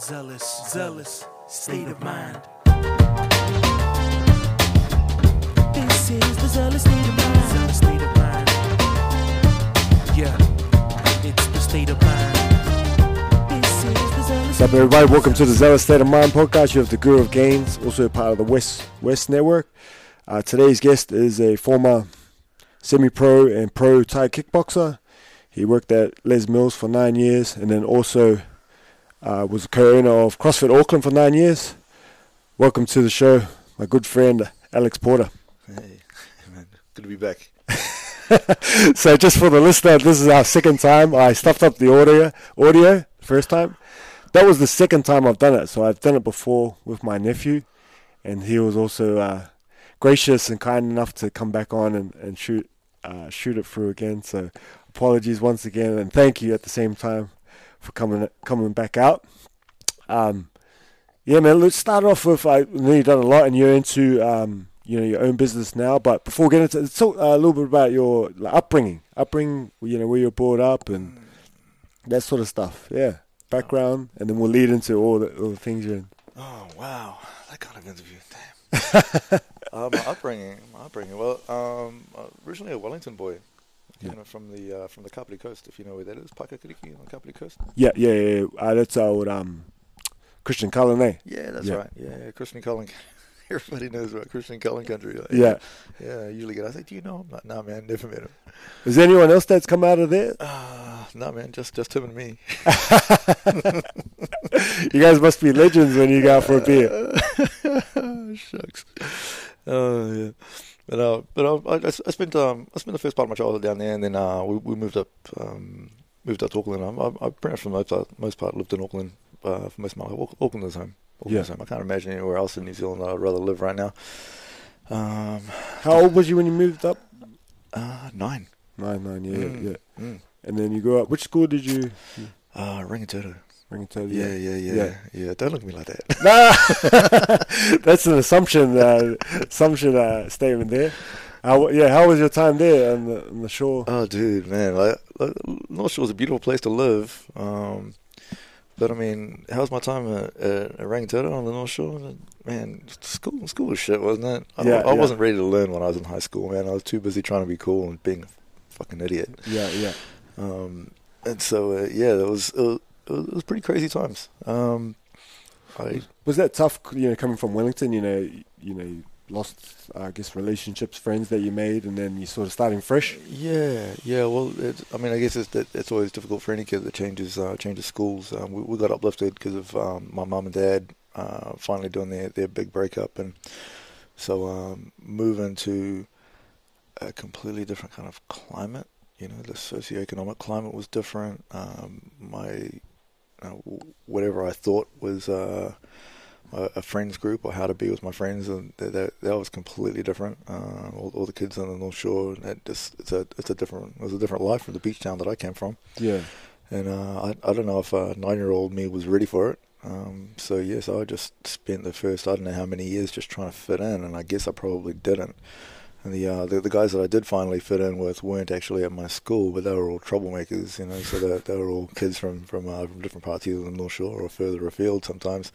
zealous, zealous state of mind. This is the zealous state of mind. Zealous state of mind. Yeah, it's the state of mind. This is the zealous What's up, everybody? Welcome to the Zealous State of Mind podcast. You have the Guru of Gains, also part of the West West Network. Uh, today's guest is a former semi-pro and pro Thai kickboxer. He worked at Les Mills for nine years, and then also uh, was a co-owner of CrossFit Auckland for nine years. Welcome to the show, my good friend Alex Porter. Hey, man, good to be back. so just for the listener, this is our second time. I stuffed up the audio, audio first time. That was the second time I've done it. So I've done it before with my nephew, and he was also uh, gracious and kind enough to come back on and, and shoot uh, shoot it through again. So apologies once again, and thank you at the same time for coming coming back out. Um, yeah, man. Let's start off with. I know you've done a lot, and you're into um, you know your own business now. But before we get into, talk uh, a little bit about your like, upbringing, upbringing. You know where you're brought up and that sort of stuff. Yeah, background, and then we'll lead into all the, all the things you're in. Oh wow, that kind of interview. Damn. uh, my upbringing, my upbringing. Well, um, originally a Wellington boy, Yeah. you know, from the uh, from the Kapiti Coast, if you know where that is, Paekakariki on the Coast. Yeah, yeah, yeah. Uh, that's our um, Christian Cullen, eh? Yeah, that's Yeah. right. Yeah, yeah, Christian Cullen. Everybody knows about Christian Cullen country. Like, Yeah. yeah. I usually get. I say, do you know him? Like, nah, man, never met him. Is there anyone else that's come out of there? Ah, nah, man, just just him and me. You guys must be legends when you go out for a beer. Shucks. Oh yeah. But uh, but uh, I, I I spent um I spent the first part of my childhood down there, and then uh we, we moved up um moved up to Auckland. I, I, I pretty much for the most part, most part lived in Auckland uh, for most of my life. Auckland is home. Auckland Yeah. home. I can't imagine anywhere else in New Zealand I'd rather live right now. Um, How old was you when you moved up? uh, nine. Nine, nine, yeah, Mm, yeah. Mm. And then you grew up. Which school did you? Uh, Rangitoto. Tell Yeah, yeah, yeah, Yeah. yeah, Don't look at me like that. Nah, that's an assumption. Uh, assumption uh, statement there. How, yeah, how was your time there on the, on the shore? Oh, dude, man, like, like North Shore is a beautiful place to live. Um, but I mean, how was my time at, Rangitoto on the North Shore? Man, school school was shit, wasn't it? I, Yeah, I yeah. wasn't ready to learn when I was in high school, man. I was too busy trying to be cool and being a fucking idiot. Yeah, yeah. Um, and so, uh, yeah, it was, it was it was pretty crazy times. Um, I Was that tough? You know, coming from Wellington, you know, you know, you lost, I guess, relationships, friends that you made, and then you sort of starting fresh. Yeah, yeah. Well, it, I mean, I guess it's that it's always difficult for any kid that changes uh, changes schools. Um, we, we got uplifted because of um, my mum and dad uh, finally doing their, their big breakup, and so um, moving to a completely different kind of climate. You know, the socioeconomic climate was different. Um, my uh, whatever I thought was uh, a, a friends group or how to be with my friends, and that that, that was completely different. Uh, all, all the kids on the North Shore, that just it's a it's a different it was a different life from the beach town that I came from, Yeah, and uh, I I don't know if a nine year old me was ready for it. Um, so yes, I just spent the first I don't know how many years just trying to fit in, and I guess I probably didn't. And the, uh, the the guys that I did finally fit in with weren't actually at my school, but they were all troublemakers, you know. So they, they were all kids from from, uh, from different parts either the North Shore or further afield sometimes.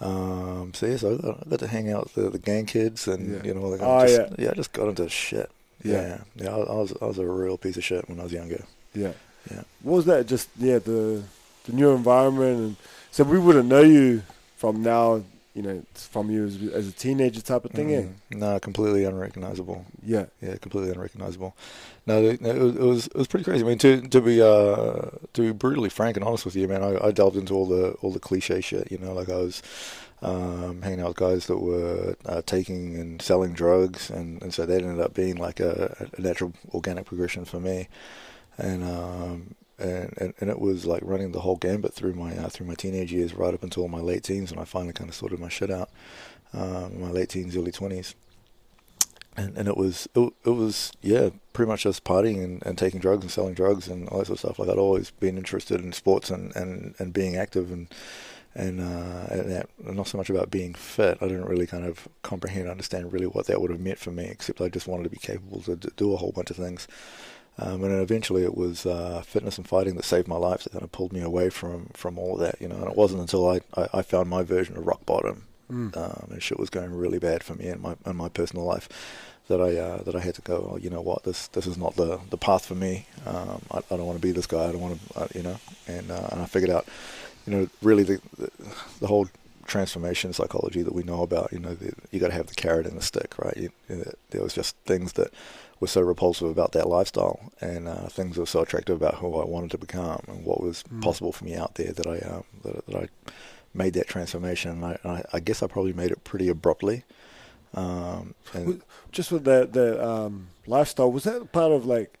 Um, so yes, I got, I got to hang out with the, the gang kids, and Yeah. you know, like, Oh, just, yeah. yeah, I just got into shit. Yeah. Yeah, yeah, I, I was I was a real piece of shit when I was younger. yeah, Yeah. What was that? Just yeah, the the new environment, and so we wouldn't know you from now. You know, it's from you as, as a teenager type of thing. eh? Mm, no, completely unrecognizable. Yeah, Yeah, completely unrecognizable. No, it, it, was, it was it was pretty crazy. I mean, to to be uh to be brutally frank and honest with you, man, I, I delved into all the all the cliche shit. You know, like I was um, hanging out with guys that were uh, taking and selling drugs, and, and so that ended up being like a, a natural organic progression for me. And um and, and and it was like running the whole gambit through my uh, through my teenage years, right up until my late teens, when I finally kind of sorted my shit out. Um, my late teens, early twenties. And and it was it, it was yeah pretty much just partying and, and taking drugs and selling drugs and all that sort of stuff. Like I'd always been interested in sports and, and, and being active and and, uh, and that, not so much about being fit. I didn't really kind of comprehend understand really what that would have meant for me except I just wanted to be capable to d- do a whole bunch of things Um, and then eventually it was uh, fitness and fighting that saved my life that kind of pulled me away from, from all of that, you know. And it wasn't until I, I, I found my version of rock bottom Mm. um, and shit was going really bad for me in my in my personal life that I uh, that I had to go. Oh, you know what? This this is not the, the path for me. Um, I, I don't want to be this guy. I don't want to, uh, you know. And uh, and I figured out, you know, really the the, the whole transformation psychology that we know about. You know, the, you got to have the carrot and the stick, right? You, you know, there was just things that were so repulsive about that lifestyle, and uh, things that were so attractive about who I wanted to become and what was Mm. possible for me out there that I um, that, that I made that transformation. And I, I, I guess I probably made it pretty abruptly. Um, and Just with the the um, lifestyle, was that part of like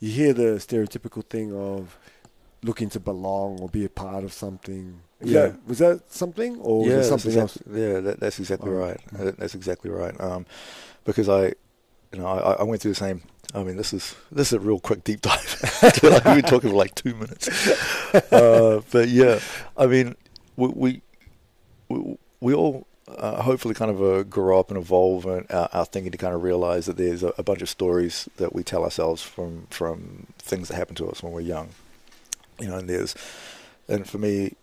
you hear the stereotypical thing of looking to belong or be a part of something? Is Yeah. that, was that something or yeah, was something else? yeah, that, that's exactly Oh, right. That- That's exactly right. Um, because I, you know, I, I went through the same. I mean, this is this is a real quick deep dive. like we've been talking for like two minutes. Uh, but yeah, I mean, we we we, we all uh, hopefully kind of uh, grow up and evolve and our, our thinking to kind of realize that there's a, a bunch of stories that we tell ourselves from from things that happen to us when we're young. You know, and there's and for me,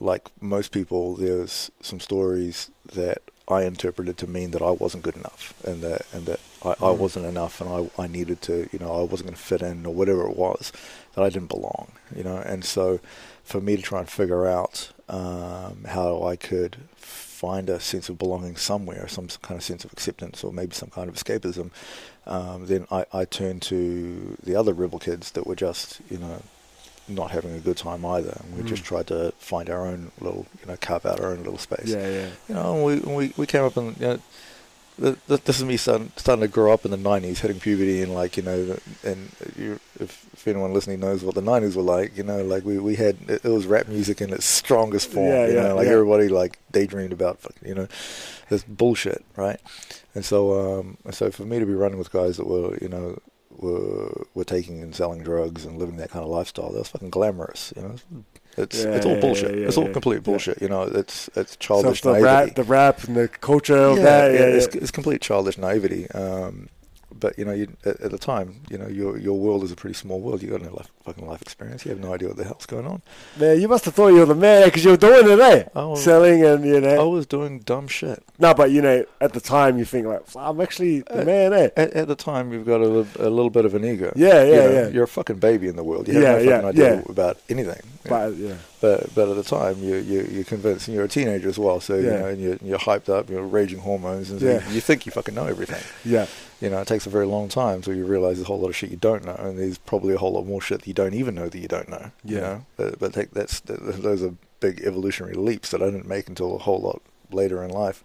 like most people, there's some stories that I interpreted to mean that I wasn't good enough, and that and that I, I Mm. wasn't enough, and I I needed to, you know, I wasn't going to fit in or whatever it was, that I didn't belong, you know, and so for me to try and figure out um, how I could find a sense of belonging somewhere, some kind of sense of acceptance, or maybe some kind of escapism, um, then I, I turned to the other rebel kids that were just, you know, not having a good time either. And we Mm. just tried to find our own little, you know, carve out our own little space. Yeah, yeah. You know, and we we we came up and you know, this is me starting, starting to grow up in the '90s, hitting puberty, and like you know, and you, if, if anyone listening knows what the '90s were like, you know, like we we had it, it was rap music in its strongest form. Yeah, you yeah, know, like yeah. everybody like daydreamed about, you know, this bullshit, right? And so, um, and so for me to be running with guys that were, you know, were were taking and selling drugs and living that kind of lifestyle, that was fucking glamorous, you know. It's Yeah, it's all bullshit. yeah, it's all complete bullshit. You know, it's it's So childish it's the naivety rap, the rap and the culture of yeah, that. Yeah. It's, it's complete childish naivety. Um, but you know, you, at, at the time, you know, your your world is a pretty small world. You got no life, fucking life experience. You have no idea what the hell's going on. Man, you must have thought you were the man because you were doing it, eh? Was, Selling and you know, I was doing dumb shit. No, but you know, at the time you think like, I'm actually the Uh, man, eh? At, at the time, you've got a, a little bit of an ego. Yeah, You yeah, know, yeah. You're a fucking baby in the world. You have Yeah, no fucking yeah, idea yeah. about anything. But yeah, But but at the time, you you you're convinced, and you're a teenager as well. So you Yeah. know, and you're, you're hyped up. You're raging hormones, and so Yeah. you, you think you fucking know everything. yeah, you know, it takes a very long time till you realize there's a whole lot of shit you don't know, and there's probably a whole lot more shit that you don't even know that you don't know. You Yeah. know, but, but take, that's th- those are big evolutionary leaps that I didn't make until a whole lot later in life.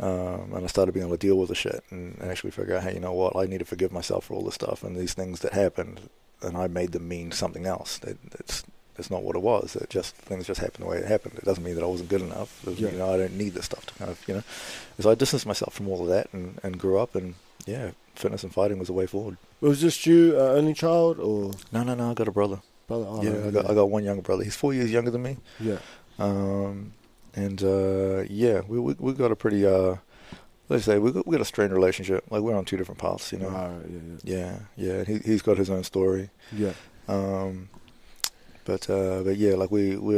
Um, and I started being able to deal with the shit and, and actually figure out, hey, you know what, I need to forgive myself for all this stuff and these things that happened, and I made them mean something else. It, it's it's not what it was. It just things just happened the way it happened. It doesn't mean that I wasn't good enough. Doesn't Yeah. you know, I don't need this stuff to kind of, you know. So I distanced myself from all of that and, and grew up, and yeah, fitness and fighting was the way forward. was just you uh, only child or No, no, no. I got a brother. brother? Oh, yeah, I got I got one younger brother. He's four years younger than me. yeah, Um, and uh, yeah, we, we we got a pretty uh, let's say we got, we got a strained relationship. Like we're on two different paths, you know. Alright, yeah, Yeah, yeah. He he's got his own story. yeah, Um, but uh, but yeah, like we we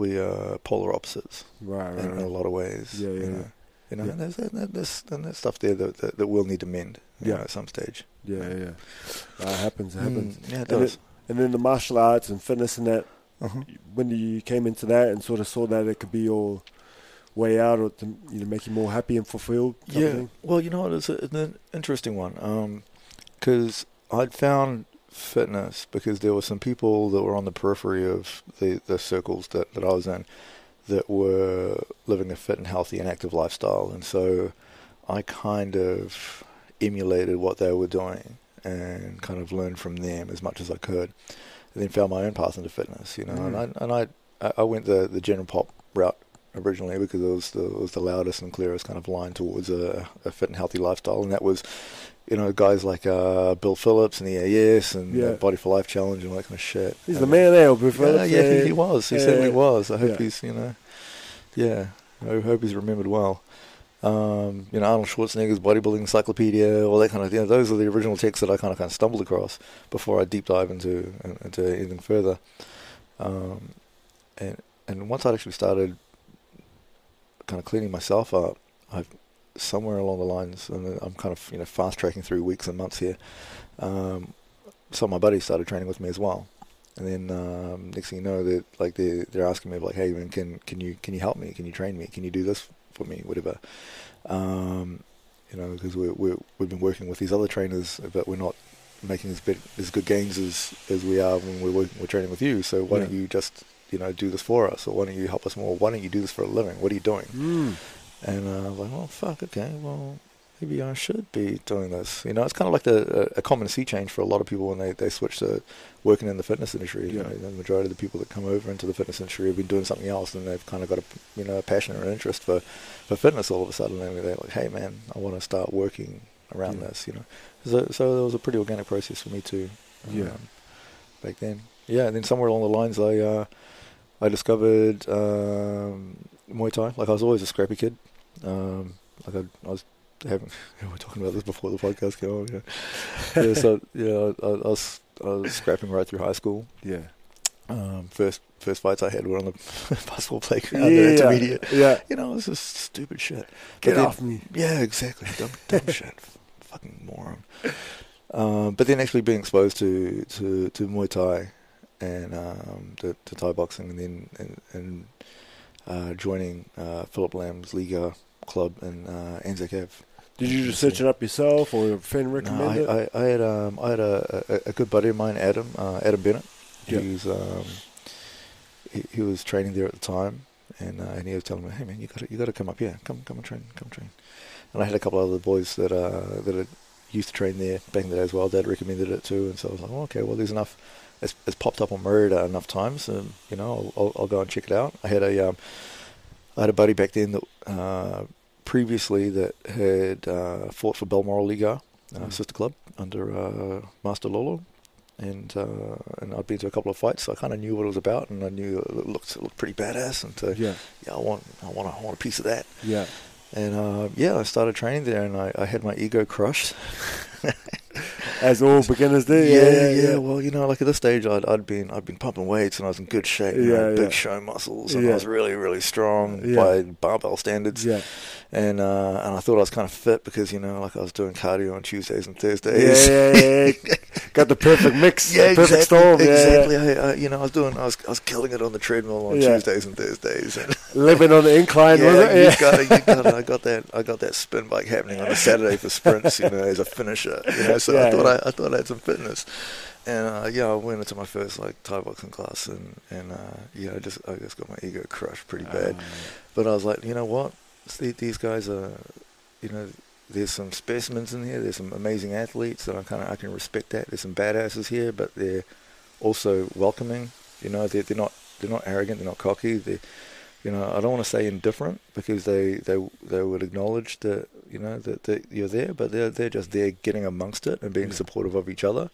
we uh polar opposites. Right, right, in, in a lot of ways. Yeah, yeah, you yeah. know, you know, Yeah. and there's, there's, there's, and there's stuff there that, that that will need to mend. you Yeah. know, at some stage. Yeah, yeah, yeah. Uh, it happens, it happens. Mm, yeah, it And does. And then the martial arts and fitness and that. uh-huh. When you came into that and sort of saw that it could be your way out or to you know make you more happy and fulfilled. Yeah. Well, you know what? It's, a, it's an interesting one. Because I'd found fitness because there were some people that were on the periphery of the, the circles that, that I was in that were living a fit and healthy and active lifestyle. And so I kind of emulated what they were doing and kind of learned from them as much as I could. And then found my own path into fitness, you know. And mm. I and I I- I went the the general pop route originally because it was the it was the loudest and clearest kind of line towards a, a fit and healthy lifestyle, and that was, you know, guys like uh, Bill Phillips and the AES and Yeah. uh, Body for Life Challenge and all that kind of shit. He's the man there, Bill Yeah, Phillips. yeah, he, he was. He Yeah, certainly yeah. was. I hope Yeah. he's, you know, yeah. I hope he's remembered well. Um, you know, Arnold Schwarzenegger's bodybuilding encyclopedia, all that kind of. You know, those are the original texts that I kind of kind of stumbled across before I deep dive into into anything further. Um, and and once I'd actually started kind of cleaning myself up, I've somewhere along the lines, and I'm kind of you know fast tracking through weeks and months here. Um, some of my buddies started training with me as well, and then um, next thing you know, that like they they're asking me like, hey, man, can can you can you help me? Can you train me? Can you do this for me? Whatever. Um, you know, because we we we've been working with these other trainers, but we're not making as big, as good gains as as we are when we're working, we're training with you. So why Yeah. don't you just you know do this for us, or why don't you help us more? Why don't you do this for a living? What are you doing? Mm. And uh, I was like, well, fuck, okay, well, maybe I should be doing this. You know, it's kind of like the, a, a common sea change for a lot of people when they, they switch to working in the fitness industry. You know, the majority of the people that come over into the fitness industry have been doing something else, and they've kind of got a you know a passion or an interest for, for fitness all of a sudden, and they're like, hey, man, I want to start working around Yeah. this. You know, so so it was a pretty organic process for me too. Yeah. um, back then. Yeah, and then somewhere along the lines, I uh, I discovered um, Muay Thai. Like I was always a scrappy kid. Um, like I, I was having we were talking about this before the podcast came on. Yeah, yeah so yeah, I, I, was I was scrapping right through high school. Yeah. Um, first first fights I had were on the basketball playground yeah. at intermediate. Yeah. You know, it was just stupid shit. Get then- off me. yeah, exactly. Dumb, dumb shit. Fucking moron. Um, but then actually being exposed to, to, to Muay Thai and um, to, to Thai boxing and then and, and uh, joining uh, Philip Lamb's Liga club in uh, Anzac Ave. Did you just search it up yourself, or a friend No, recommended? I, I, I had um, I had a, a, a good buddy of mine, Adam uh, Adam Bennett. He's um, he, he was training there at the time, and uh, and he was telling me, "Hey man, you got to you got to come up here, come come and train, come train." And I had a couple of other boys that uh, that used to train there back in the day as well. Dad recommended it too, and so I was like, oh, "Okay, well, there's enough." It's, it's popped up on my radar enough times, and you know, I'll, I'll, I'll go and check it out. I had a um, I had a buddy back then that uh, previously that had uh, fought for Balmoral Liga, uh, Mm. sister club under uh, Master Lolo, and uh, and I'd been to a couple of fights, so I kind of knew what it was about, and I knew it looked it looked pretty badass, and so yeah. yeah, I want I want I want a piece of that, Yeah. and uh, yeah, I started training there, and I, I had my ego crushed. As all beginners do. yeah, yeah, Well, you know, like at this stage, I'd I'd been I'd been pumping weights, and I was in good shape, you know, Yeah, big show muscles, and Yeah. I was really really strong Yeah. by barbell standards. Yeah. and uh, and I thought I was kind of fit because you know, like I was doing cardio on Tuesdays and Thursdays. yeah, yeah, yeah. Got the perfect mix. Yeah, perfect exactly. storm. Yeah, exactly. I, I, you know, I was doing, I was, I was killing it on the treadmill on Yeah. Tuesdays and Thursdays. And. Living on the incline, yeah, was it? Yeah. got it, you got it. I got that, I got that spin bike happening on a Saturday for sprints. You know, as a finisher. You know, so Yeah, I thought yeah. I, I thought I had some fitness. And uh, yeah, I went into my first like Thai boxing class, and and uh, yeah, I just I just got my ego crushed pretty bad. But I was like, you know what? See, these guys are, you know, there's some specimens in here. There's some amazing athletes that I kind of I can respect that. There's some badasses here, but they're also welcoming. You know, they're they're not they're not arrogant. They're not cocky. They, you know, I don't want to say indifferent because they they they would acknowledge that you know that, that you're there, but they're they're just there getting amongst it and being Yeah. supportive of each other.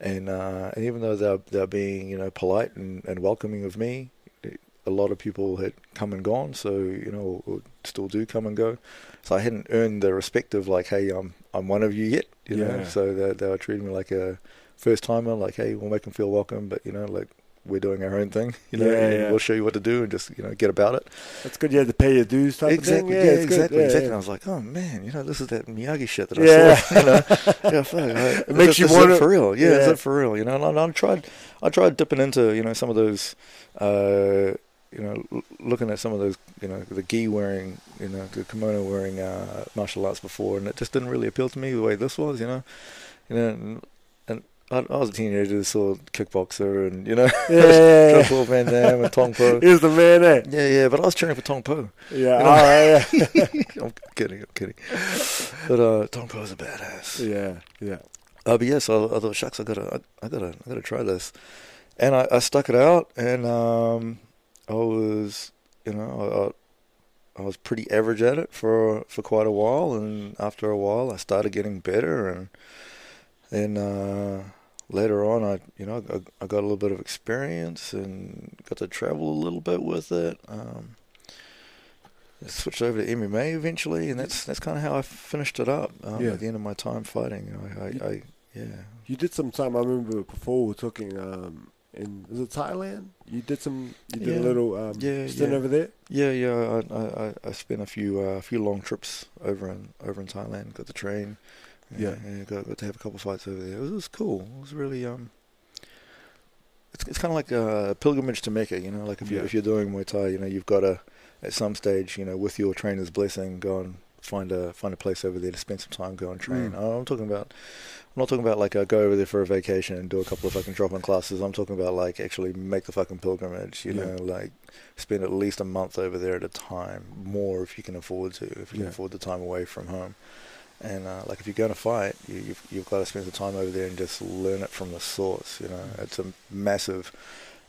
And uh, and even though they're they're being you know polite and, and welcoming of me, a lot of people had come and gone, so you know, or still do come and go. So I hadn't earned the respect of like, hey, I'm I'm one of you yet, you know. So they they were treating me like a first timer, like, hey, we'll make them feel welcome, but you know, like we're doing our own thing, you know. Yeah, and yeah. We'll show you what to do and just you know get about it. That's good. You had to pay your dues type exactly, of thing. yeah, exactly, Yeah, exactly. yeah. And I was like, oh man, you know, this is that Miyagi shit that Yeah. I saw. You know, yeah, fuck, It makes you is it for real. Yeah, is it for real? You know, and I, I tried, I tried dipping into you know some of those. Uh, you know, looking at some of those, you know, the gi wearing, you know, the kimono wearing uh, martial arts before, and it just didn't really appeal to me the way this was, you know, you know, I, I was a teenager, saw kickboxer, and you know, Yeah, yeah, yeah. Van Damme and Tong Po. Here's the man, eh? Yeah, yeah, but I was cheering for Tong Po. Yeah, You know? right, yeah. I'm kidding, I'm kidding. But uh, Tong Po's a badass. yeah, yeah. Uh, but yeah, so I, I thought, shucks, I gotta, I, I gotta, I gotta try this, and I, I stuck it out, and um, I was, you know, I, I was pretty average at it for for quite a while, and after a while, I started getting better, and then uh, later on, I, you know, I, I got a little bit of experience and got to travel a little bit with it. Um, switched over to MMA eventually, and that's that's kind of how I finished it up um, Yeah. at the end of my time fighting. You know, I, I, I yeah. You did some time. I remember before we were talking. Um, in was it Thailand? You did some. You did Yeah. a little um, Yeah, stint yeah. over there. Yeah, yeah. I I, I- spent a few uh, few long trips over in over in Thailand. Got to train. Yeah. yeah got, got to have a couple of fights over there. It was, it was cool. It was really um. It's it's kind of like a pilgrimage to Mecca, you know. Like if you Yeah. if you're doing Muay Thai, you know, you've got to at some stage, you know, with your trainer's blessing, go and find a find a place over there to spend some time, go and train. Mm. I'm talking about. I'm not talking about like uh, go over there for a vacation and do a couple of fucking drop-in classes. I'm talking about like actually make the fucking pilgrimage. You Yeah. know, like spend at least a month over there at a time, more if you can afford to, if you Yeah. can afford the time away from home. And uh, like if you're going to fight, you, you've you've got to spend the time over there and just learn it from the source. You know, it's a massive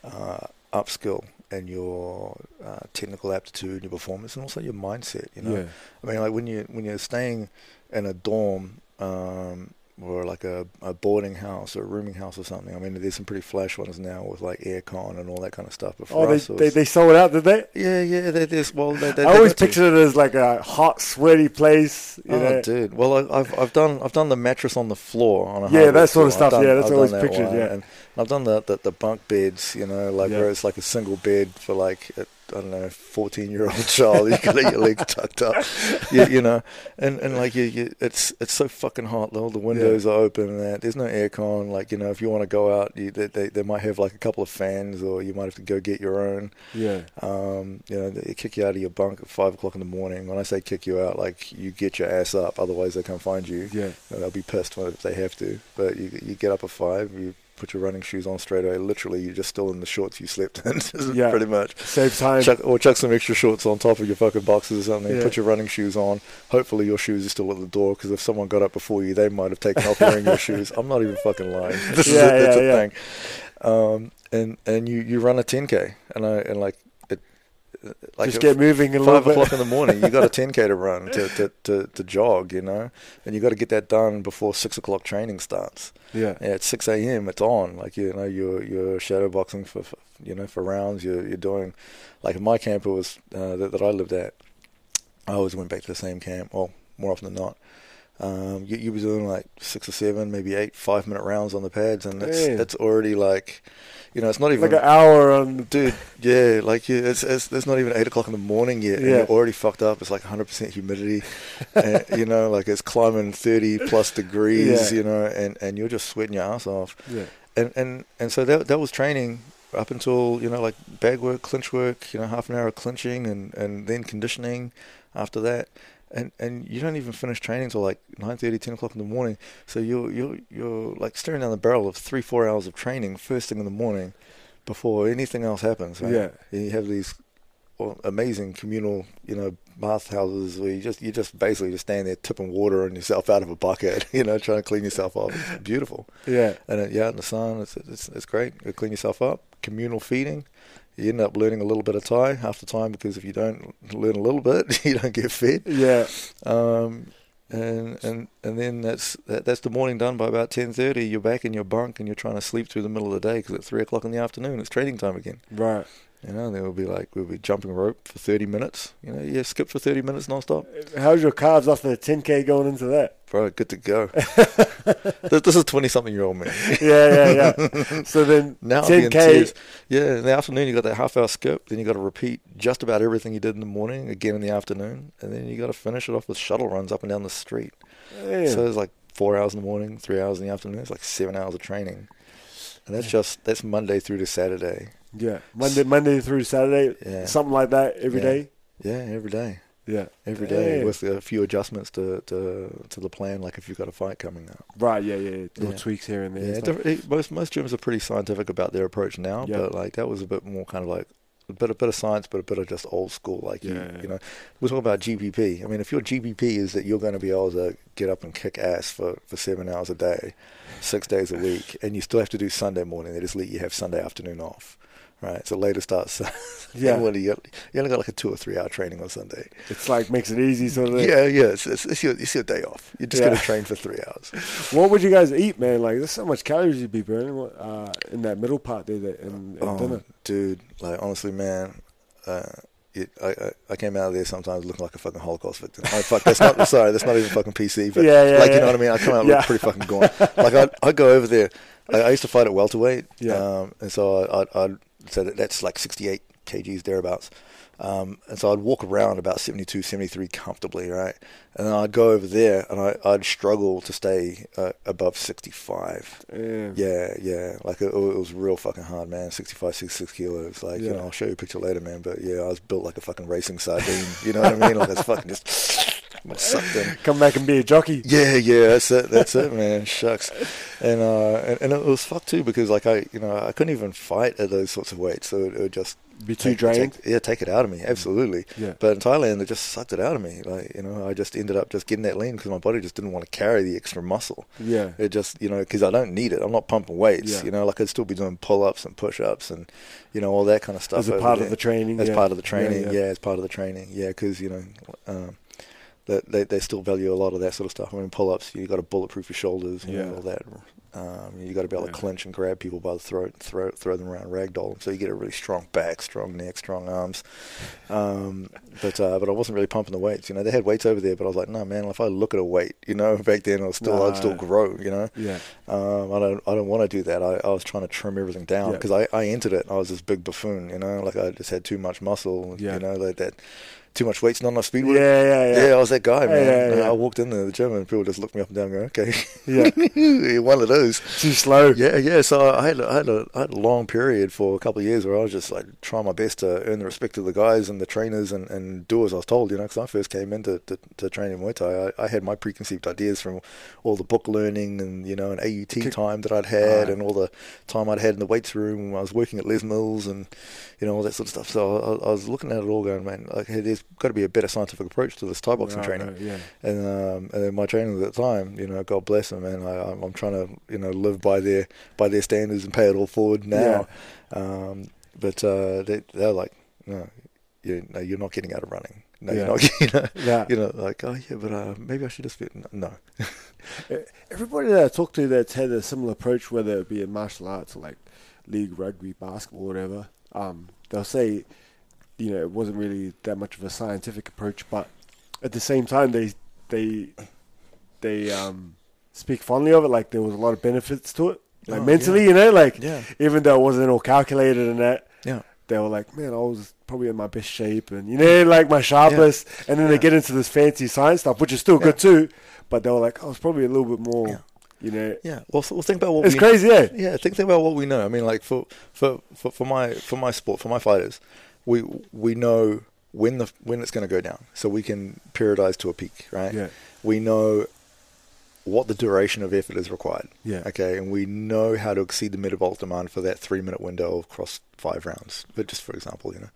uh, upskill in your uh, technical aptitude, your performance, and also your mindset. You know, Yeah. I mean, like when you when you're staying in a dorm um, or like a, a boarding house or a rooming house or something. I mean, there's some pretty flash ones now with like aircon and all that kind of stuff. But Oh, they, they they sold out, did they? yeah, yeah, they, there's well, they, they, I always pictured it as like a hot, sweaty place. You Oh, know? dude. Well, I, I've I've done I've done the mattress on the floor on a Yeah, that sort of floor. I've stuff, done- yeah, that's I've always that pictured, one. yeah. And I've done the, the the bunk beds, you know, like Yeah. where it's like a single bed for like I don't know, fourteen year old child. You got your legs tucked up, you, you know, and and like you, you, it's it's so fucking hot. All the windows are open and that. There's no aircon. Like you know, if you want to go out, you, they, they they might have like a couple of fans, or you might have to go get your own. Yeah. Um, you know, they kick you out of your bunk at five o'clock in the morning. When I say kick you out, like you get your ass up, otherwise they come find you. Yeah. And they'll be pissed if they have to. But you you get up at five, you put your running shoes on straight away. Literally, you're just still in the shorts you slept in, Yeah. pretty much. Save time. Chuck, or chuck some extra shorts on top of your fucking boxes or something. Yeah. Put your running shoes on. Hopefully, your shoes are still at the door because if someone got up before you, they might have taken off wearing your shoes. I'm not even fucking lying. This is Yeah, a, that's yeah, a thing. Um, and and you, you run a 10k, and I and like like Just get moving a little five o'clock in the morning. You got a 10k to run to to, to, to jog, you know, and you got to get that done before six o'clock training starts. Yeah. Yeah, at six a.m. it's on. Like you know, you're you're shadow boxing for, for you know for rounds. You're you're doing like in my camp was uh, that, that I lived at. I always went back to the same camp. Well, more often than not. Um, you you were doing like six or seven, maybe eight, five minute rounds on the pads, and that's Yeah. that's already like, you know, it's not even Like an hour on. Dude, yeah, like you, it's, it's it's not even eight o'clock in the morning yet, and Yeah. you're already fucked up. It's like 100 percent humidity, and, you know, like it's climbing 30 plus degrees, Yeah. you know, and, and you're just sweating your ass off. Yeah. And and and so that that was training up until you know like bag work, clinch work, you know, half an hour of clinching, and and then conditioning after that. And and you don't even finish training till like 9:30, 10 o'clock in the morning. So you're you're you're like staring down the barrel of three, four hours of training first thing in the morning, before anything else happens. Right? Yeah. you have these amazing communal, you know, bathhouses where you just you just basically just stand there tipping water on yourself out of a bucket, you know, trying to clean yourself off. It's beautiful, Yeah. and uh, yeah, in the sun, it's it's it's great. You clean yourself up. Communal feeding. You end up learning a little bit of Thai half the time because if you don't learn a little bit, you don't get fed. Yeah. Um, and and and then that's that, that's the morning done by about ten thirty. You're back in your bunk and you're trying to sleep through the middle of the day because at three o'clock in the afternoon it's training time again. Right. You know, they'll be like we'll be jumping rope for thirty minutes. You know, yeah, skip for thirty minutes nonstop. How's your calves after the 10k going into that? Bro, good to go. this, this is twenty something year old man. Yeah, yeah, yeah. so then Now I'll be in 10k. Yeah, in the afternoon you got that half hour skip, then you got to repeat just about everything you did in the morning again in the afternoon, and then you got to finish it off with shuttle runs up and down the street. Yeah. So it's like four hours in the morning, three hours in the afternoon. It's like seven hours of training, and that's just that's Monday through to Saturday. Yeah. Monday, Monday through Saturday, Yeah. something like that every Yeah. day. Yeah, every day, Yeah. every day Damn. with a few adjustments to, to to the plan. Like if you've got a fight coming up. Right. Yeah. Yeah. yeah. Little Yeah. tweaks here and there. Yeah, and diff- most most gyms are pretty scientific about their approach now, Yeah. but like that was a bit more kind of like a bit a bit of science, but a bit of just old school. Like you, Yeah. you know, we're talking about GPP. I mean, if your GPP is that you're going to be able to get up and kick ass for for seven hours a day, six days a week, and you still have to do Sunday morning, they just let you have Sunday afternoon off. Right, so later starts. Yeah. well, you, you only got like a two or three hour training on Sunday. It's like makes it easy. Sort of. Yeah, yeah, it's, it's, it's, your, it's your day off. You're just Yeah. to train for three hours. What would you guys eat, man? Like, there's so much calories you'd be burning uh, in that middle part there that, in, in Oh, dinner. dude, like honestly, man, uh, it, I, I I came out of there sometimes looking like a fucking Holocaust victim. Oh, fuck, that's not sorry, that's not even fucking PC. But Yeah, yeah, like you know what I mean. I come out Yeah. look pretty fucking gone. Like I I go over there. I, I used to fight at welterweight. Yeah. Um, and so I I I'd, so that, that's like 68 kgs thereabouts. Um, and so I'd walk around about 72, 73 comfortably, right? And then I'd go over there and I, I'd struggle to stay uh, above 65. Yeah. Yeah, yeah. Like it, it was real fucking hard, man. 65, 66 kilos. Like, you know, I'll show you a picture later, man. But yeah, I was built like a fucking racing sardine. You know what I mean? Like it's fucking just. Come back and be a jockey. Yeah, yeah, that's it. That's it, man. Shucks, and uh, and, and it was fucked too because like I, you know, I couldn't even fight at those sorts of weights, so it, it would just Be too take- drained. take- yeah, take it out of me. Absolutely. Yeah. But in Thailand, it just sucked it out of me. Like you know, I just ended up just getting that lean because my body just didn't want to carry the extra muscle. Yeah. It just, you know, because I don't need it. I'm not pumping weights. Yeah. You know, like I'd still be doing pull-ups and push-ups and, you know, all that kind of stuff. As part of there. the training. As yeah. part of the training, Yeah, yeah, yeah. as part of the training, yeah, because you know, um, that they they still value a lot of that sort of stuff. I mean, pull-ups, you got to bulletproof your shoulders, you Yeah. know, all that. Um, you got to be able Yeah. to clench and grab people by the throat, throw throw them around, ragdoll them, so you get a really strong back, strong neck, strong arms. Um, but uh, but I wasn't really pumping the weights. You know, they had weights over there, but I was like, no, man. If I look at a weight, you know, back then I was still I'd still grow. You know. Yeah. Um, I don't, I don't want to do that. I, I was trying to trim everything down Yeah. because I, I entered it. I was this big buffoon, you know, like I just had too much muscle, Yeah. you know, like that, too much weight's not enough speed. Yeah, it. yeah, yeah. Yeah, I was that guy, man. yeah, And. I walked in there, the gym, and people just looked me up and down, going, "Okay, Yeah. one of those." Too slow. Yeah, yeah. So I had, a, I had a, I had a long period for a couple of years where I was just like trying my best to earn the respect of the guys and the trainers and, and do as I was told. You know, because I first came into to, to training Muay Thai, I, I had my preconceived ideas from all the book learning and you know an AUT time that I'd had Right. and all the time I'd had in the weights room when I was working at Les Mills and you know all that sort of stuff. So I, I was looking at it all, going, man, like there's got to be a better scientific approach to this Thai boxing Right, training. right, yeah. And um, and then my trainers at the time, you know, God bless them, man. I, I'm, I'm trying to, you know, live by their by their standards and pay it all forward now. Um, but uh, they, they're like, no, you, no, you're not getting out of running. No, Yeah. you're not. You know, Yeah. you know, like, oh yeah, but uh, maybe I should just be. No, Everybody that I talk to that's had a similar approach, whether it be in martial arts or like league rugby, basketball, whatever, um, they'll say, you know, it wasn't really that much of a scientific approach, but at the same time, they they they um, speak fondly of it. Like there was a lot of benefits to it, like Oh, mentally, yeah. you know, like Yeah. even though it wasn't all calculated and that. yeah, They were like, man, I was probably in my best shape, and you know, like my sharpest. And then they get into this fancy science stuff, which is still good too. But they were like, I was probably a little bit more, Yeah. you know. yeah. Well, well think about what It's we, crazy, yeah. Yeah, think, think about what we know. I mean, like for, for, for, for my for my sport, for my fighters, we we know when the when it's going to go down, so we can periodize to a peak, right? Yeah. We know what the duration of effort is required. Yeah. Okay, and we know how to exceed the metabolic demand for that three minute window across five rounds. But just for example, you know,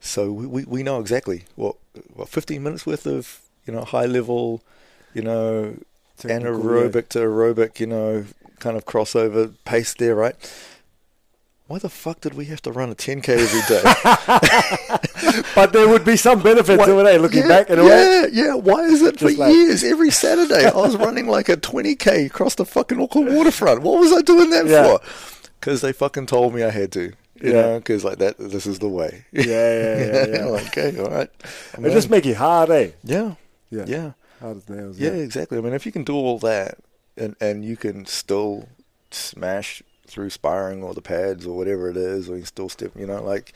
so we, we, we know exactly what what fifteen minutes worth of you know high level, you know, Technical, anaerobic to aerobic, you know, kind of crossover pace there, right? Why the fuck did we have to run a 10k every day? But there would be some benefit to it, eh? Looking yeah, back in a way. yeah, yeah. Why is it for like- years every Saturday I was running like a 20k across the fucking Auckland waterfront? What was I doing that Yeah. for? Because they fucking told me I had to. You Yeah. know, because like that, this is the way. Yeah, yeah, yeah. yeah. like, okay, all right. It just make it hard, eh? yeah, Yeah. yeah. Hard as nails. Yeah, Yeah. exactly. I mean, if you can do all that and and you can still smash through sparring or the pads or whatever it is, or you can still step, you know, like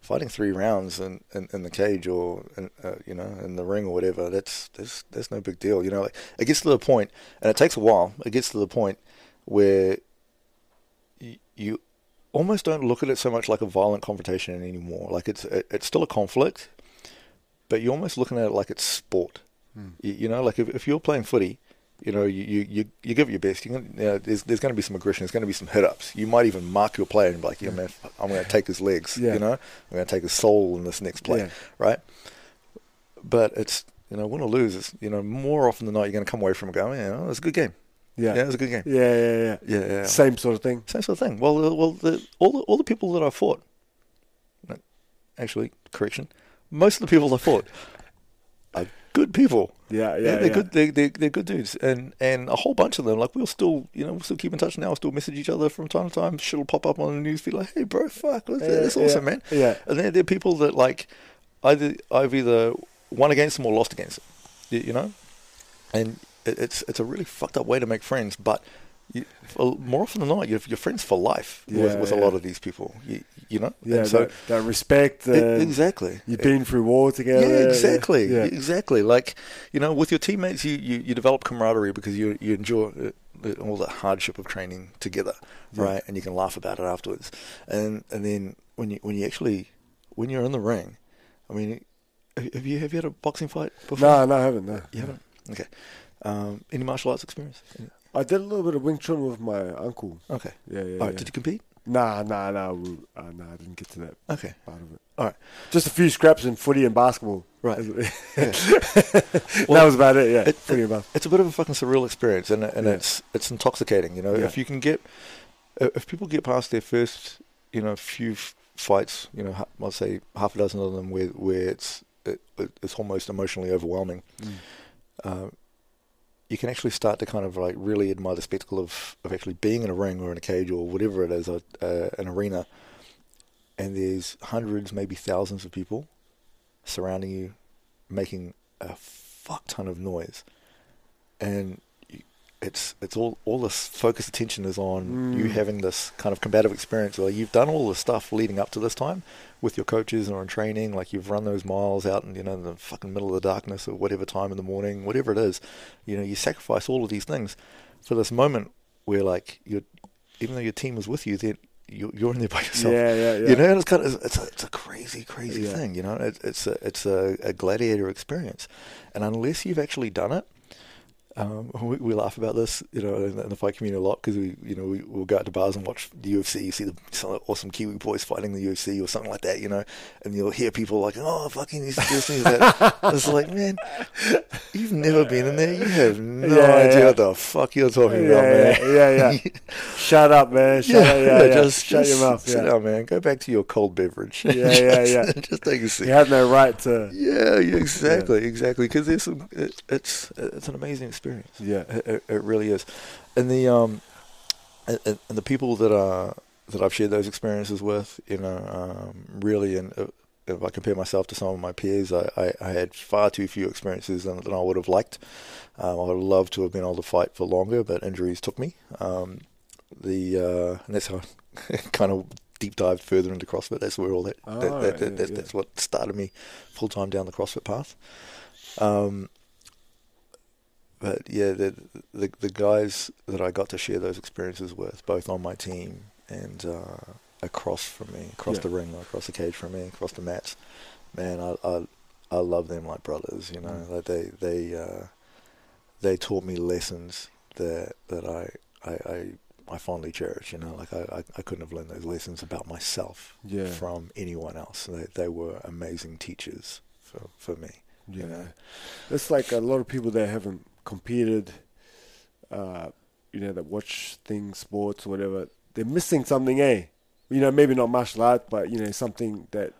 fighting three rounds in, in, in the cage or in, uh, you know in the ring or whatever. That's that's that's no big deal. You know, like it gets to the point, and it takes a while. It gets to the point where you, you almost don't look at it so much like a violent confrontation anymore. Like it's it, it's still a conflict, but you're almost looking at it like it's sport. You, you know, like if, if you're playing footy, you know, you, you, you, you give it your best. You can, you know, there's there's going to be some aggression. There's going to be some hit ups. You might even mark your player and be like, yeah, man, I'm going to take his legs. Yeah. You know, I'm going to take his soul in this next play, Yeah. right? But it's you know, win or lose, it's, you know, more often than not, you're going to come away from it going, yeah, it was a good game. Yeah. Yeah, it was a good game. Yeah, yeah, yeah. Yeah, yeah. Same sort of thing. Same sort of thing. Well, uh, well, the, all the all the people that I fought, actually, correction, most of the people I fought are good people. Yeah, yeah. they're yeah. good. They're, they're they're good dudes, and and a whole bunch of them. Like we'll still, you know, we'll still keep in touch now. We'll still message each other from time to time. Shit'll pop up on the news feed like, "Hey, bro, fuck? Yeah, that's awesome, man." yeah. And then there are people that like either I've either won against them or lost against them. You, know, and it, it's it's a really fucked up way to make friends, but. You, for- more often than not, you're, you're friends for life with, Yeah, with a yeah. lot of these people. You, you know, Yeah, And so that, that respect. Uh, exactly. You've been through war together. Yeah, exactly, Yeah. exactly. Like you know, with your teammates, you, you, you develop camaraderie because you you enjoy uh, all the hardship of training together, Yeah. right? And you can laugh about it afterwards. And and then when you when you actually when you're in the ring, I mean, have you have you had a boxing fight before? No, no, I haven't. No. you haven't. Okay. Um, any martial arts experience? I did a little bit of Wing Chun with my uncle. Okay. Yeah, yeah. All right. yeah. Did you compete? Nah, nah, nah, we- uh, nah. I didn't get to that Okay. part of it. All right. Just a few scraps in footy and basketball. Right. that Well, was about it. Yeah, it- footy and basketball. it's a bit of a fucking surreal experience, and and Yeah. it's it's intoxicating. You know, Yeah. if you can get if people get past their first you know few f- fights, you know, I'll say half a dozen of them where where it's it, it's almost emotionally overwhelming. Mm. Uh, you can actually start to kind of like really admire the spectacle of, of actually being in a ring or in a cage or whatever it is, a, uh, an arena, and there's hundreds, maybe thousands of people surrounding you, making a fuck ton of noise, and it's it's all all this focused attention is on you Mm. having this kind of combative experience. Like you've done all the stuff leading up to this time with your coaches or in training, like you've run those miles out in you know in the fucking middle of the darkness or whatever time in the morning, whatever it is, you know you sacrifice all of these things for this moment where like you, even though your team is with you, then you're, you're in there by yourself. Yeah, yeah, yeah. You know, and it's kind of it's a, it's a crazy, crazy Yeah. thing. You know, it, it's a it's a, a gladiator experience, and unless you've actually done it, um, we, we laugh about this, you know, in, the- in the fight community a lot because we, you know, we, we'll go out to bars and watch the UFC. You see the some awesome Kiwi boys fighting the UFC or something like that, you know, and you'll hear people like, "Oh, fucking this, this, this, that." It's like, man, you've never been in there. You have no Yeah, idea yeah. what the fuck you're talking Yeah, about, man. yeah, yeah. Shut up, man. Shut yeah, up. Yeah, just Shut just your mouth. Sit Yeah. down, man. Go back to your cold beverage. Yeah, yeah, yeah. just take a seat. You have no right to. Yeah, yeah, exactly, exactly. Because there's some, it, it's it's an amazing experience. Yeah. It, it, really is, and the um, and, and the people that are that I've shared those experiences with, you know, um, really, and uh, if I compare myself to some of my peers, I, I, I had far too few experiences than, than I would have liked. Um, I would have loved to have been able to fight for longer, but injuries took me. Um, the uh, and that's how I kind of deep dived further into CrossFit. That's where all that, that, Oh, that, that, yeah, that- yeah. that's what started me full time down the CrossFit path. Um, but yeah, the, the the guys that I got to share those experiences with, both on my team and uh, across from me, across Yeah. the ring, across the cage from me, across the mats, man, I I, I love them like brothers. You know, Mm. like they they uh, they taught me lessons that that I I. I I fondly cherish, you know, like I, I, I couldn't have learned those lessons about myself Yeah. from anyone else. They, they were amazing teachers for, for me. Yeah. you know. It's like a lot of people that haven't competed, uh, you know, that watch things, sports, or whatever. They're missing something, eh? You know, maybe not martial art, but you know, something that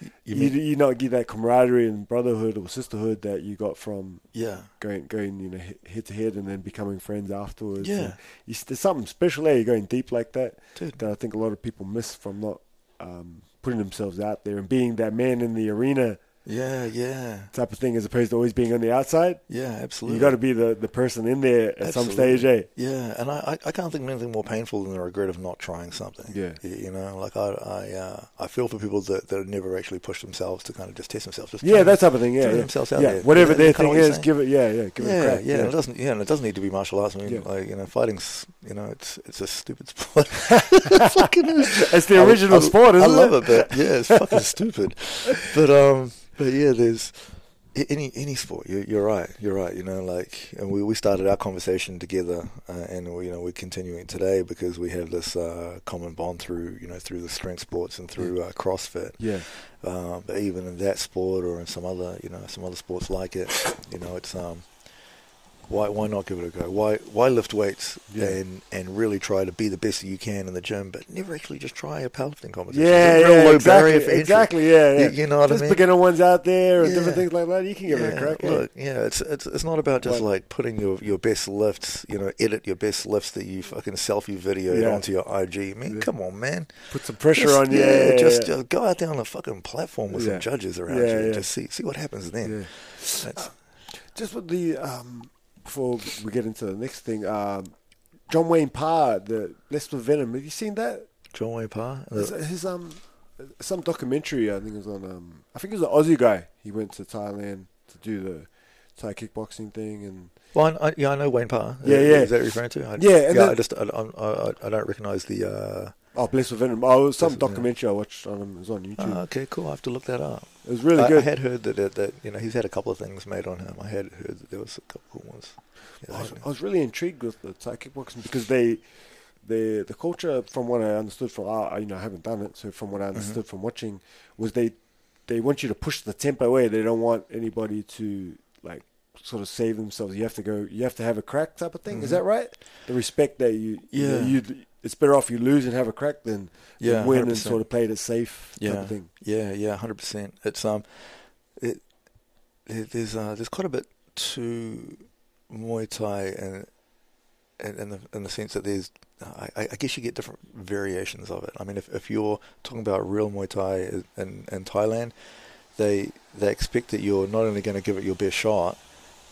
You you, mean- you, not get that camaraderie and brotherhood or sisterhood that you got from Yeah, going going you know head to head and then becoming friends afterwards. Yeah. You, there's something special there. You're going deep like that dude. that I think a lot of people miss from not um, putting themselves out there and being that man in the arena Yeah, yeah, type of thing, as opposed to always being on the outside. yeah, absolutely. You got to be the, the person in there at some stage, eh? Yeah, and I, I can't think of anything more painful than the regret of not trying something. Yeah. you, know, like I I uh, I feel for people that that never actually push themselves to kind of just test themselves. Just Yeah, that type of thing. Yeah, yeah. themselves out yeah. there. Whatever Yeah, their thing is, give it. Yeah, yeah. Give it a yeah, crack. yeah, and it doesn't. Yeah, and it doesn't need to be martial arts. I mean, Yeah. like you know, fighting's you know, it's it's a stupid sport. it fucking is. It's the original I- sport, isn't I love it? it, but yeah, it's fucking stupid. But um, but yeah, there's any any sport. You're, you're right. You're right. You know, like, and we we started our conversation together, uh, and we, you know we're continuing today because we have this uh, common bond through you know through the strength sports and through uh, CrossFit. Yeah, Um, but even in that sport or in some other, you know, some other sports like it, you know, it's um, Why why not give it a go? Why why lift weights Yeah. and and really try to be the best that you can in the gym, but never actually just try a powerlifting competition? Yeah, It's a yeah, low exactly, for exactly, yeah, yeah. You, you know what Just I mean? beginner ones out there and Yeah. different things like that. You can give it a crack. Look, yeah, it's it's it's not about just Like- like putting your, your best lifts, you know, edit your best lifts that you fucking selfie video Yeah. onto your IG. I mean, Yeah. come on, man. Put some pressure Just- on you. Yeah, yeah, just, yeah. just go out there on the fucking platform with Yeah. some judges around Yeah, you. yeah. Just see see what happens then. Yeah. That's, Just with the um, before we get into the next thing, um, John Wayne Parr, the Less with Venom. Have you seen that? John Wayne Parr. His, his um, some documentary. I think it was on um, I think it was an Aussie guy. He went to Thailand to do the Thai kickboxing thing, and Well, I, I, yeah, I know Wayne Parr. Yeah, yeah. Is that referring to? I, Yeah, yeah. then- I just I, I, I, don't recognise the. Uh, oh, Blessed with Venom. Oh, it was some documentary I watched on him. It was on YouTube. ah, okay, cool. I have to look that up. it was really I, good. I had heard that, that that you know he's had a couple of things made on him. I had heard that there was a couple of ones. Yeah, I was, I was really intrigued with the Thai kickboxing because they, the the culture, from what I understood from, I you know I haven't done it, so from what I Mm-hmm. understood from watching, was they, they want you to push the tempo away. They don't want anybody to like sort of save themselves. You have to go. You have to have a crack type of thing. Is Mhm. that right? The respect that you, you know, Yeah. you, it's better off you lose and have a crack than Yeah, than win and 100%. sort of play it safe Yeah, of thing. yeah, yeah, hundred percent. It's um, it, it there's uh there's quite a bit to Muay Thai and and in the in the sense that there's I, I I guess you get different variations of it. I mean, if if you're talking about real Muay Thai in in Thailand, they they expect that you're not only going to give it your best shot,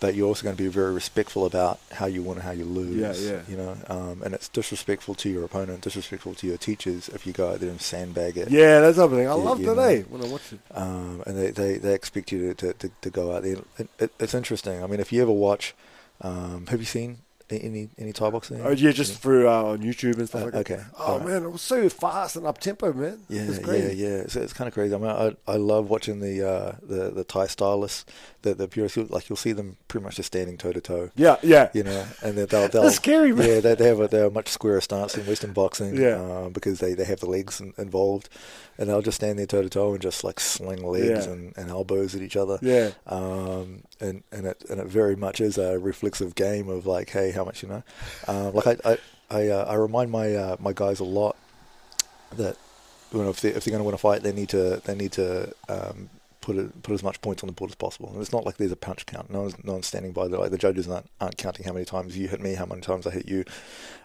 but you're also going to be very respectful about how you win and how you lose. Yeah, yeah. You know, um, and it's disrespectful to your opponent, disrespectful to your teachers if you go out there and sandbag it. Yeah, that's the other thing. I Yeah, loved you it, eh, when I watched it. um, and they, they, they expect you to, to, to, to go out there. It, it, it's interesting. I mean, if you ever watch, um, have you seen any any Thai boxing? Oh yeah, just through uh, on YouTube and stuff Uh, like that. okay. Oh Alright. man, it was so fast and up tempo, man. Yeah, it was yeah, great. yeah. It's, it's kind of crazy. I mean, I, I love watching the uh, the the Thai stylists, the the purists. Like you'll see them pretty much just standing toe to toe. Yeah, yeah. You know, and they'll, they'll That's scary, man. Yeah, they, they have a they're a much squarer stance in Western boxing. Yeah. um, because they, they have the legs in, involved, and they'll just stand there toe to toe and just like sling legs Yeah. and, and elbows at each other. Yeah. um, and and it and it very much is a reflexive game of like, hey, how much you know. Um, like I I I, uh, I remind my uh, my guys a lot that you know if they if they're going to win a fight, they need to they need to um, put it, put as much points on the board as possible. And it's not like there's a punch count. No one's no one's standing by. The, like the judges aren't aren't counting how many times you hit me, how many times I hit you.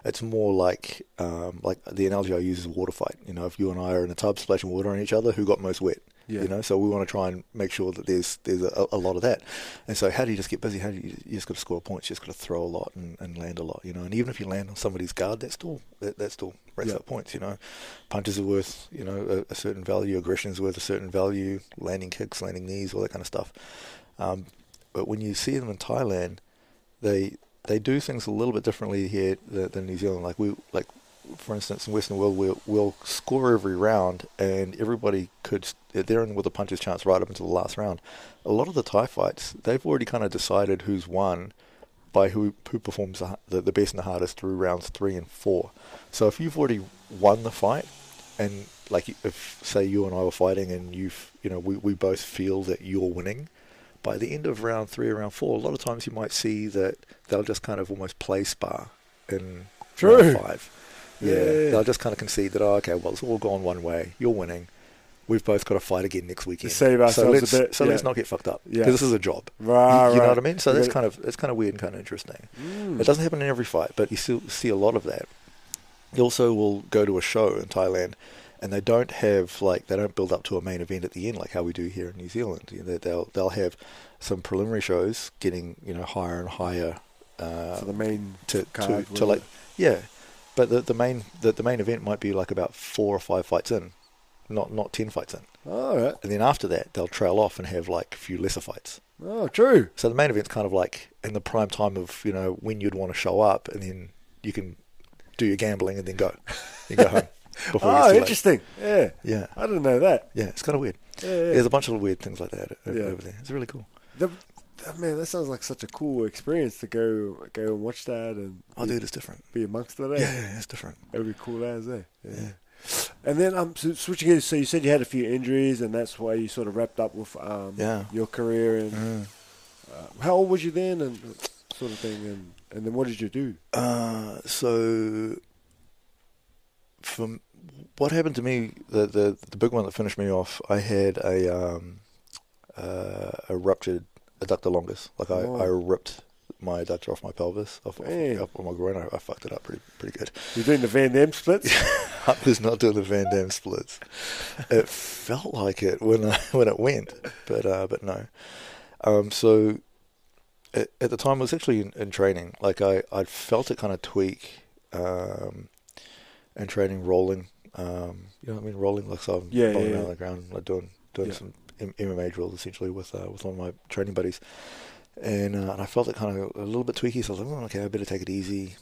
It's more like um, like the analogy I use is a water fight. You know, if you and I are in a tub splashing water on each other, who got most wet? Yeah. You know, so we want to try and make sure that there's there's a, a lot of that. And so, how do you just get busy? How do you you just got to score points? You just got to throw a lot and, and land a lot. You know, and even if you land on somebody's guard, that's still that, that still racks Yeah. up points. You know, punches are worth you know a, a certain value. Aggression is worth a certain value. Landing kicks, landing knees, all that kind of stuff. Um, but when you see them in Thailand, they they do things a little bit differently here than, than New Zealand. Like we like for instance, in Western world, we'll, we'll score every round, and everybody could they're in with a puncher's chance right up until the last round. A lot of the Thai fights, they've already kind of decided who's won by who who performs the, the, the best and the hardest through rounds three and four. So if you've already won the fight, and like if say you and I were fighting, and you've you know we, we both feel that you're winning, by the end of round three or round four, a lot of times you might see that they'll just kind of almost play spar in True. round five. Yeah, Yeah. they'll just kind of concede that, oh, okay, well, it's all gone one way. You're winning. We've both got to fight again next weekend. save so ourselves a let's, bit, So let's not get fucked up. Yeah. Because this is a job. Right, you, you know what I mean? So You kind of it's kind of weird and kind of interesting. Mm. It doesn't happen in every fight, but you still see a lot of that. You also will go to a show in Thailand, and they don't have like they don't build up to a main event at the end like how we do here in New Zealand. You know, they'll they'll have some preliminary shows getting you know higher and higher uh, to the main to to, to like yeah, but the the main the, the main event might be like about four or five fights in, not not ten fights in, All right. and then after that they'll trail off and have like a few lesser fights. Oh, true. So the main event's kind of like in the prime time of you know when you'd want to show up, and then you can do your gambling and then go, you go home Oh, interesting. Yeah. Yeah, I didn't know that. yeah, it's kind of weird. Yeah, yeah. There's a bunch of weird things like that over, Yeah. there. It's really cool. The- man, that sounds like such a cool experience to go go and watch that and Oh, be, dude, it's different. be amongst it. Eh? Yeah, yeah, it's different. That'd be cool as eh? Yeah. Yeah. And then um, so switching gears. So you said you had a few injuries, and that's why you sort of wrapped up with um Yeah. your career. And Mm. uh, how old was you then? And sort of thing. And and then what did you do? Uh, so, from what happened to me, the, the the big one that finished me off, I had a um, uh, a ruptured adductor longus. Like I, Oh. I ripped my adductor off my pelvis, off, off, off my groin. I, I fucked it up pretty pretty good. You're doing the Van Damme splits. I was not doing the Van Damme splits. It felt like it when I, when it went, but uh, but no. Um, so at, at the time, I was actually in, in training. Like I I felt it kind of tweak, um, and training rolling. Um, you know what I mean? Rolling like so I'm Yeah, yeah, yeah. on the ground, like doing doing Yeah. some MMA drills essentially with uh, with one of my training buddies. And, uh, and I felt it kind of a little bit tweaky, so I was like, oh, okay, I better take it easy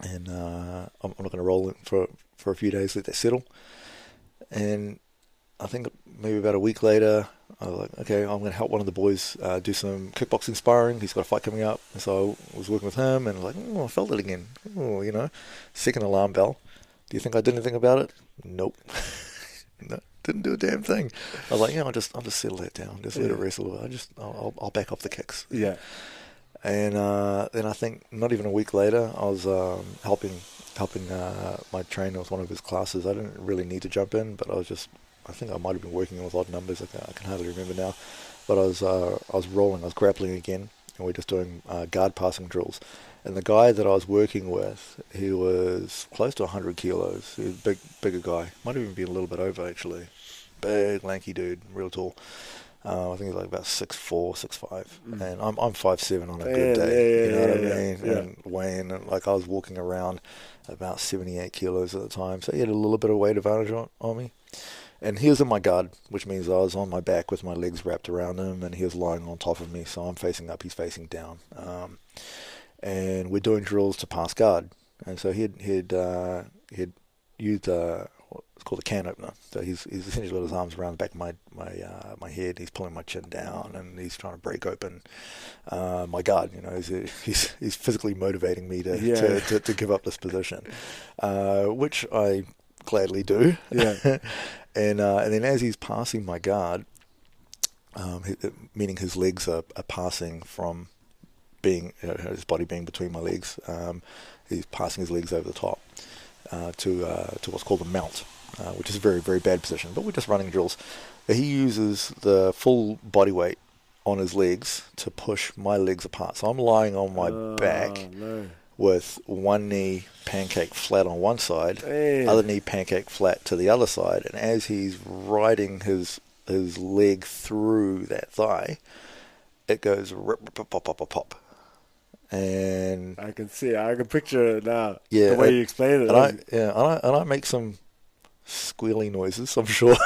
and uh, I'm, I'm not going to roll it for for a few days, let that settle. And I think maybe about a week later, I was like, okay, I'm going to help one of the boys uh, do some kickboxing sparring. He's got a fight coming up, and so I was working with him, and I was like, oh, I felt it again. Oh, you know, second alarm bell. Do you think I did anything about it? Nope. no, didn't do a damn thing. I was like, yeah, I'll just I'll just settle that down, just let it Yeah. rest a little bit. I just I'll, I'll, back off the kicks. yeah. And uh, then I think not even a week later, I was um, helping helping uh, my trainer with one of his classes. I didn't really need to jump in, but I was just I think I might have been working with odd numbers. I can, I can hardly remember now. But I was uh, I was rolling, I was grappling again, and we are just doing uh, guard passing drills. And the guy that I was working with, he was close to 100 kilos. He was a big, bigger guy. Might have even be a little bit over actually. Big, lanky dude, real tall. Uh, I think he's like about six four, six five, Mm. and I'm I'm five seven on a Yeah, good day. yeah, you know yeah, what I mean? yeah. And weighing and like I was walking around about seventy eight kilos at the time, so he had a little bit of weight advantage on, on me. And he was in my guard, which means I was on my back with my legs wrapped around him, and he was lying on top of me. So I'm facing up, he's facing down, um, and we're doing drills to pass guard. And so he'd he'd uh, he'd used uh, what's called a can opener. So he's he's essentially got his arms around the back of my my uh, my head. He's pulling my chin down, and he's trying to break open uh, my guard. You know, he's he's he's physically motivating me to Yeah. to, to, to give up this position, uh, which I gladly do. Yeah. and uh, and then as he's passing my guard, um, hi- meaning his legs are, are passing from being you know, his body being between my legs, um, he's passing his legs over the top uh, to uh, to what's called a mount, uh, which is a very very bad position. But we're just running drills. He uses the full body weight on his legs to push my legs apart. So I'm lying on my Oh, back No. with one knee pancake flat on one side, Damn. other knee pancake flat to the other side, and as he's riding his his leg through that thigh, it goes rip, rip, pop, pop, pop, pop, and I can see. I can picture it now. Yeah, The way and- you explain it. and I yeah, and I and I make some squealy noises, I'm sure,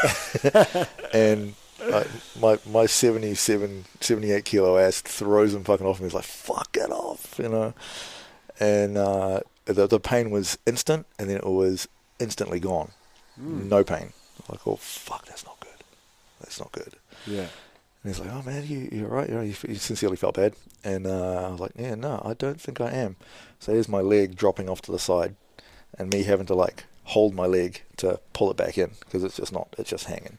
and. I, my my 77, 78 kilo ass throws him fucking off me. He's like, "Fuck it off," you know. And uh, the the pain was instant, and then it was instantly gone. Mm. No pain. Like, oh fuck, that's not good. That's not good. Yeah. And he's like, oh man, you you're right. You know, he sincerely felt bad, and uh, I was like, yeah, no, I don't think I am. So here's my leg dropping off to the side, and me having to like hold my leg to pull it back in because it's just not, it's just hanging.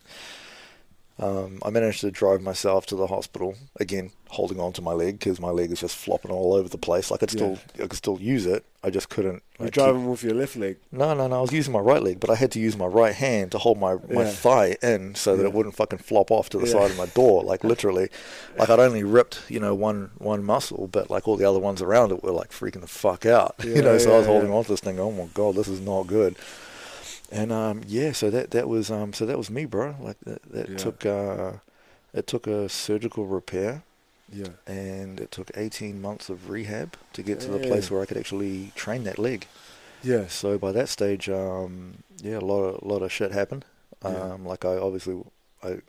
Um, I managed to drive myself to the hospital again, holding on to my leg because my leg is just flopping all over the place. Like I'd Yeah. still, I could still use it. I just couldn't. You're like, keep- driving with your left leg. no, no, no. I was using my right leg, but I had to use my right hand to hold my, my Yeah. thigh in so that Yeah. it wouldn't fucking flop off to the side of my door. Like literally, like I'd only ripped, you know, one one muscle, but like all the other ones around it were like freaking the fuck out. You know, so I was holding on to this thing. Oh my god, this is not good. And um, yeah, so that that was um, so that was me, bro. Like that, that Yeah. took uh, it took a surgical repair Yeah. and it took 18 months of rehab to get to the place where I could actually train that leg. Yeah. So by that stage, um, yeah, a lot of a lot of shit happened. Um, Yeah. Like I obviously, I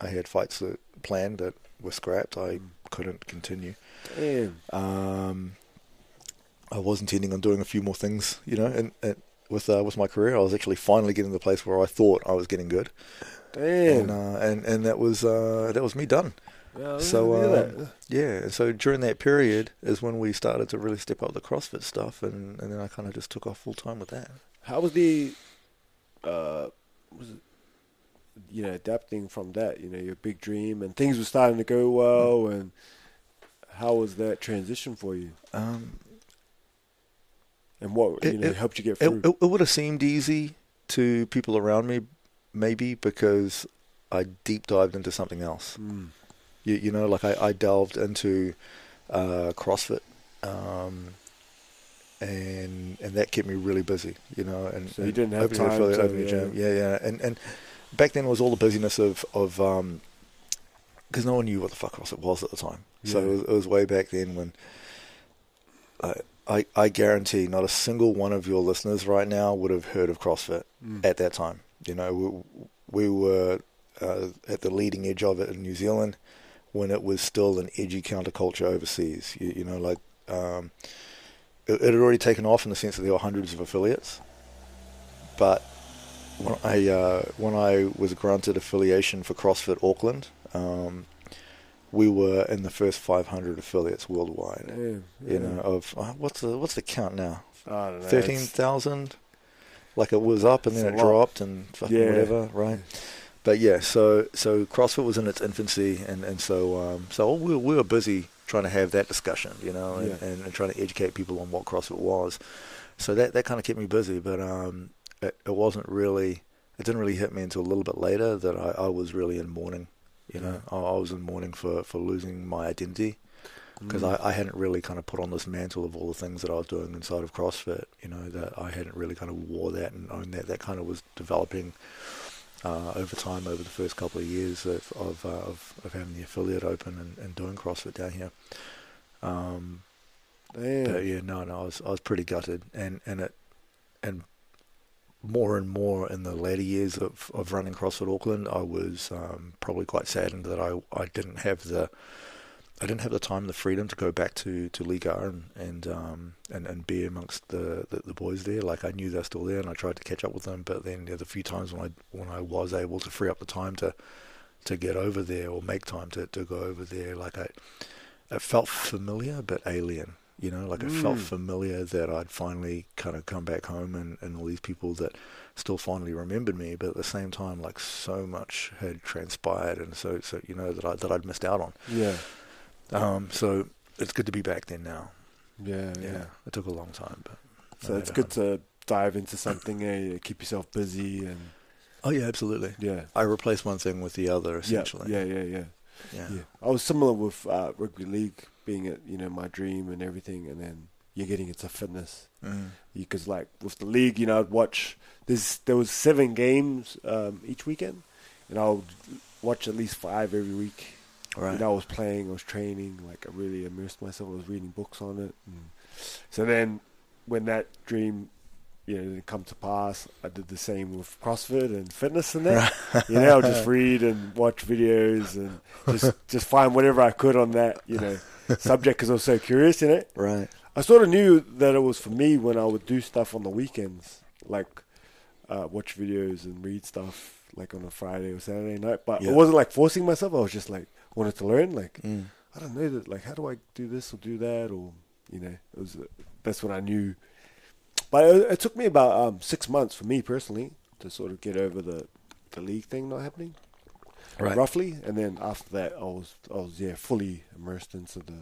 I had fights that planned that were scrapped. I Mm. couldn't continue. Damn. Um, I was intending on doing a few more things, you know, and, and with uh, with my career, I was actually finally getting to the place where I thought I was getting good, Damn. and uh, and and that was uh, that was me done. Yeah, so, um. Yeah, so during that period is when we started to really step up the CrossFit stuff, and, and then I kind of just took off full time with that. How was the, uh, was it, you know, adapting from that? You know, your big dream and things were starting to go well, and how was that transition for you? Um, And what It- you know it- helped you get through? it, it would have seemed easy to people around me, maybe because I deep dived into something else. Mm. You, you know, like I, I delved into uh, CrossFit, um, and and that kept me really busy. You know, and So you didn't have time to- opening a gym. yeah, yeah, and and back then was all the busyness of of um, because no one knew what the fuck CrossFit was at the time. So it was, it was way back then when I, I I guarantee not a single one of your listeners right now would have heard of CrossFit Mm. at that time. You know, we, we were uh, at the leading edge of it in New Zealand when it was still an edgy counterculture overseas. You, you know, like um, it, it had already taken off in the sense that there were hundreds of affiliates, but when I uh, when I was granted affiliation for CrossFit Auckland, um, we were in the first 500 affiliates worldwide. Yeah, You know, of uh, what's the what's the count now? I don't know. Thirteen thousand. Like it was up and then it lot. dropped and fucking Yeah. whatever, right? But yeah, so so CrossFit was in its infancy, and and so um, so we were, we were busy trying to have that discussion, you know, and, Yeah. and, and trying to educate people on what CrossFit was. So that that kind of kept me busy, but um, it, it wasn't really. It didn't really hit me until a little bit later that I, I was really in mourning. You know, I, I was in mourning for, for losing my identity because Mm. I, I hadn't really kind of put on this mantle of all the things that I was doing inside of CrossFit. You know that I hadn't really kind of wore that and owned that. That kind of was developing uh, over time, over the first couple of years of of, uh, of, of having the affiliate open and, and doing CrossFit down here. Um, Damn. but yeah, no, no, I was I was pretty gutted, and and it and more and more in the later years of, of running CrossFit Auckland, I was um, probably quite saddened that I, I didn't have the I didn't have the time, the freedom to go back to, to Liga and and, um, and and be amongst the, the, the boys there. Like I knew they're still there, and I tried to catch up with them. But then the few times when I when I was able to free up the time to to get over there or make time to, to go over there, like I it felt familiar but alien. You know, like it felt Mm. familiar that I'd finally kind of come back home and, and all these people that still finally remembered me, but at the same time, like so much had transpired and so, so you know, that, I, that I'd missed out on. Yeah. Um, so it's good to be back there now. Yeah. Yeah, Yeah. it took a long time, but So it's good home. to dive into something, eh? Keep yourself busy and Oh yeah, absolutely. yeah. I replaced one thing with the other Yeah, essentially. yeah, yeah, yeah, yeah. yeah. I was similar with uh, rugby league being it, you know, my dream and everything, and then you're getting into fitness Mm. because, like, with the league, you know, I'd watch. There's there was seven games um, each weekend, and I would watch at least five every week. Right. You know, I was playing, I was training, like I really immersed myself. I was reading books on it. And so then, when that dream, you know, didn't come to pass, I did the same with CrossFit and fitness and that. you know, I'll just read and watch videos and just just find whatever I could on that, you know, subject because I was so curious. You know, Right. I sort of knew that it was for me when I would do stuff on the weekends, like uh, watch videos and read stuff like on a Friday or Saturday night. But Yeah. it wasn't like forcing myself. I was just like wanted to learn. Like Mm. I don't know that. Like how do I do this or do that or you know, it was that's when I knew. But it, it took me about um, six months for me personally to sort of get over the the league thing not happening Right. roughly, and then after that I was I was yeah fully immersed into the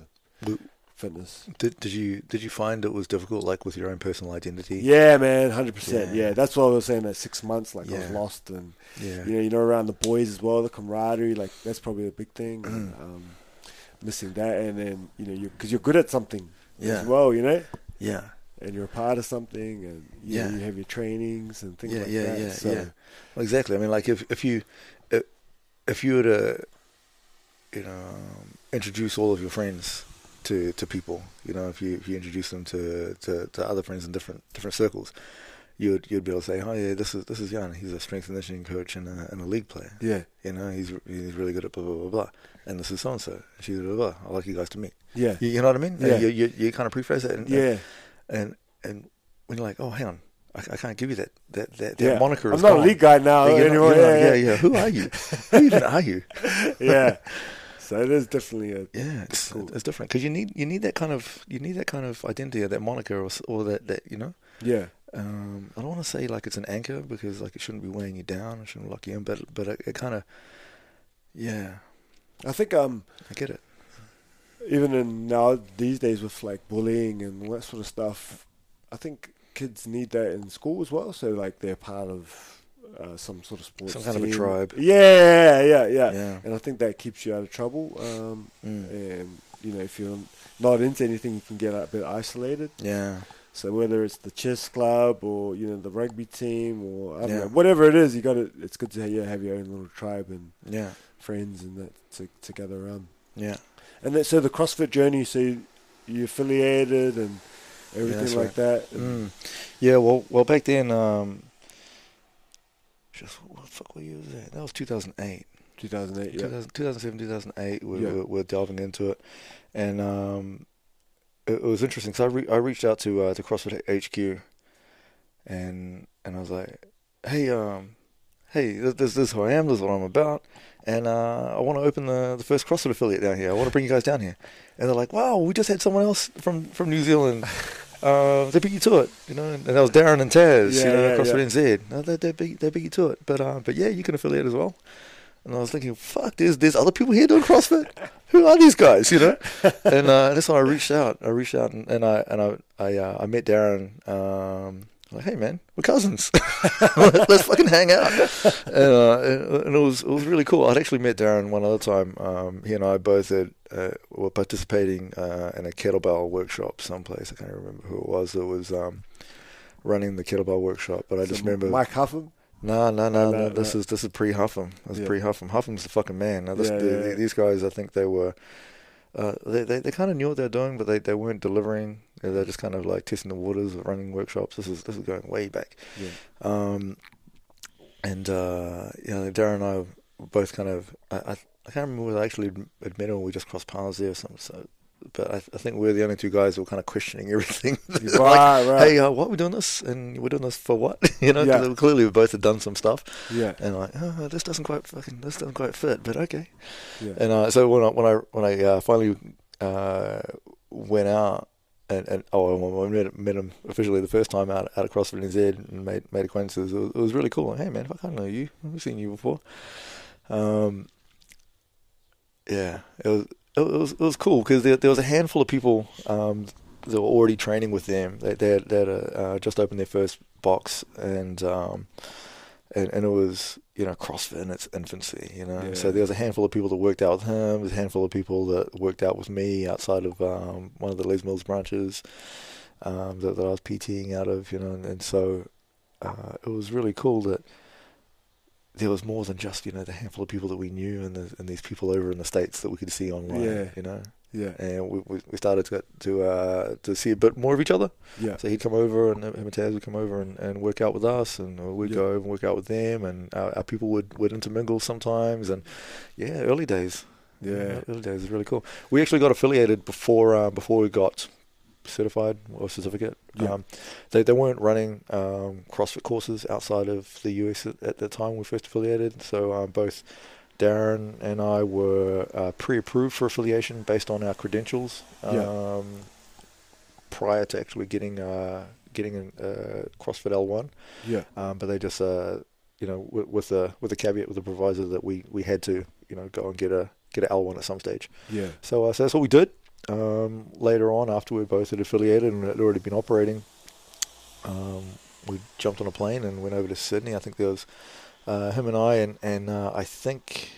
W- fitness. Did did you did you find it was difficult, like with your own personal identity? Yeah, man, hundred percent. Yeah. Yeah, that's what I was saying. That six months, like I was lost, and Yeah. you know, you know, around the boys as well, the camaraderie, like that's probably a big thing. and, Mm. um, missing that, and then you know, you because you're good at something Yeah. as well, you know, Yeah. and you're a part of something, and you, know, Yeah. you have your trainings and things yeah, like yeah, that. yeah, so, yeah. Well, exactly. I mean, like if if you if, you were to you know introduce all of your friends to to people, you know, if you if you introduce them to, to, to other friends in different different circles, you'd you'd be able to say, oh yeah, this is this is Jan. He's a strength and conditioning coach and a, and a league player. yeah, You know, he's he's really good at blah blah blah blah. And this is so and so. She's blah, blah blah. I like you guys to meet. yeah, You, you know what I mean? Yeah. You, you you kind of preface it. And, yeah, and and when you're like, oh, hang on, I, I can't give you that that that, that yeah. moniker. I'm not a gone. league guy now Yeah, anymore. not- yeah, yeah, yeah. Who are you? Who even are you? yeah. So it is definitely a Yeah, it's, cool. it's different because you need you need that kind of you need that kind of identity or that moniker or or that that you know. yeah, Um, I don't want to say like it's an anchor because like it shouldn't be weighing you down, it shouldn't lock you in, but but it, it kind of, yeah, I think um I get it. even in now these days with like bullying and all that sort of stuff, I think kids need that in school as well. So like they're part of uh, some sort of sports, Some kind of a tribe. Yeah, yeah, yeah, Yeah. And I think that keeps you out of trouble. Um, Mm. and you know, if you're not into anything, you can get a bit isolated. Yeah. So whether it's the chess club or you know the rugby team or I don't Yeah. know, whatever it is, you got to. It's good to yeah, have your own little tribe and Yeah. friends and that to to gather around. Yeah. And then, so the CrossFit journey, so you, you affiliated and everything that's like that. Mm. Yeah, well, well, back then, um, just what the fuck year was that? That was 2008. 2008, yeah. 2000, 2007, 2008. We, Yeah. we're, we're delving into it, and um, it, it was interesting. because I, re- I reached out to uh, to CrossFit HQ, and and I was like, hey, um, hey, this, this, this is who I am. This is what I'm about. And uh, I want to open the, the first CrossFit affiliate down here. I want to bring you guys down here. And they're like, wow, we just had someone else from, from New Zealand. Uh, they beat you to it, you know. And that was Darren and Taz, Yeah, you know, yeah, CrossFit yeah. NZ. No, they, they, beat, they beat you to it. But uh, but yeah, you can affiliate as well. And I was thinking, fuck, there's, there's other people here doing CrossFit. Who are these guys, you know? and uh, that's when I reached out. I reached out and, and I and I I, uh, I met Darren. Um, like, hey man, we're cousins. Let's fucking hang out. And, uh, and it was it was really cool. I'd actually met Darren one other time. Um, he and I both had, uh, were participating uh, in a kettlebell workshop someplace. I can't remember who it was. It was um, running the kettlebell workshop, but I just remember. Mike Huffam. No, no, No, no. This is this is pre Huffam. This is Yeah. pre Huffam. Huffam's the fucking man. Now, this, Yeah, yeah, the- These guys, I think they were. Uh, they they, they kind of knew what they were doing, but they, they weren't delivering. They're just kind of like testing the waters, of running workshops. This is this is going way back. Yeah. Um, and uh, you know, Darren and I were both kind of. I, I I can't remember whether I actually admitted or we just crossed paths there or something. So, but I, I think we're the only two guys who are kind of questioning everything. like, right, right. hey, uh, what are we doing this? And we're doing this for what? you know, Yeah. clearly we both had done some stuff, yeah, and like, oh, this doesn't quite fucking, this doesn't quite fit, but okay. yeah. And uh, so when I when I when I uh, finally uh, went out and, and oh, when I met, met him officially the first time out out of CrossFit NZ and made made acquaintances, it was, it was really cool. Like, hey man, fuck, I don't know you, I've seen you before. Um, yeah, it was it was it was cool because there there was a handful of people um, that were already training with them. They they had, they had uh, just opened their first box and um, and and it was you know CrossFit in its infancy. You know, so there was a handful of people that worked out with him. There's a handful of people that worked out with me outside of um, one of the Les Mills branches um, that, that I was PTing out of. You know, and, and so uh, it was really cool that there was more than just you know the handful of people that we knew and, the, and these people over in the states that we could see online. Yeah. You know, yeah, and we we, started to to uh, to see a bit more of each other. yeah, So he'd come over and him and Taz would come over and, and work out with us, and we'd Yeah. go over and work out with them, and our, our people would, would intermingle sometimes. And yeah, early days. yeah. early days is really cool. We actually got affiliated before uh, before we got certified or certificate. Yeah. Um, they they weren't running um, CrossFit courses outside of the US at, at the time we first affiliated. So um, both Darren and I were uh, pre-approved for affiliation based on our credentials. Yeah. Um, prior to actually getting uh, getting a uh, CrossFit L1, yeah. um, but they just uh, you know with, with the with the caveat with the proviso that we, we had to you know go and get a get a L1 at some stage. Yeah, So, uh, so that's what we did. Um, later on, after we both had affiliated and had already been operating, um, we jumped on a plane and went over to Sydney. I think there was uh, him and I, and and uh, I think.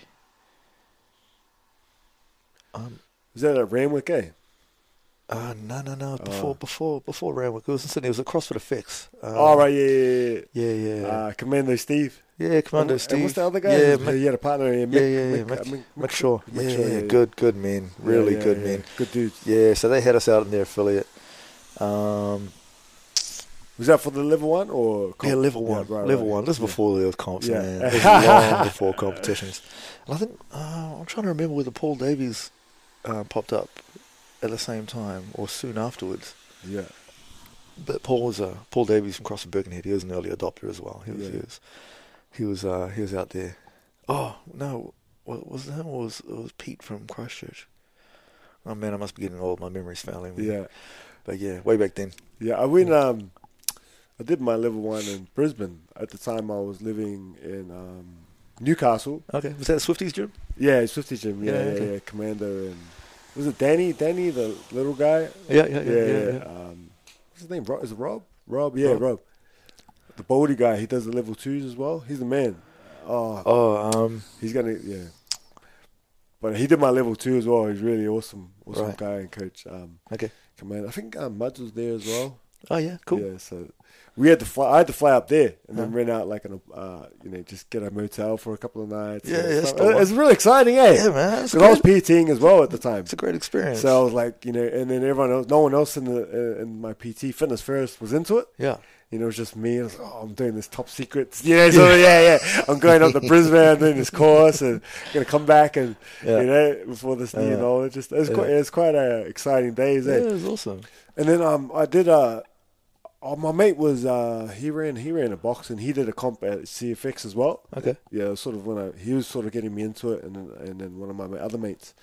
Um, is that at Ramwick? Eh? uh, no, no, no. Before, Oh. before, before Ramwick, it was in Sydney. It was at CrossFit Effects. Um, oh right, yeah, yeah, Yeah, yeah. yeah, Uh, Commando Steve. Yeah. Commando And- Steve. And what's the other guy? Yeah, He- Mick, he had a partner. Yeah, Mick, yeah, yeah, yeah, Mick, Mick- Mick, Mick Shaw. Yeah, Mick yeah, Shaw, yeah, yeah. good, good men. Really yeah, good yeah. men. Good dudes. Yeah, so they had us out in their affiliate. Um, Was that for the level one or? comp? yeah, level Yeah, one. right, level right. one. This is Yeah. before was comps, Yeah. man. This is long before competitions. And I think uh, I'm trying to remember whether Paul Davies uh, popped up at the same time or soon afterwards. Yeah, But Paul was uh, Paul Davies from CrossFit Birkenhead. He was an early adopter as well. He was Yeah. he was he was, uh, he was out there. Oh no, what was it him? Was it was Pete from Christchurch? Oh man, I must be getting old. My memory's failing me. yeah, But yeah, way back then. yeah. I went. Um, I did my level one in Brisbane. At the time, I was living in um, Newcastle. Okay, was that Swifties gym? Yeah, 50 gym. Yeah, Yeah, yeah, okay. yeah. Commando and was it Danny? Danny, the little guy. Yeah, yeah, yeah. Yeah, yeah, yeah. yeah. Um, what's his name? Rob? Is it Rob? Rob? Yeah, Rob. Rob. The baldy guy. He does the level twos as well. He's the man. Oh, Oh, um, he's gonna yeah. But he did my level two as well. He's really awesome, awesome Right. guy and coach. Um, okay. command. I think um, Muds was there as well. Oh yeah, cool. Yeah, so we had to fly. I had to fly up there and then rent out like an, uh, you know, just get a motel for a couple of nights. Yeah, yeah, it's really exciting, eh? Yeah, man. Because I was. PTing as well at the time. It's a great experience. So I was like, you know, and then everyone else, no one else in the uh, in my PT fitness first was into it. yeah. You know, it was just me. I was, oh, I'm doing this top secret. Yeah, so yeah, yeah. I'm going up to Brisbane I'm doing this course and gonna come back and Yeah. you know before this new Yeah. and all. It just it's Yeah. quite it's quite a exciting days. Yeah, Eh? it was awesome. And then um, I did uh, oh, my mate was uh, he ran he ran a box and he did a comp at CFX as well. Okay. Yeah, sort of when I he was sort of getting me into it, and then and then one of my other mates,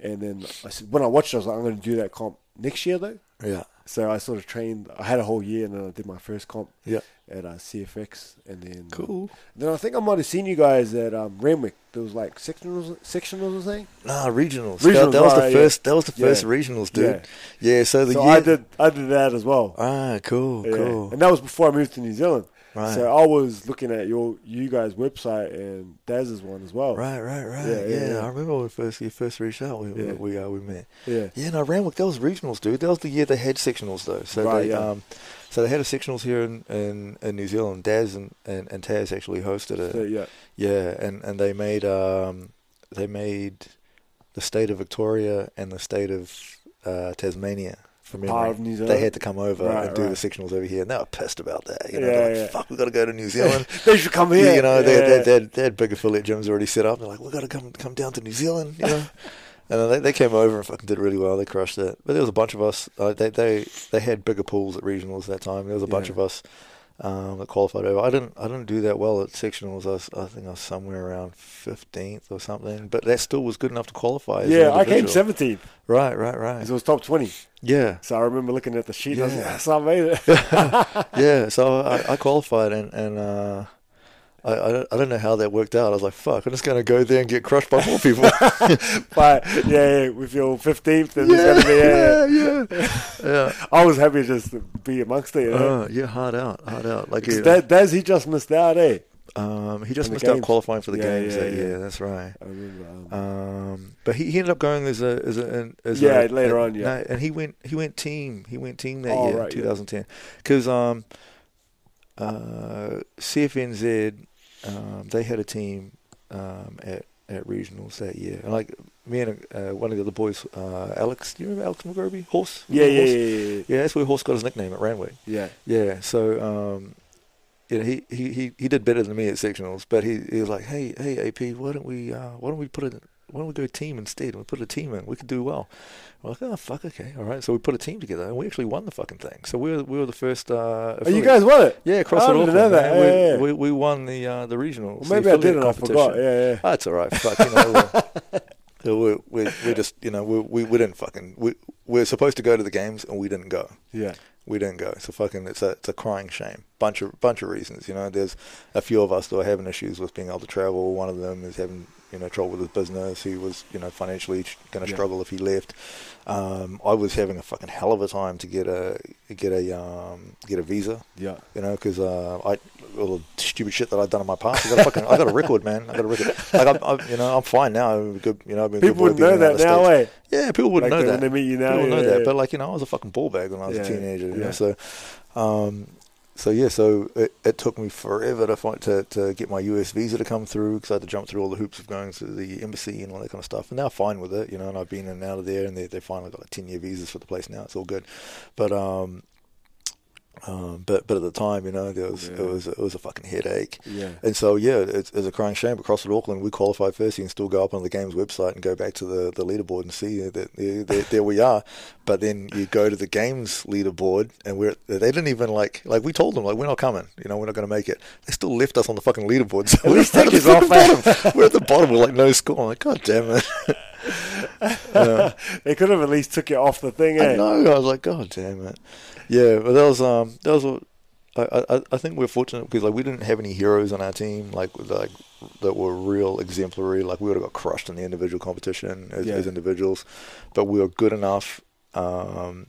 and then I said when I watched, it, I was like, I'm going to do that comp next year though. Yeah. So I sort of trained. I had a whole year, and then I did my first comp Yeah. at uh, CFX, and then Cool. Then I think I might have seen you guys at um, Renwick. There was like sectionals, sectionals or something. Nah, regionals. Regionals, that, that was the yeah. first. That was the Yeah. first regionals, dude. Yeah. Yeah. so the So year. I did, I did that as well. Ah, cool, Yeah. cool. And that was before I moved to New Zealand. Right. So I was looking at your you guys' website and Daz's one as well. Right, right, right. Yeah, Yeah, yeah. I remember when we first you first reached out. We Yeah. we uh, we met. Yeah. Yeah, And no, Ramwick. That was regionals, dude. That was the year they had sectionals, though. So Right, they yeah. um, so they had a sectionals here in, in, in New Zealand. Daz and, and, and Taz actually hosted it. So, yeah. Yeah, and, and they made um, they made the state of Victoria and the state of uh, Tasmania from. Part of New Zealand. They had to come over Right, and do right. the sectionals over here, and they were pissed about that. You know, Yeah, they're like, yeah. "Fuck, we got to go to New Zealand." they should come here. you know, they, yeah. they, they, had, they had big affiliate gyms already set up. They're like, we got to come come down to New Zealand, you know. and then they, they came over and fucking did really well. They crushed it. But there was a bunch of us. Uh, they they they had bigger pools at regionals that time. There was a bunch of us um, that qualified over. I didn't I didn't do that well at sectionals. I, was, I think I was somewhere around fifteenth or something. But that still was good enough to qualify. Yeah, I came 17th. Right, right, right. It was top 20. Yeah, So I remember looking at the sheet. I was like, Yeah. yes, I made it. yeah. So I, I qualified and and. Uh, I, I, don't, I don't know how that worked out. I was like, fuck, I'm just going to go there and get crushed by more people. but yeah, yeah, with your 15th, and it's gonna be, yeah, yeah. yeah, yeah. I was happy just to be amongst it. You know? Uh, yeah, hard out, hard out. Like, yeah, that, Daz, he just missed out, eh? um, he just missed out qualifying for the Yeah, games yeah, that yeah. year. That's right. I remember. Um, Um, but he, he ended up going as a as a as Yeah, a, later a- on, yeah. no, and he went he went team he went team that Oh, year, right, 2010, because um, uh, CFNZ um, they had a team um, at at regionals that year, and like me and uh, one of the other boys, uh, Alex, do you remember Alex McGroby? Horse, yeah, yeah, Horse? yeah, yeah, yeah. That's where Horse got his nickname at Ranway. yeah. Yeah, so um, you know, he, he, he, he did better than me at sectionals, but he, he was like, hey hey AP, why don't we uh, why don't we put a why don't we go team instead? We put a team in, we could do well. We're like, oh fuck, okay, all right. So we put a team together, and we actually won the fucking thing. So we were we were the first. Uh, Oh, you guys won it? Yeah, across I the Auckland, know that. man. Yeah, we, we we won the uh, the regionals. Well, the maybe I didn't. I forgot. Yeah, yeah. That's all right. Fuck, you know, we're, we're, we're, we're just, you know, we, we, we didn't fucking, we, we're supposed to go to the games and we didn't go. Yeah. We didn't go. So fucking, it's a, it's a crying shame. Bunch of, bunch of reasons, you know, there's a few of us that are having issues with being able to travel. One of them is having, you know, trouble with his business. He was, you know, financially going to Yeah. struggle if he left. Um, I was having a fucking hell of a time to get a, get a, um, get a visa Yeah. you know, because uh, I all the stupid shit that I've done in my past. I got a fucking, I got a record, man. I got a record. Like I'm, I'm you know, I'm fine now. I'm good, you know, I've been People wouldn't know that now, eh? Yeah, people wouldn't Like know that. when they meet you now, people know yeah, that. yeah. But like you know, I was a fucking ball bag when I was Yeah, a teenager. You yeah. know, so. Um, so yeah, so it, it took me forever to find to, to get my US visa to come through because I had to jump through all the hoops of going to the embassy and all that kind of stuff. And now I'm fine with it, you know. And I've been in and out of there, and they they finally got like ten year visas for the place now. It's all good, but um, um, but but at the time, you know, there was Yeah. it was it was a fucking headache. Yeah. And so, yeah, it's, it's a crying shame. But CrossFit Auckland, we qualified first. You can still go up on the game's website and go back to the, the leaderboard and see that there, there, there we are. But then you go to the game's leaderboard, and we're they didn't even like like we told them like we're not coming. You know, we're not going to make it. They still left us on the fucking leaderboard. So we're, at the off, bottom. we're at the bottom with like no score. I'm like, God damn it. Yeah. They could have at least took it off the thing, I eh? know. I was like, God damn it. Yeah, but that was um that was I, I, I think we're fortunate because like we didn't have any heroes on our team like like that were real exemplary. Like we would have got crushed in the individual competition as, Yeah. as individuals, but we were good enough um,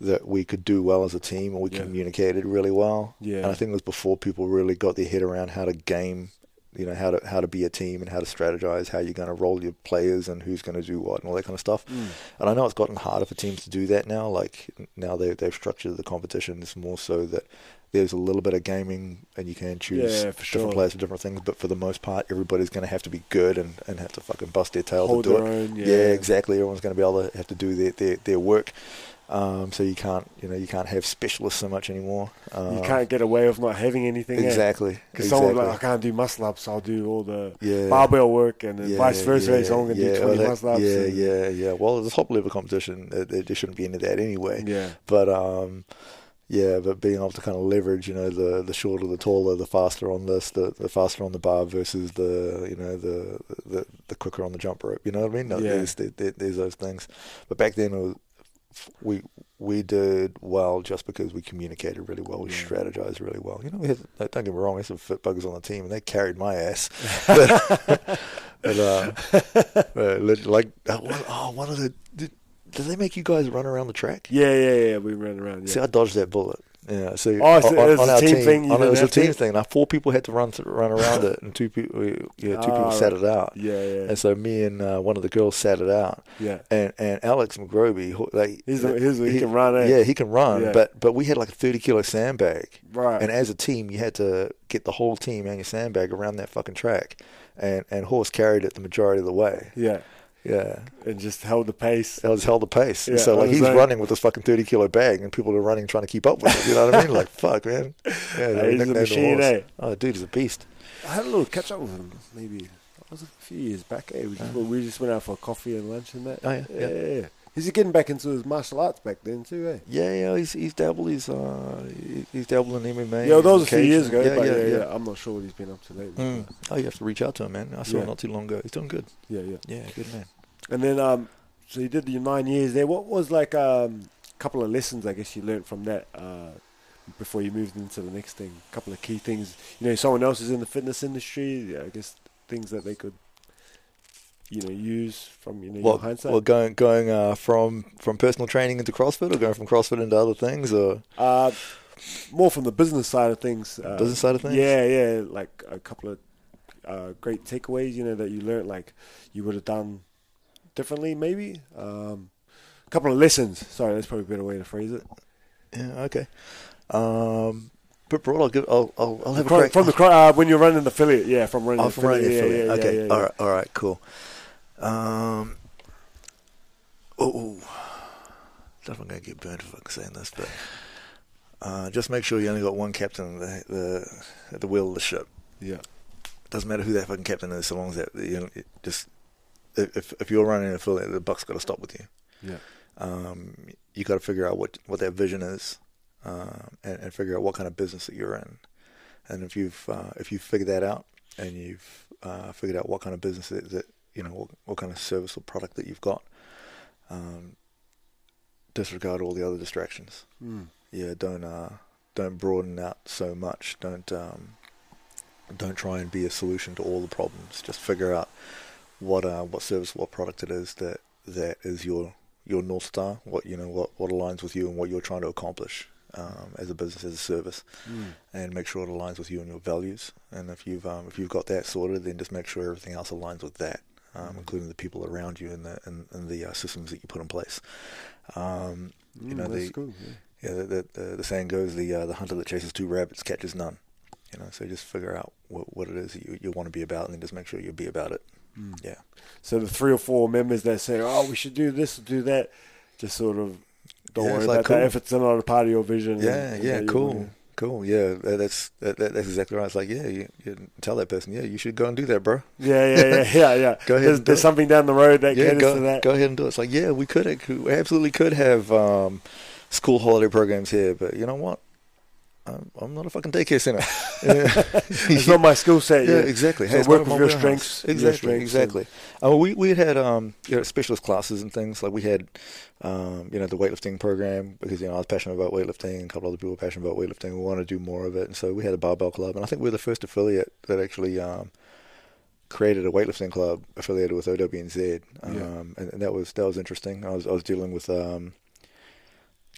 that we could do well as a team and we Yeah. communicated really well. Yeah. and I think it was before people really got their head around how to game. You know how to how to be a team and how to strategize, how you're going to roll your players and who's going to do what and all that kind of stuff. Mm. And I know it's gotten harder for teams to do that now. Like now they they've structured the competitions more so that there's a little bit of gaming and you can choose Yeah, different sure. players for different things. But for the most part, everybody's going to have to be good and, and have to fucking bust their tail Hold to do it. own, yeah. yeah. exactly. Everyone's going to be able to have to do their their, their work. Um, so you can't you know you can't have specialists so much anymore. Um, You can't get away with not having anything. eh? exactly Because exactly. someone like, I can't do muscle ups, I'll do all the Yeah. barbell work, and then Yeah, vice versa. yeah, someone can yeah, do 20 well, that- muscle ups. Yeah, yeah, yeah. Well, the top level competition, uh, there, there shouldn't be any of that anyway. Yeah. But um, yeah, but being able to kind of leverage, you know, the the shorter, the taller, the faster on this, the, the faster on the bar versus the you know the the, the quicker on the jump rope. You know what I mean? No, Yeah. There's, there, there- there's those things. But back then, it was, we we did well just because we communicated really well, we Yeah. strategized really well. You know, we had, don't get me wrong, we had some fit buggers on the team, and they carried my ass. but, but, uh, lit- like, uh, oh, one of the did, did they make you guys run around the track? Yeah, yeah, yeah. We ran around. See, Yeah. I dodged that bullet. Yeah, so Oh, so it was a our team thing, on, it was a have to? team thing. Now four people had to run to, run around it, and two people, yeah, two Ah, people sat it out. yeah, yeah, And so me and uh, one of the girls sat it out, yeah. and and Alex McGroby, like He's a- he's a- he can run, eh? Yeah, he can run, Yeah. but but we had like a thirty kilo sandbag, Right. and as a team, you had to get the whole team and your sandbag around that fucking track, and and horse carried it the majority of the way. yeah, Yeah, and just held the pace. that was held the pace. And Yeah, so like he's running with this fucking thirty kilo bag, and people are running trying to keep up with it. You know what I mean? Like fuck, man. Yeah, Hey, he's a machine, eh? Oh, dude, he's a beast. I had a little catch up with him. Maybe that was a few years back. Eh? We, just, we just went out for coffee and lunch and that. Oh, yeah, yeah, yeah. yeah. Is he getting back into his martial arts back then too? Eh? Yeah, yeah, he's he's dabbled. He's uh, he- he's dabbled in MMA. Yeah, well, that was a few years ago. Yeah, but yeah, yeah, yeah. I'm not sure what he's been up to lately. Mm. Oh, you have to reach out to him, man. I saw him not too long ago. He's doing good. Yeah, yeah. Yeah, good man. And then, um, so you did your nine years there. What was like um, a couple of lessons I guess you learned from that uh, before you moved into the next thing? A couple of key things. You know, someone else is in the fitness industry. I guess things that they could, you know, use from you know Well, your hindsight. well, going going uh, from from personal training into CrossFit, or going from CrossFit into other things, or Uh, more from the business side of things. Uh, Business side of things? Yeah, yeah. Like a couple of uh, great takeaways, you know, that you learned, like you would have done differently, maybe. Um, a couple of lessons. Sorry, that's probably a better way to phrase it. yeah, okay. Um, but broad, I'll give. I'll I'll, I'll have a From, crack. from the uh, when you're running the affiliate, yeah, from running Oh, the from running affiliate, yeah, affiliate. yeah, okay, yeah, all right, all right, cool. Um, oh, definitely gonna get burned for saying this, but uh, just make sure you only got one captain at the, the at the wheel of the ship. yeah. Doesn't matter who that fucking captain is, so long as that you know, just if if you're running a affiliate, the buck's got to stop with you. Yeah. Um, you got to figure out what what that vision is, uh, and, and figure out what kind of business that you're in. And if you've uh, if you've figured that out, and you've uh, figured out what kind of business that, that you know what, what kind of service or product that you've got, um, disregard all the other distractions. Mm. Yeah, don't uh, don't broaden out so much. Don't um, don't try and be a solution to all the problems. Just figure out what uh, what service, what product it is that that is your your north star. What you know, what what aligns with you and what you're trying to accomplish um, as a business, as a service, Mm. and make sure it aligns with you and your values. And if you've um, if you've got that sorted, then just make sure everything else aligns with that, um, including the people around you and the and, and the uh, systems that you put in place. Um, you Mm, know, that's the, cool. Yeah. yeah, the the, the, saying goes, the uh, the hunter that chases two rabbits catches none. You know, so just figure out what, what it is that you, you want to be about, and then just make sure you be about it. Mm. Yeah, So the three or four members that say, "Oh, we should do this, or do that," just sort of don't Yeah, worry it's like, about that cool. if it's not a part of your vision. yeah, and yeah, cool, cool. Yeah, that's that, that, that's exactly right. It's like, yeah, you, you tell that person, yeah, you should go and do that, bro. Yeah, yeah, yeah, yeah, yeah. Go ahead There's, and do there's something down the road that yeah, go, to that. go ahead and do it. It's like, yeah, we could, we absolutely could have um, school holiday programs here, but you know what? I'm, I'm not a fucking daycare center. It's not my skill set. yeah, Yeah, exactly. So it's work with your strengths. your Exactly, strengths and- exactly. Uh, we we had um you know specialist classes and things like we had um you know the weightlifting program because you know I was passionate about weightlifting and a couple other people were passionate about weightlifting. We wanted to do more of it, and so we had a barbell club, and I think we were the first affiliate that actually um created a weightlifting club affiliated with OWNZ. Um, Yeah. and, and that was that was interesting. I was I was dealing with um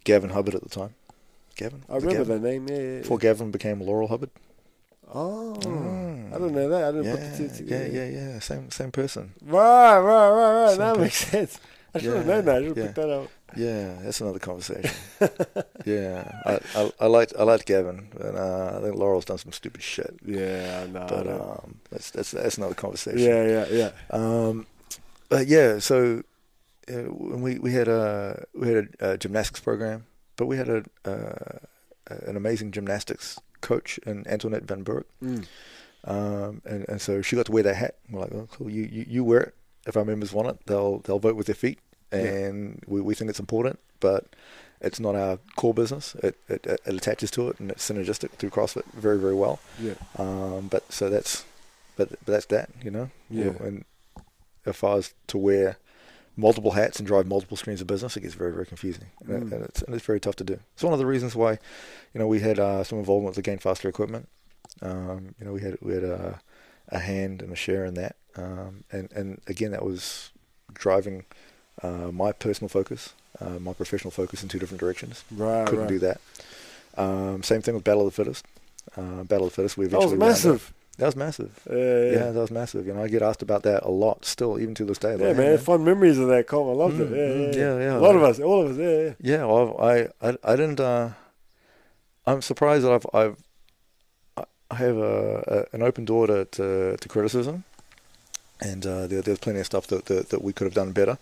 Gavin Hubbard at the time. Gavin, I remember Gavin? the name. Yeah, yeah, Before Gavin became Laurel Hubbard. Oh, Mm. I don't know that. I didn't Yeah, put the two together. yeah, yeah. Yeah. Same same person. Right, right, right, right. Same That person. makes sense. I should have known that. I should have yeah. picked that out. Yeah, that's another conversation. yeah, I, I I liked I liked Gavin, and uh, I think Laurel's done some stupid shit. Yeah, no. But um, that's that's that's another conversation. yeah, yeah, yeah. Um, but yeah, so uh, when we we had a we had a, a gymnastics program, but we had a uh, an amazing gymnastics coach in Antoinette Van Burg. Mm. Um, and, and so she got to wear that hat. We're like, oh, cool. You, you, you wear it. If our members want it, they'll they'll vote with their feet, and we, we think it's important, but it's not our core business. It, it it attaches to it, and it's synergistic through CrossFit very very well. Yeah. Um, but so that's but, but that's that, you know. Yeah. And if I was to wear multiple hats and drive multiple streams of business, it gets very very confusing, and, Mm. and it's and it's very tough to do. It's one of the reasons why, you know, we had uh, some involvement with the Gain Faster equipment. Um, you know, we had we had a, a hand and a share in that, um, and and again that was driving uh, my personal focus, uh, my professional focus in two different directions. Right, Couldn't right. do that. Um, same thing with Battle of the Fittest. Uh, Battle of the Fittest. We That was eventually wound up- massive. That was massive. Yeah, Yeah, that was massive. You know, I get asked about that a lot still, even to this day. Yeah, Like, man, hey, fun memories of that comp. I loved Mm, it. Yeah, mm, yeah, yeah. yeah. A lot of us, all of us. Yeah, yeah. Yeah, well, I, I, I didn't. Uh, I'm surprised that I've, I've, I- I have a, a an open door to, to, to criticism, and uh, there, there's plenty of stuff that, that that we could have done better.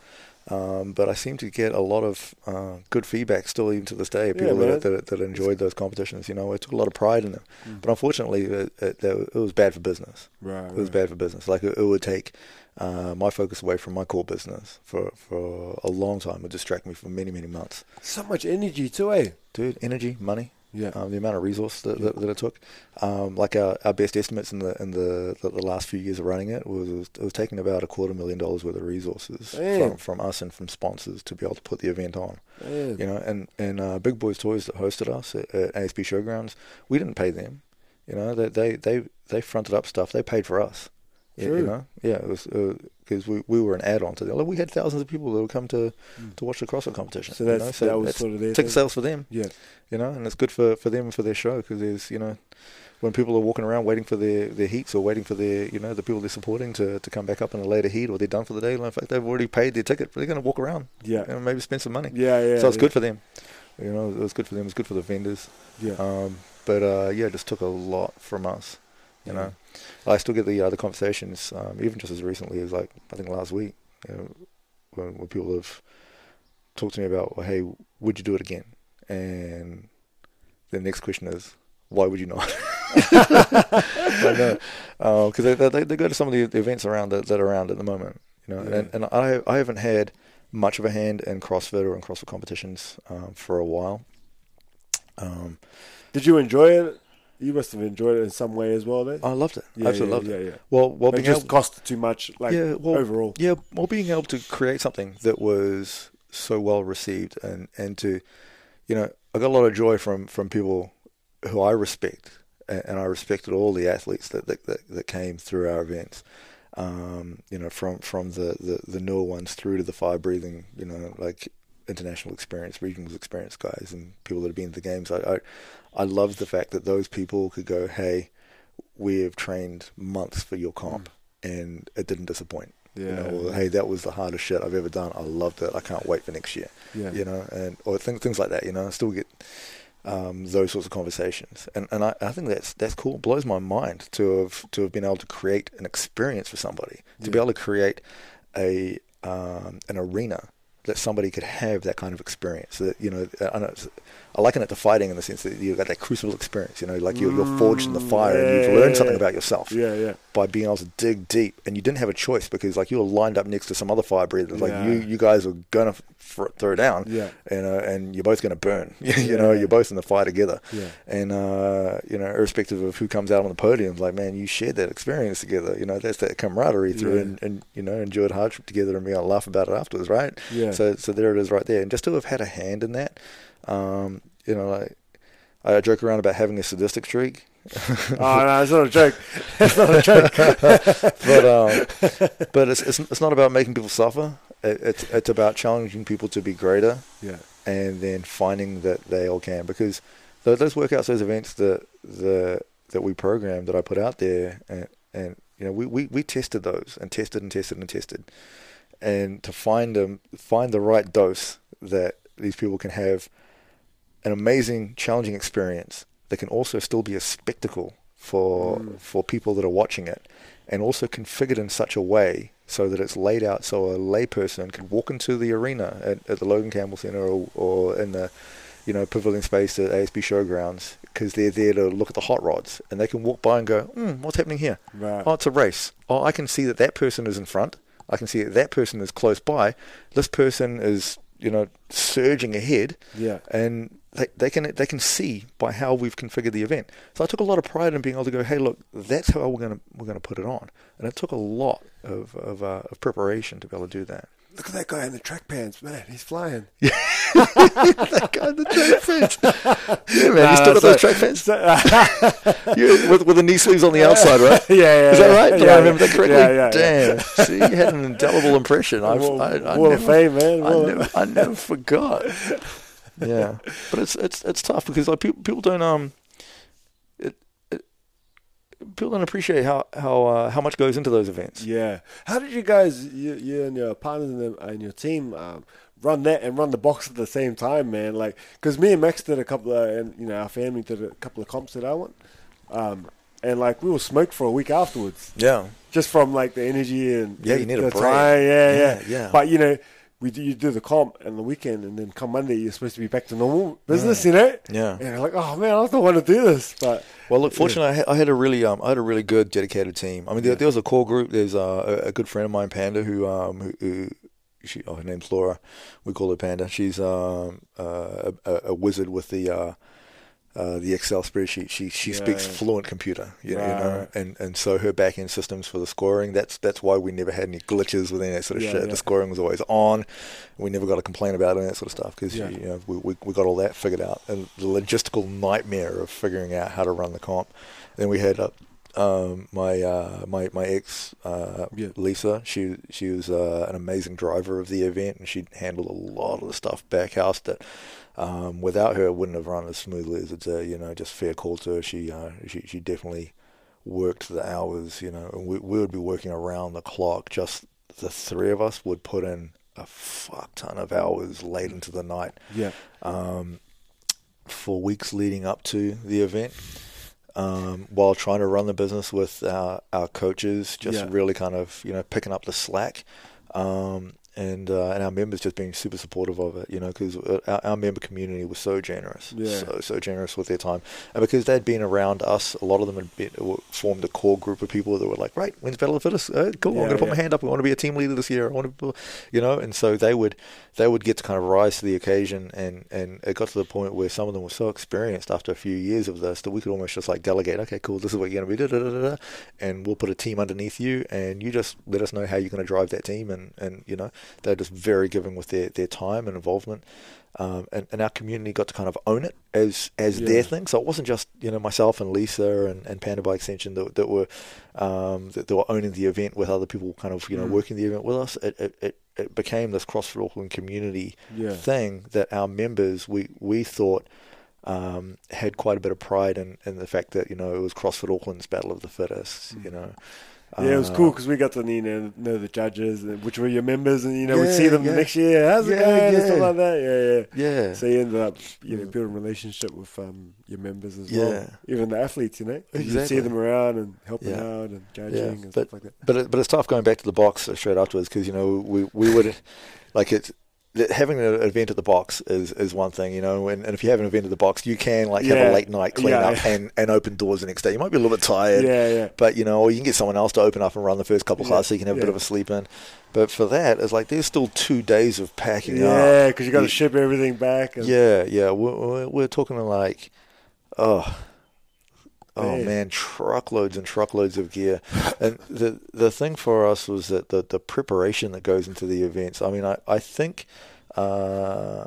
Um, but I seem to get a lot of uh, good feedback still, even to this day. People man. that, that that enjoyed those competitions. You know, I took a lot of pride in them. Mm. But unfortunately, it, it, it was bad for business. Right, It was right. bad for business. Like it, it would take uh, my focus away from my core business for for a long time. It would distract me for many many months. So much energy too, eh? Dude, energy, money, Yeah. um, the amount of resource that, that, that it took. Um, like our, our best estimates in the in the, the, the last few years of running it was, was it was taking about a quarter million dollars worth of resources from, from us and from sponsors to be able to put the event on. yeah. You know, and and uh, Big Boys Toys that hosted us at, at ASB Showgrounds, we didn't pay them. You know, they they they, they fronted up stuff. They paid for us. You- You know, yeah, it was because we we were an add-on to them. Like, we had thousands of people that would come to Mm. to watch the CrossFit competition. So you that's know? that was that's sort of their ticket thing. sales for them Yeah. you know, and it's good for, for them and for their show because there's, you know, when people are walking around waiting for their, their heats or waiting for their, you know, the people they're supporting to, to come back up in a later heat or they're done for the day. In fact, they've already paid their ticket, but they're going to walk around Yeah. and maybe spend some money. Yeah, yeah. so it's yeah. good for them. You know, it was good for them. It was good for the vendors. Yeah. Um, but uh, yeah, it just took a lot from us. You Yeah. know, I still get the uh, the conversations, um, even just as recently as like I think last week, you know, when, when people have talked to me about, well, hey, would you do it again? And the next question is, why would you not? Because they, they they go to some of the, the events around that, that are around at the moment, you know, Yeah. and, and I I haven't had much of a hand in CrossFit or in CrossFit competitions um, for a while. Um, Did you enjoy it? You must have enjoyed it in some way as well, then. I loved it. yeah, Absolutely yeah, loved yeah, it. Yeah, Well, well, It being just able, cost too much, like yeah, well, overall. yeah, well, being able to create something that was so well received and and to, you know, I got a lot of joy from from people who I respect, and, and I respected all the athletes that that, that, that came through our events. Um, you know, from from the, the the newer ones through to the fire breathing, you know, like international experience, regional experience guys, and people that have been to the games. I I, I love the fact that those people could go, hey, we have trained months for your comp, and it didn't disappoint. Yeah. You know, or, hey, that was the hardest shit I've ever done. I loved it. I can't wait for next year. yeah. You know, and or things things like that. You know, I still get um, those sorts of conversations, and and I, I think that's that's cool. It blows my mind to have to have been able to create an experience for somebody, to be able to create a um, an arena that somebody could have that kind of experience. That you know, I know I liken it to fighting in the sense that you've got that crucible experience. You know, like you're, you're forged in the fire and you've learned something about yourself Yeah, yeah. by being able to dig deep, and you didn't have a choice because like you were lined up next to some other fire breathers. Like Yeah. you, you guys are gonna f- throw down, Yeah. and uh, and you're both gonna burn. you Yeah. know, you're both in the fire together. Yeah. And uh, you know, irrespective of who comes out on the podium, like man, you shared that experience together. You know, that's that camaraderie through, Yeah. and, and you know, enjoyed hardship together and be able to laugh about it afterwards, right? Yeah. So so there it is, right there, and just to have had a hand in that, um, you know, like I joke around about having a sadistic streak. oh no, it's not a joke. It's not a joke. but um, but it's, it's it's not about making people suffer. It, it's it's about challenging people to be greater, yeah, and then finding that they all can. Because those, those workouts, those events that the that we programmed, that I put out there, and, and you know, we, we, we tested those and tested and tested and tested, and to find them, find the right dose that these people can have an amazing, challenging experience that can also still be a spectacle for Mm. for people that are watching it, and also configured in such a way so that it's laid out so a layperson can walk into the arena at, at the Logan Campbell Center or, or in the you know pavilion space at ASB Showgrounds because they're there to look at the hot rods and they can walk by and go, hmm, what's happening here? right. Oh, it's a race. Oh, I can see that that person is in front. I can see that that person is close by. This person is, you know, surging ahead, Yeah, and they, they can they can see by how we've configured the event. So I took a lot of pride in being able to go, hey, look, that's how we're gonna we're gonna put it on, and it took a lot of of, uh, of preparation to be able to do that. look at that guy in the track pants, man. He's flying. Yeah, that guy in the track pants. Yeah, man, you still got those track fence you, with with the knee sleeves on the outside, right? yeah, yeah. Is that yeah. right? Did Yeah, I remember yeah. that correctly? Yeah, yeah, yeah. Damn. See, you had an indelible impression. I've, Wall, I, I Wall never, Fame, man. I never, I never forgot. Yeah, but it's it's it's tough because like people people don't um, it, it people don't appreciate how how uh, how much goes into those events. Yeah. How did you guys, you, you and your partners and, the, and your team, um, run that and run the box at the same time, man? Like, because me and Max did a couple of, and you know, our family did a couple of comps that I went, um, and like we were smoked for a week afterwards, Yeah, just from like the energy and Yeah, the, you need a break. time. Yeah, yeah, Yeah, yeah. But you know. We do, you do the comp and the weekend, and then come Monday, you're supposed to be back to normal business, you know? yeah. And you're like, oh man, I don't want to do this, but Well, look, fortunately, I, had, I had a really, um, I had a really good, dedicated team. I mean, there, there was a core group. There's uh, a, a good friend of mine, Panda, who, um, who, who she, oh, her name's Laura. We call her Panda. She's um, uh, a, a wizard with the, uh, uh, the Excel spreadsheet. She she speaks Right. fluent computer, you, Right, know, and and so her back end systems for the scoring. That's that's why we never had any glitches with any that sort of Yeah, shit. yeah. The scoring was always on. We never got to complain about and that sort of stuff because Yeah. you know we, we we got all that figured out. And the logistical nightmare of figuring out how to run the comp. Then we had uh, um, my uh, my my ex uh, Yeah. Lisa. She she was uh, an amazing driver of the event, and she handled a lot of the stuff back house that um, without her it wouldn't have run as smoothly as it's. Uh, you know, just fair call to her. She uh, she she definitely worked the hours. You know, and we we would be working around the clock. Just the three of us would put in a fuck ton of hours late into the night yeah, um, for weeks leading up to the event, um, while trying to run the business with our, our coaches, just Yeah. really kind of you know picking up the slack, um, and uh, and our members just being super supportive of it, you know, because our, our member community was so generous, Yeah. so so generous with their time, and because they'd been around us, a lot of them had been, formed a core group of people that were like, right, when's Battle of the Fittest? Uh, cool, Yeah, I'm going to put yeah. my hand up. I want to be a team leader this year. I want to, you know, and so they would they would get to kind of rise to the occasion, and and it got to the point where some of them were so experienced after a few years of this that we could almost just like delegate. Okay, cool, this is what you're going to be, da, da, da, da, and we'll put a team underneath you, and you just let us know how you're going to drive that team, and and you know they're just very giving with their their time and involvement. Um, and, and our community got to kind of own it as as Yeah. their thing. So it wasn't just you know myself and Lisa and, and Panda by extension that, that were um, that, that were owning the event with other people kind of you know Mm. working the event with us. It, it, it, it became this CrossFit Auckland community yeah, thing that our members we we thought um, had quite a bit of pride in, in the fact that you know it was CrossFit Auckland's Battle of the Fittest. You know, Yeah, it was Uh, cool because we got to you know, know the judges, which were your members, and you know we'd see them yeah. the next year. How's it Yeah, going? And yeah. stuff like that. Yeah, yeah. Yeah, So you ended up, you know, building a relationship with um, your members as Yeah. well. Even the athletes, you know, you see them around and helping Yeah. out and judging Yeah, and but- stuff like that. But it, but it's tough going back to the box straight afterwards because you know we we would like it. That having an event at the box is, is one thing, you know, and, and if you have an event at the box, you can like have a late night clean Yeah. up and, and open doors the next day. You might be a little bit tired, Yeah, yeah. but you know, or you can get someone else to open up and run the first couple Yeah, classes so you can have a bit of a sleep in. But for that, it's like there's still two days of packing Yeah, because you got to ship everything back. And, Yeah, yeah, we're, we're, we're talking like, oh, oh Man. man, truckloads and truckloads of gear. and the the thing for us was that the the preparation that goes into the events. I mean, I I think, uh,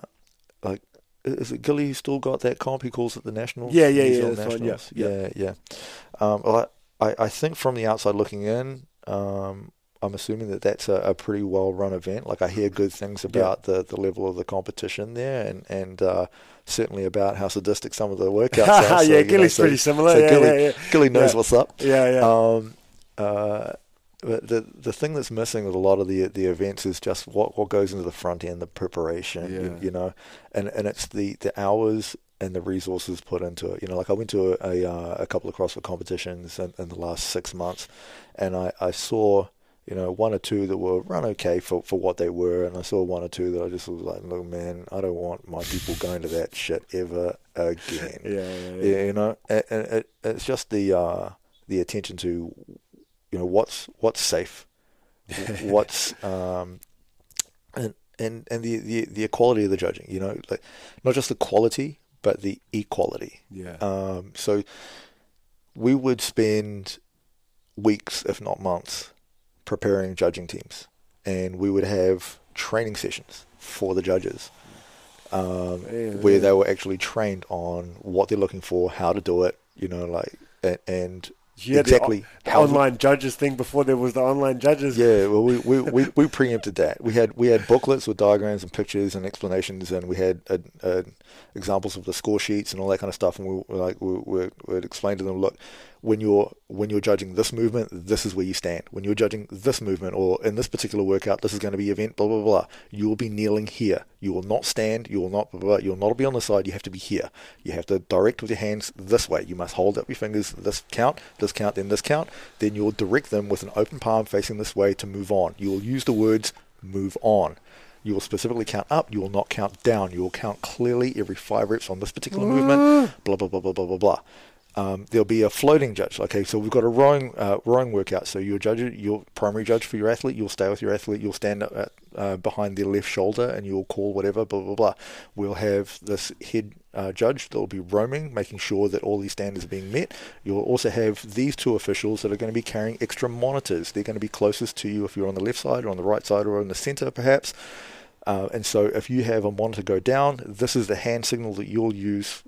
like. Is it Gilly who still got that comp he calls it the Nationals? Yeah, yeah, yeah, one, yeah, yeah, yeah. Um, well, I, I I think from the outside looking in, um, I'm assuming that that's a, a pretty well run event. Like I hear good things about the, the level of the competition there, and and uh, certainly about how sadistic some of the workouts are. So, yeah, you know, Gilly's so- pretty similar. So yeah, Gilly, yeah, yeah. Gilly knows Yeah. what's up. Yeah, yeah. Um, uh, but the the thing that's missing with a lot of the the events is just what, what goes into the front end, the preparation. You, Yeah. you know, and and it's the the hours and the resources put into it. You know, like I went to a a, uh, a couple of CrossFit competitions in, in the last six months, and I I saw. You know, one or two that were run okay for, for what they were, and I saw one or two that I just was like, look, man, I don't want my people going to that shit ever again. yeah, yeah, yeah. Yeah, you know, and, and it, it's just the uh, the attention to, you know, what's what's safe, what's um, and and and the, the the equality of the judging. You know, like not just the quality, but the equality. Yeah. Um, so we would spend weeks, if not months, preparing judging teams, and we would have training sessions for the judges, um, Yeah, where yeah. they were actually trained on what they're looking for, how to do it, you know, like and, and had exactly the, how online judges thing before there was the online judges. yeah, well, we, we, we, we preempted that. We had we had booklets with diagrams and pictures and explanations, and we had uh, uh, examples of the score sheets and all that kind of stuff. And we like we we would explain to them, look, when you're when you're judging this movement, this is where you stand. When you're judging this movement or in this particular workout, this is going to be event blah blah blah. You will be kneeling here. You will not stand. You will not blah, blah, blah. you will not be on the side. You have to be here. You have to direct with your hands this way. You must hold up your fingers. This count, this count, then this count. Then you'll direct them with an open palm facing this way to move on. You will use the words move on. You will specifically count up. You will not count down. You will count clearly every five reps on this particular movement. Ah. Blah blah blah blah blah blah blah. Um, there'll be a floating judge. Okay, so we've got a rowing uh, rowing workout. So your judge, your primary judge for your athlete, you'll stay with your athlete. You'll stand at, uh, behind their left shoulder and you'll call whatever. Blah blah blah. We'll have this head uh, judge that will be roaming, making sure that all these standards are being met. You'll also have these two officials that are going to be carrying extra monitors. They're going to be closest to you if you're on the left side or on the right side or in the center, perhaps. Uh, and so if you have a monitor go down, this is the hand signal that you'll use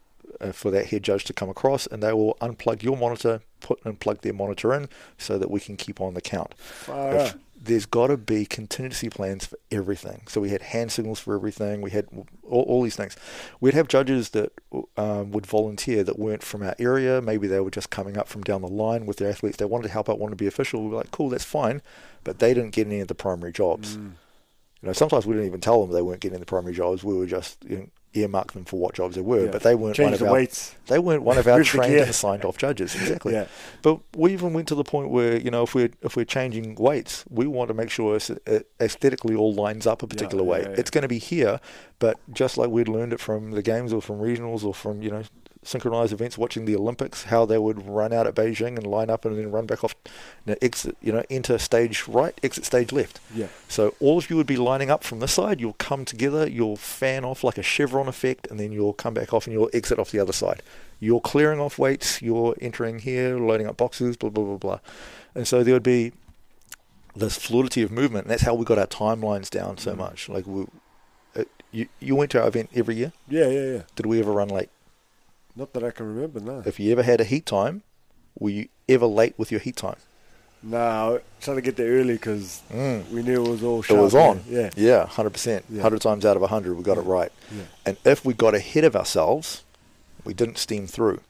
for that head judge to come across, and they will unplug your monitor, put and plug their monitor in, so that we can keep on the count. If- there's got to be contingency plans for everything. So we had hand signals for everything. We had all, all these things. We'd have judges that um, would volunteer that weren't from our area. Maybe they were just coming up from down the line with their athletes. They wanted to help out, wanted to be official. We were like, cool, that's fine, but they didn't get any of the primary jobs. Mm. You know, sometimes we didn't even tell them they weren't getting the primary jobs. We were just you know, earmark them for what jobs they were, Yeah. but they weren't Change one of the our weights. they weren't one of our trained and signed off judges. Exactly. Yeah. But we even went to the point where you know if we're if we're changing weights, we want to make sure it uh, aesthetically all lines up a particular way. yeah, yeah. It's going to be here, but just like we'd learned it from the games or from regionals or from you know synchronized events, watching the Olympics, how they would run out at Beijing and line up and then run back off, you know, exit, you know, enter stage right, exit stage left. Yeah. So all of you would be lining up from this side. You'll come together. You'll fan off like a chevron effect, and then you'll come back off and you'll exit off the other side. You're clearing off weights. You're entering here, loading up boxes, blah blah blah blah. And so there would be this fluidity of movement. And that's how we got our timelines down so Mm. much. Like we, uh, you you went to our event every year. Yeah, yeah, yeah. Did we ever run late? Not that I can remember, no. If you ever had a heat time, were you ever late with your heat time? No, trying to get there early because Mm. we knew it was all It was on. Yeah. Yeah, hundred percent. Yeah. Hundred times out of hundred, we got it right. Yeah. And if we got ahead of ourselves, we didn't steam through.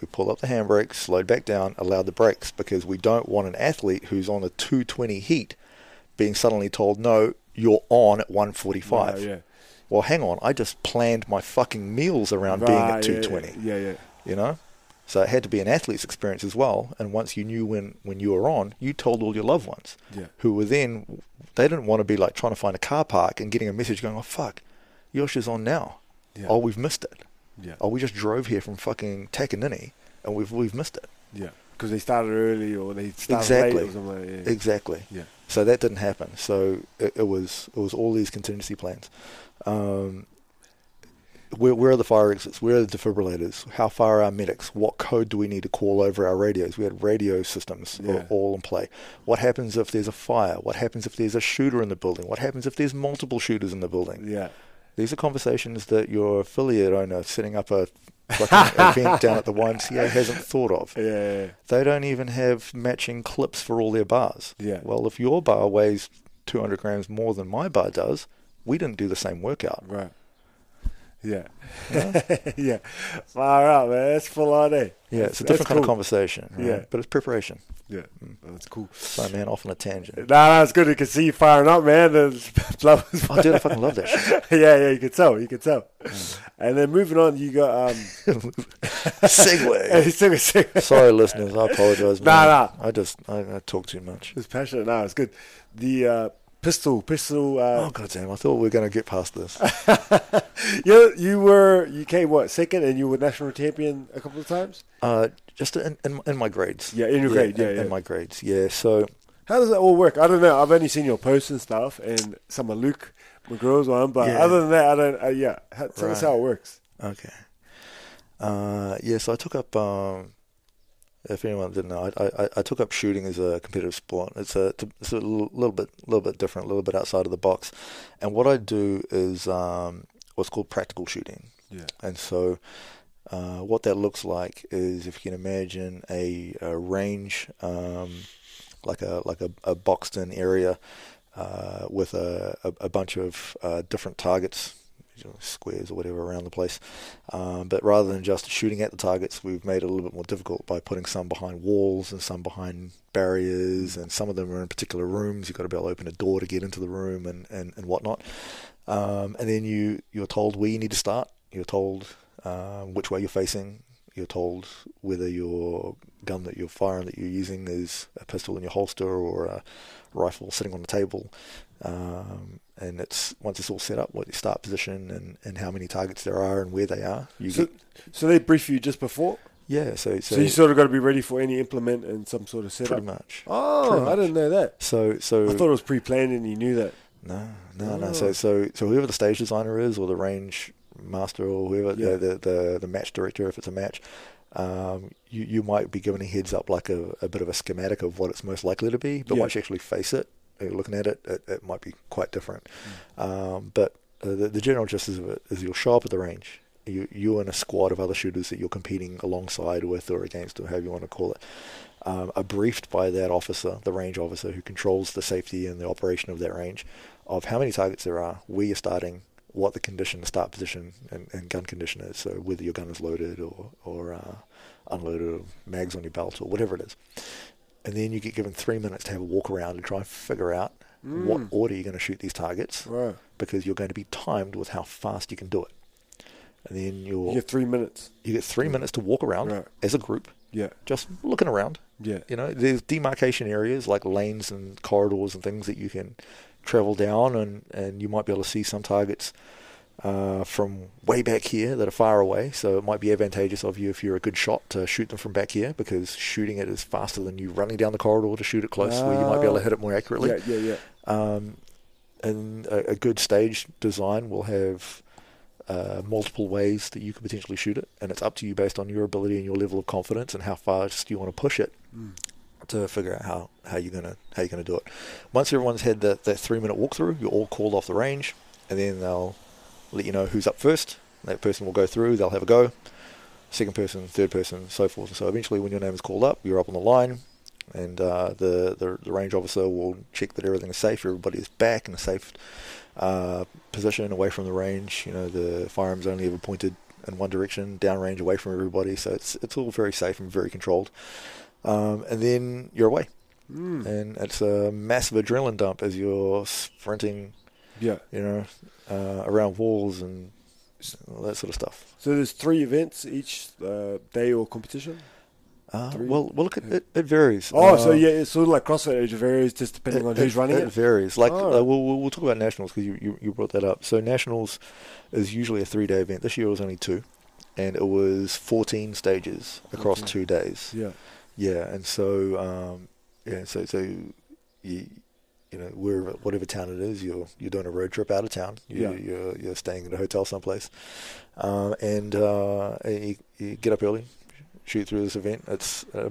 We pulled up the handbrake, slowed back down, allowed the brakes because we don't want an athlete who's on a 220 heat being suddenly told, no, you're on at 145. No, yeah. Well, hang on, I just planned my fucking meals around being at 220. Yeah, yeah. You know? So it had to be an athlete's experience as well. And once you knew when, when you were on, you told all your loved ones Yeah. who were then, they didn't want to be like trying to find a car park and getting a message going, oh, fuck, Yosha's on now. Yeah. Oh, we've missed it. Yeah. Oh, we just drove here from fucking Takanini and we've, we've missed it. Yeah. Because they started early or they started Exactly. late or something like that. Yeah. Exactly. Yeah. So that didn't happen. So it, it was it was all these contingency plans. Um, where, where are the fire exits? Where are the defibrillators? How far are our medics? What code do we need to call over our radios? We had radio systems Yeah. all in play. What happens if there's a fire? What happens if there's a shooter in the building? What happens if there's multiple shooters in the building? Yeah. These are conversations that your affiliate owner setting up a fucking event down at the YMCA hasn't thought of. Yeah. Yeah. They don't even have matching clips for all their bars. Yeah. Well, if your bar weighs 200 grams more than my bar does, we didn't do the same workout. Right. Yeah. yeah. Far out, man. That's full on, eh? Yeah, it's a different kind of conversation. right? Yeah. But it's preparation. Yeah. That's cool. Sorry, man, off on a tangent. Nah, nah, it's good. You can see you firing up, man. Blood Oh, dude, I fucking love that shit. yeah, yeah, you can tell. You can tell. And then moving on, you got um. Sing- Sorry, listeners. I apologize. Nah, man. nah. I just, I, I talk too much. It's passionate now. It's good. The uh, pistol, pistol. Oh, Uh, goddamn. I thought we were going to get past this. you you were you came what second, and you were national champion a couple of times. Uh, just in, in, in my grades. Yeah, in your grade, yeah, in, yeah. in my grades. Yeah, so How does that all work? I don't know. I've only seen your posts and stuff, and some of Luke McGraw's one, but Yeah. other than that, I don't. Uh, yeah, how, tell us how it works. Okay. Uh, yeah, so I took up. Um, if anyone didn't know, I, I, I took up shooting as a competitive sport. It's a it's a little, bit little bit different, a little bit outside of the box. And what I do is um, what's called practical shooting. Yeah. And so, uh, what that looks like is if you can imagine a, a range, um, like a like a, a boxed in area uh, with a, a, a bunch of uh, different targets, you know, squares or whatever around the place. Um, but rather than just shooting at the targets, we've made it a little bit more difficult by putting some behind walls and some behind barriers, and some of them are in particular rooms. You've got to be able to open a door to get into the room and, and, and whatnot. Um, and then you, you're told where you need to start. You're told um, which way you're facing. You're told whether your gun that you're firing that you're using is a pistol in your holster or a rifle sitting on the table. Um, and it's once it's all set up, what your start position and, and how many targets there are and where they are. You So, get, so they brief you just before, yeah, so so, so, you sort of got to be ready for any implement and some sort of setup. pretty much. Oh, Pretty I didn't know that. So so I thought it was pre-planned, and you knew that. No, no, no. Oh. So, so, so whoever the stage designer is, or the range master, or whoever Yeah. the, the the match director, if it's a match, um, you you might be given a heads up, like a, a bit of a schematic of what it's most likely to be. But Yeah. once you actually face it, looking at it, it, it might be quite different. Mm. Um, but uh, the, the general gist of it is you'll show up at the range. You you and a squad of other shooters that you're competing alongside with or against, or however you want to call it um, are briefed by that officer, the range officer who controls the safety and the operation of that range, of how many targets there are, where you're starting, what the condition, the start position, and, and gun condition is. So whether your gun is loaded or or uh, unloaded, or mags on your belt, or whatever it is. And then you get given three minutes to have a walk around and try and figure out what Mm. order you're going to shoot these targets, Right. because you're going to be timed with how fast you can do it. And then you'll You get three minutes. you get three minutes to walk around Right. as a group, Yeah. just looking around. Yeah. You know, there's demarcation areas like lanes and corridors and things that you can travel down, and, and you might be able to see some targets uh, from way back here that are far away. So it might be advantageous of you if you're a good shot to shoot them from back here because shooting it is faster than you running down the corridor to shoot it close, where you might be able to hit it more accurately. Yeah. Yeah. Yeah. Um, and a, a good stage design will have uh, multiple ways that you could potentially shoot it, and it's up to you based on your ability and your level of confidence and how fast you want to push it Mm. to figure out how, how you're gonna how you're gonna do it. Once everyone's had that, that three minute walkthrough, you're all called off the range, and then they'll let you know who's up first. That person will go through, they'll have a go. Second person, third person, so forth. And so eventually, when your name is called up, you're up on the line, and uh, the, the the range officer will check that everything is safe, everybody is back in a safe uh, position away from the range. You know, the firearms only ever pointed in one direction, downrange, away from everybody. So it's it's all very safe and very controlled. Um, and then you're away, Mm. and it's a massive adrenaline dump as you're sprinting, Yeah. you know, uh, around walls and all that sort of stuff. So there's three events each uh, day or competition. Uh, well, well, look, it, it, it varies. Oh, so Uh, yeah, it's sort of like CrossFit. It varies just depending on who's running it. it. varies. Like Oh. uh, we'll, we'll we'll talk about nationals because you, you you brought that up. So nationals is usually a three day event. This year it was only two, and it was fourteen stages across 14. two days. Yeah, Yeah, and so um, yeah, so so you you know wherever whatever town it is, you're you're doing a road trip out of town. You, Yeah. You're you're staying at a hotel someplace, um, and uh, you, you get up early, shoot through this event. It's a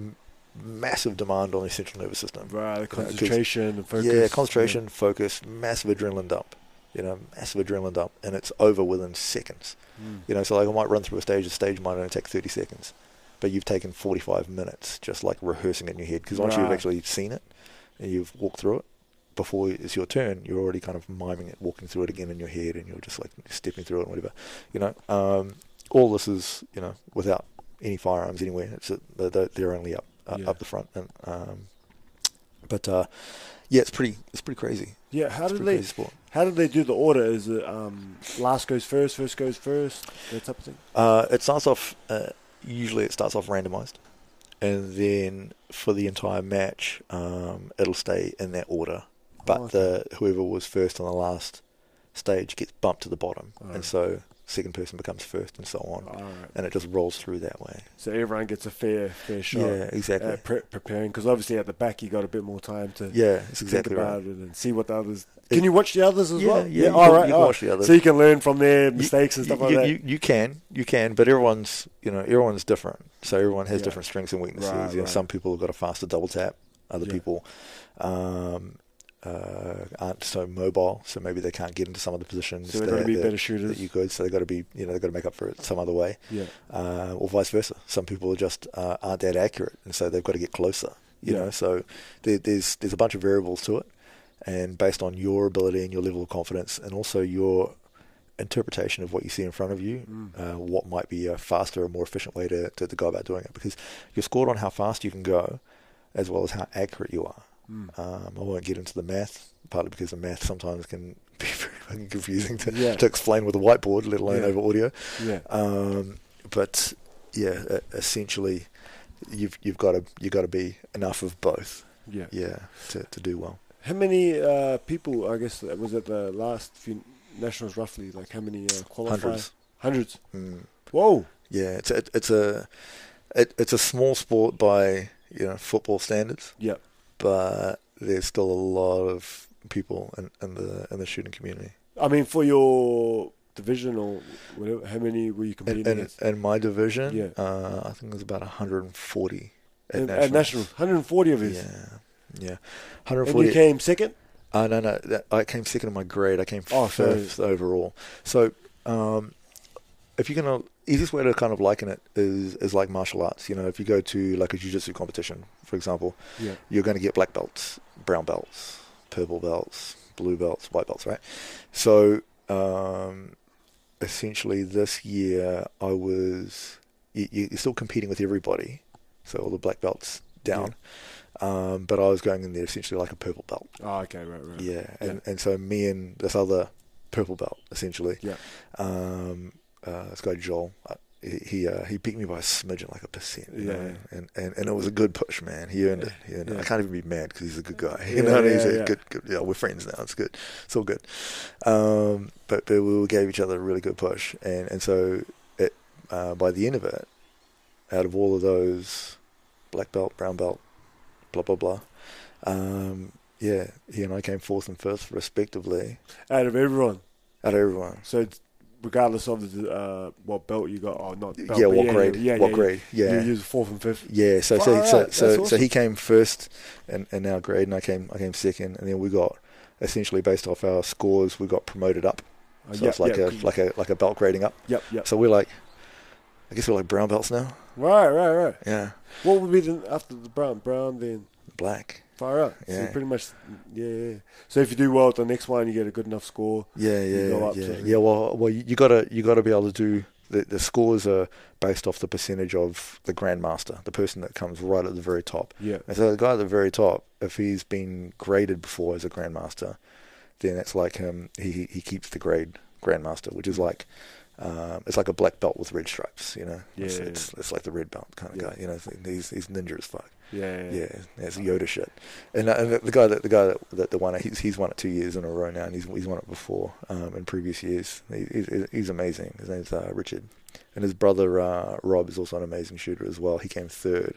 massive demand on the central nervous system. right. Concentration and focus. Yeah, concentration, focus, massive adrenaline dump. You know, massive adrenaline dump, and it's over within seconds. Mm. You know, so like I might run through a stage. A stage might only take thirty seconds, but you've taken forty-five minutes just like rehearsing it in your head. Because once you've actually seen it and you've walked through it, before it's your turn, you're already kind of miming it, walking through it again in your head, and you're just like stepping through it and whatever. You know, um, all this is you know without any firearms anywhere. It's a, they're, they're only up uh, Yeah. up the front, and um, but uh, yeah, it's pretty it's pretty crazy. Yeah, how did they sport. how did they do the order? Is it um, last goes first, first goes first, that type of thing? Uh, it starts off. Uh, usually, it starts off randomized, and then for the entire match, um, it'll stay in that order. But Oh, okay. the whoever was first on the last stage gets bumped to the bottom, and so second person becomes first, and so on, right. and it just rolls through that way. So everyone gets a fair fair shot. Yeah, exactly. At pre- preparing because obviously at the back you got a bit more time to yeah, it's exactly think about right. it and see what the others. It- Can you watch the others as Yeah, well? yeah, yeah. all right. you can watch the others. So you can learn from their You- mistakes and stuff you, like that. You, you can, you can, but everyone's, you know, everyone's different. So everyone has Yeah. different strengths and weaknesses. Right, you know, some people have got a faster double tap. Other people um, uh, aren't so mobile, so maybe they can't get into some of the positions so they're that, going to be better shooters. that you could. So they've got to be, you know, they've got to make up for it some other way, yeah. uh, or vice versa. Some people are just uh, aren't that accurate, and so they've got to get closer. You Yeah. know, so there, there's there's a bunch of variables to it, and based on your ability and your level of confidence, and also your interpretation of what you see in front of you, Mm. uh, what might be a faster or more efficient way to, to, to go about doing it. Because you're scored on how fast you can go, as well as how accurate you are. Mm. Um, I won't get into the math, partly because the math sometimes can be very confusing to, Yeah. to explain with a whiteboard, let alone Yeah. over audio. Yeah. Um, but yeah, essentially, you've you've got to you got to be enough of both, Yeah. yeah, to, to do well. How many uh, people? I guess was at the last few nationals, roughly. Like how many uh, qualifiers? Hundreds. Hundreds. Mm. Whoa. Yeah, it's a, it's a it, it's a small sport by you know football standards, Yeah. But there's still a lot of people in, in the in the shooting community. I mean, for your division or whatever, how many were you competing in, in my division, Yeah. uh, I think there's about 140 at At nationals. nationals, 140 of his. Yeah, yeah, 140. And 140. you came second. Uh, no, no, that, I came second in my grade. I came Oh, so- fifth overall. So, um, if you're gonna, easiest way to kind of liken it is is like martial arts. You know, if you go to like a jiu-jitsu competition, for example, Yeah. you're going to get black belts, brown belts, purple belts, blue belts, white belts, right? So, um, essentially, this year I was you, you're still competing with everybody, so all the black belts down. Um, but I was going in there essentially like a purple belt. Oh, okay, right, right. Yeah, and Yeah. and so me and this other purple belt essentially. Yeah. Um, uh, this guy Joel, uh, he he, uh, he beat me by a smidgen, like a percent. You Yeah, know? And, and and it was a good push, man. He earned it. He earned it. I can't even be mad because he's a good guy. You Yeah, know, he's yeah, a good, good. Yeah, we're friends now. It's good. It's all good. Um, but but we gave each other a really good push, and and so it uh, by the end of it, out of all of those, black belt, brown belt, blah blah blah. Um, yeah, he and I came fourth and fifth respectively Out of everyone. out of everyone. So it's regardless of the uh, what belt you got, oh, not belt, yeah, what grade? Yeah, what yeah, grade? Yeah. Yeah. You use fourth and fifth. Yeah, so Far so so so, that's so he came first in, in our grade, and I came I came second, and then we got essentially based off our scores, we got promoted up. Uh, So yeah, it's like yeah, a like a like a belt grading up. Yep, yep. So we're like, I guess we're like brown belts now. Right, right, right. Yeah, What would be the after the brown? Brown, then black. Far. So Yeah. pretty much, yeah, yeah. So if you do well at the next one, you get a good enough score. Yeah, You yeah, go up yeah, to- yeah. Well, well, you, gotta you gotta be able to do the the scores are based off the percentage of the grandmaster, the person that comes right at the very top. Yeah, And so the guy at the very top, if he's been graded before as a grandmaster, then it's like him. He he- he keeps the grade grandmaster, which is like Um, it's like a black belt with red stripes, you know. It's, Yeah. it's, it's like the red belt kind of Yeah. guy, you know. He's he's ninja as fuck. Yeah, yeah. Yeah, yeah, it's Yoda shit. And, uh, and the, the guy that the guy that, that, won it, he's he's won it two years in a row now, and he's he's won it before um, in previous years. He, he's, he's amazing. His name's uh, Richard, and his brother uh, Rob is also an amazing shooter as well. He came third.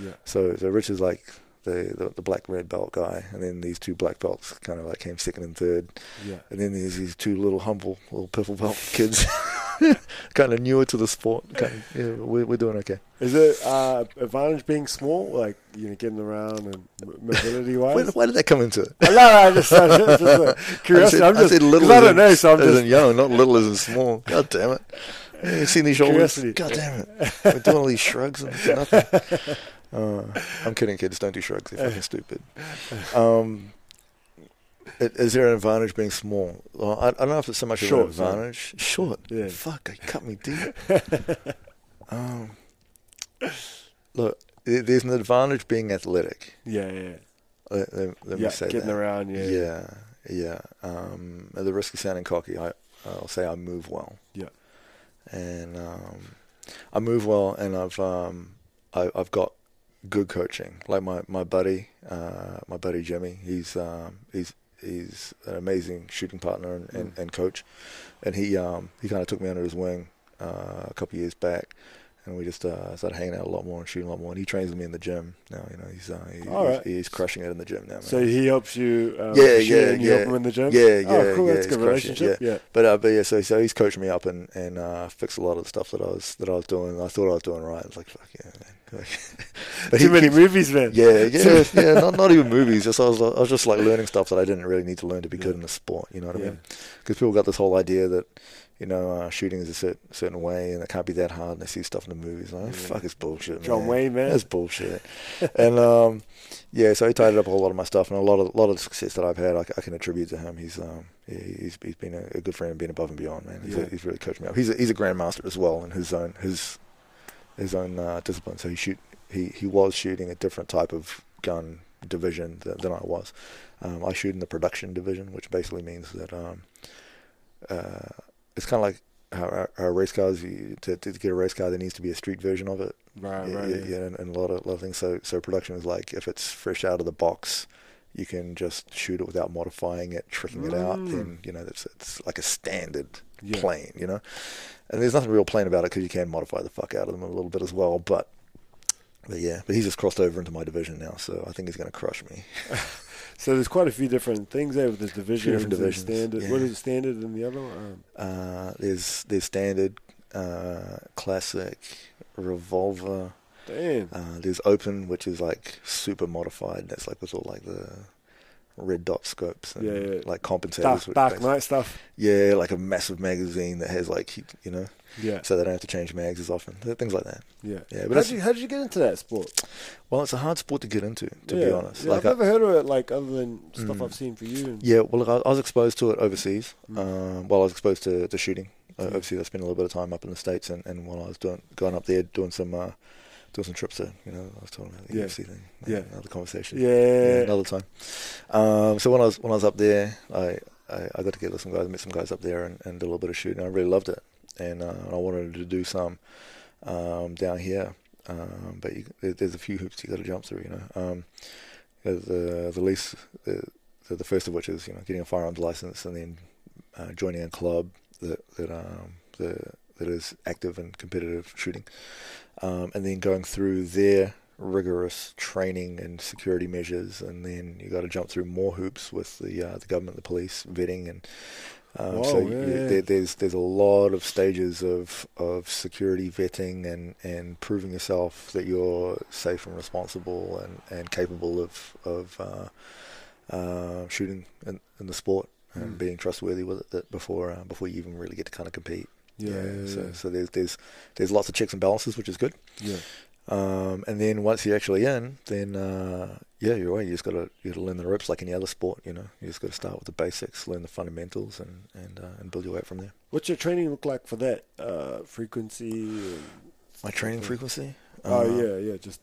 yeah. So so Richard's like the, the the black red belt guy, and then these two black belts kind of like came second and third, yeah. and then there's these two little humble little purple belt kids, kind of newer to the sport. Kind of, yeah, we're we're doing okay. Is it uh, advantage being small, like you know, getting around and mobility wise? why did that come into it? no, no, I just, I just, just uh, curiosity. I I'm just, I said little I don't know, so I'm as just young, not little isn't small. God damn it! You seen these shoulders? God damn it! We're doing all these shrugs and nothing. Uh, I'm kidding, kids. Don't do shrugs. They're fucking stupid. Um, i- is there an advantage being small? Well, I, I don't know if it's so much of Short, an sorry. advantage. Short. Yeah. Fuck, you cut me deep. um, look, there- there's an advantage being athletic. yeah, yeah, Let, let- let yeah. me say getting that. around, yeah, Yeah, yeah. Um, at the risk of sounding cocky, I, I'll say I move well. Yeah. And um, I move well, and I've um, I, I've got good coaching. Like my my buddy, uh, my buddy Jimmy. He's um, he's he's an amazing shooting partner and, and, and coach, and he um, he kind of took me under his wing uh, a couple of years back. And we just uh, started hanging out a lot more and shooting a lot more. And he trains me in the gym now. You know, he's uh, he, All right. he's, he's crushing it in the gym now. Man. So he helps you. Um, Yeah, yeah, and you yeah. help him in the gym. Yeah, yeah, Oh, cool. yeah, That's a good relationship. Yeah. But uh, but yeah, so so he's coached me up and and uh, fixed a lot of the stuff that I was that I was doing. I thought I was doing right. I was like, fuck yeah, man. Too many keeps- movies, man. Yeah, yeah, yeah. Not not even movies. Just I was I was just like learning stuff that I didn't really need to learn to be good in the sport. You know what I mean? Because people got this whole idea that. You know, uh, shooting is a certain, certain way, and it can't be that hard. And they see stuff in the movies, like, Yeah. fuck, it's bullshit. John man. Wayne, man. That's bullshit. and um, yeah, so he tidied up a whole lot of my stuff, and a lot of a lot of the success that I've had, I can attribute to him. He's um, yeah, he's he's been a, a good friend, been above and beyond, man. He's, Yeah. he's really coached me up. He's a, he's a grandmaster as well in his own his his own uh, discipline. So he shoot he he was shooting a different type of gun division than, than I was. Um, I shoot in the production division, which basically means that um, uh, it's kind of like how our, race cars. You, to, to get a race car, there needs to be a street version of it Right, yeah, right. yeah, Yeah. yeah, and, and a lot of lot of things. So so production is like if it's fresh out of the box, you can just shoot it without modifying it, tricking it out. Mm. Then you know it's it's like a standard Yeah. plane, you know. And there's nothing real plain about it because you can modify the fuck out of them a little bit as well. But but yeah, but he's just crossed over into my division now, so I think he's going to crush me. So there's quite a few different things there with this division. different divisions, Standard. yeah. What is it, standard in the other one? Um, Uh, there's there's standard, uh, classic, revolver. Damn. Uh, there's open, which is like super modified. That's like with all like the red dot scopes and Yeah, yeah. like compensators. Dark, dark basi- stuff. Yeah, like a massive magazine that has like you know, Yeah. so they don't have to change mags as often. Things like that. Yeah. Yeah, but how did you how did you get into that sport? Well, it's a hard sport to get into, to yeah. be honest. Yeah, like I've I, never heard of it like other than stuff Mm. I've seen for you. And, yeah, well, look, I, I was exposed to it overseas. Mm. Um, while I was exposed to, to shooting uh, overseas, I spent a little bit of time up in the states, and, and while I was doing going up there doing some uh, doing some trips to, you know, I was talking about the Yeah. UFC thing. Yeah. another conversation. Yeah. another time. Um, so when I was when I was up there, I, I, I got together with some guys, met some guys up there, and, and did a little bit of shooting. I really loved it, and uh, I wanted to do some um, down here. Um, but you, there, there's a few hoops you got to jump through, you know. Um, the the least the, the the first of which is you know getting a firearms license and then uh, joining a club that that um the that is active and competitive shooting, um, and then going through their rigorous training and security measures, and then you got to jump through more hoops with the uh, the government, the police vetting, and um, Whoa, so yeah, you, yeah. There, there's there's a lot of stages of of security vetting and and proving yourself that you're safe and responsible and and capable of of uh, uh, shooting in, in the sport and Mm. being trustworthy with it before uh, before you even really get to kind of compete. Yeah. Yeah. So yeah. so there's there's there's lots of checks and balances, which is good. yeah. Um, and then once you're actually in, then uh, yeah, you're right. You just gotta you gotta learn the ropes like any other sport. You know, you just gotta start with the basics, learn the fundamentals, and and uh, and build your way up from there. What's your training look like for that? Uh, frequency. My training frequency. Oh Uh, yeah, yeah. Just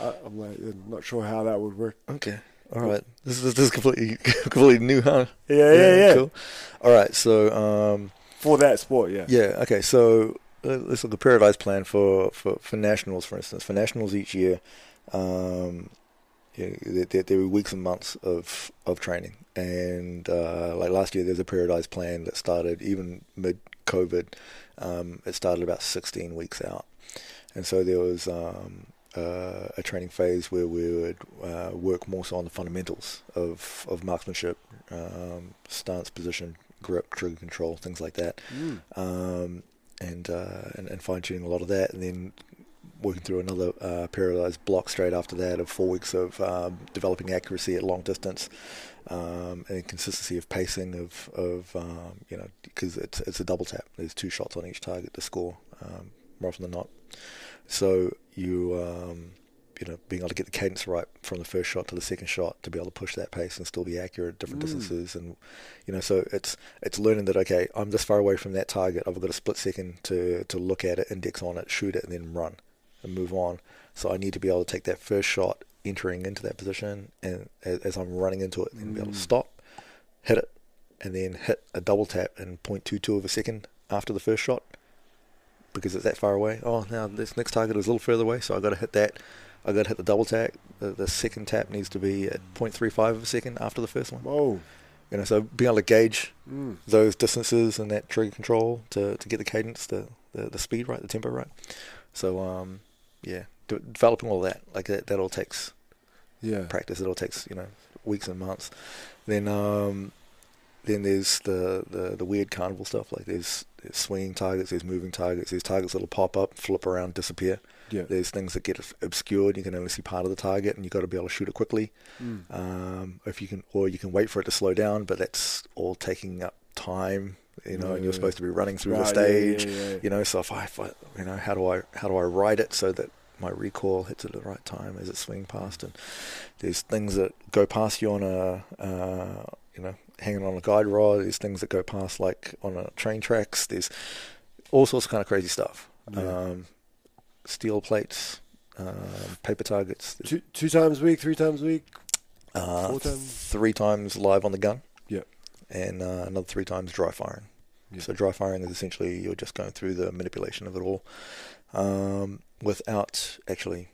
I, I'm like I'm not sure how that would work. Okay. All right. This is this is completely completely new, huh? Yeah, yeah, yeah. Cool. All right. So um, for that sport. Yeah. Yeah. Okay. So uh, let's look at the periodized plan for, for, for nationals, for instance. For nationals each year, um, there, there were weeks and months of of training, and uh, like last year, there's a periodized plan that started even mid COVID. Um, it started about 16 weeks out, and so there was um, uh, a training phase where we would uh, work more so on the fundamentals of of marksmanship, um, stance, position, grip, trigger control, things like that. Mm. Um, and, uh, and and fine tuning a lot of that, and then working through another uh, periodized block straight after that of four weeks of um, developing accuracy at long distance, um, and consistency of pacing of of um, you know because it's it's a double tap. There's two shots on each target to score um, more often than not. So you um, you know being able to get the cadence right from the first shot to the second shot to be able to push that pace and still be accurate at different Mm. distances and you know so it's it's learning that okay I'm this far away from that target I've got a split second to to look at it index on it shoot it and then run and move on so I need to be able to take that first shot entering into that position and as, as I'm running into it and be able to Mm. stop hit it and then hit a double tap in 0.22 of a second after the first shot because it's that far away. Oh, now this next target is a little further away, so I've got to hit that. I got to hit the double tap. The, the second tap needs to be at 0.35 of a second after the first one. Whoa. You know, so being able to gauge Mm. those distances and that trigger control to, to get the cadence, the, the, the speed right, the tempo right. So um, yeah, de- developing all that like that that all takes Yeah. practice. It all takes you know weeks and months. Then um, then there's the, the, the weird carnival stuff. Like there's, there's swinging targets, there's moving targets, there's targets that'll pop up, flip around, disappear. Yeah. There's things that get obscured. You can only see part of the target, and you've got to be able to shoot it quickly. Mm. Um, if you can, or you can wait for it to slow down, but that's all taking up time. You know, and you're supposed to be running through Right, the yeah, stage. yeah, yeah. You know, so if I, if I, you know, how do I, how do I ride it so that my recoil hits it at the right time as it's swinging past? And there's things that go past you on a, uh, you know, hanging on a guide rod. There's things that go past like on a train tracks. There's all sorts of kind of crazy stuff. Yeah. Um, steel plates, um, paper targets. Two two times a week, three times a week. Uh, Four times? Three times live on the gun. Yep. And uh, another three times dry firing. Yeah. So dry firing is essentially you're just going through the manipulation of it all um, without actually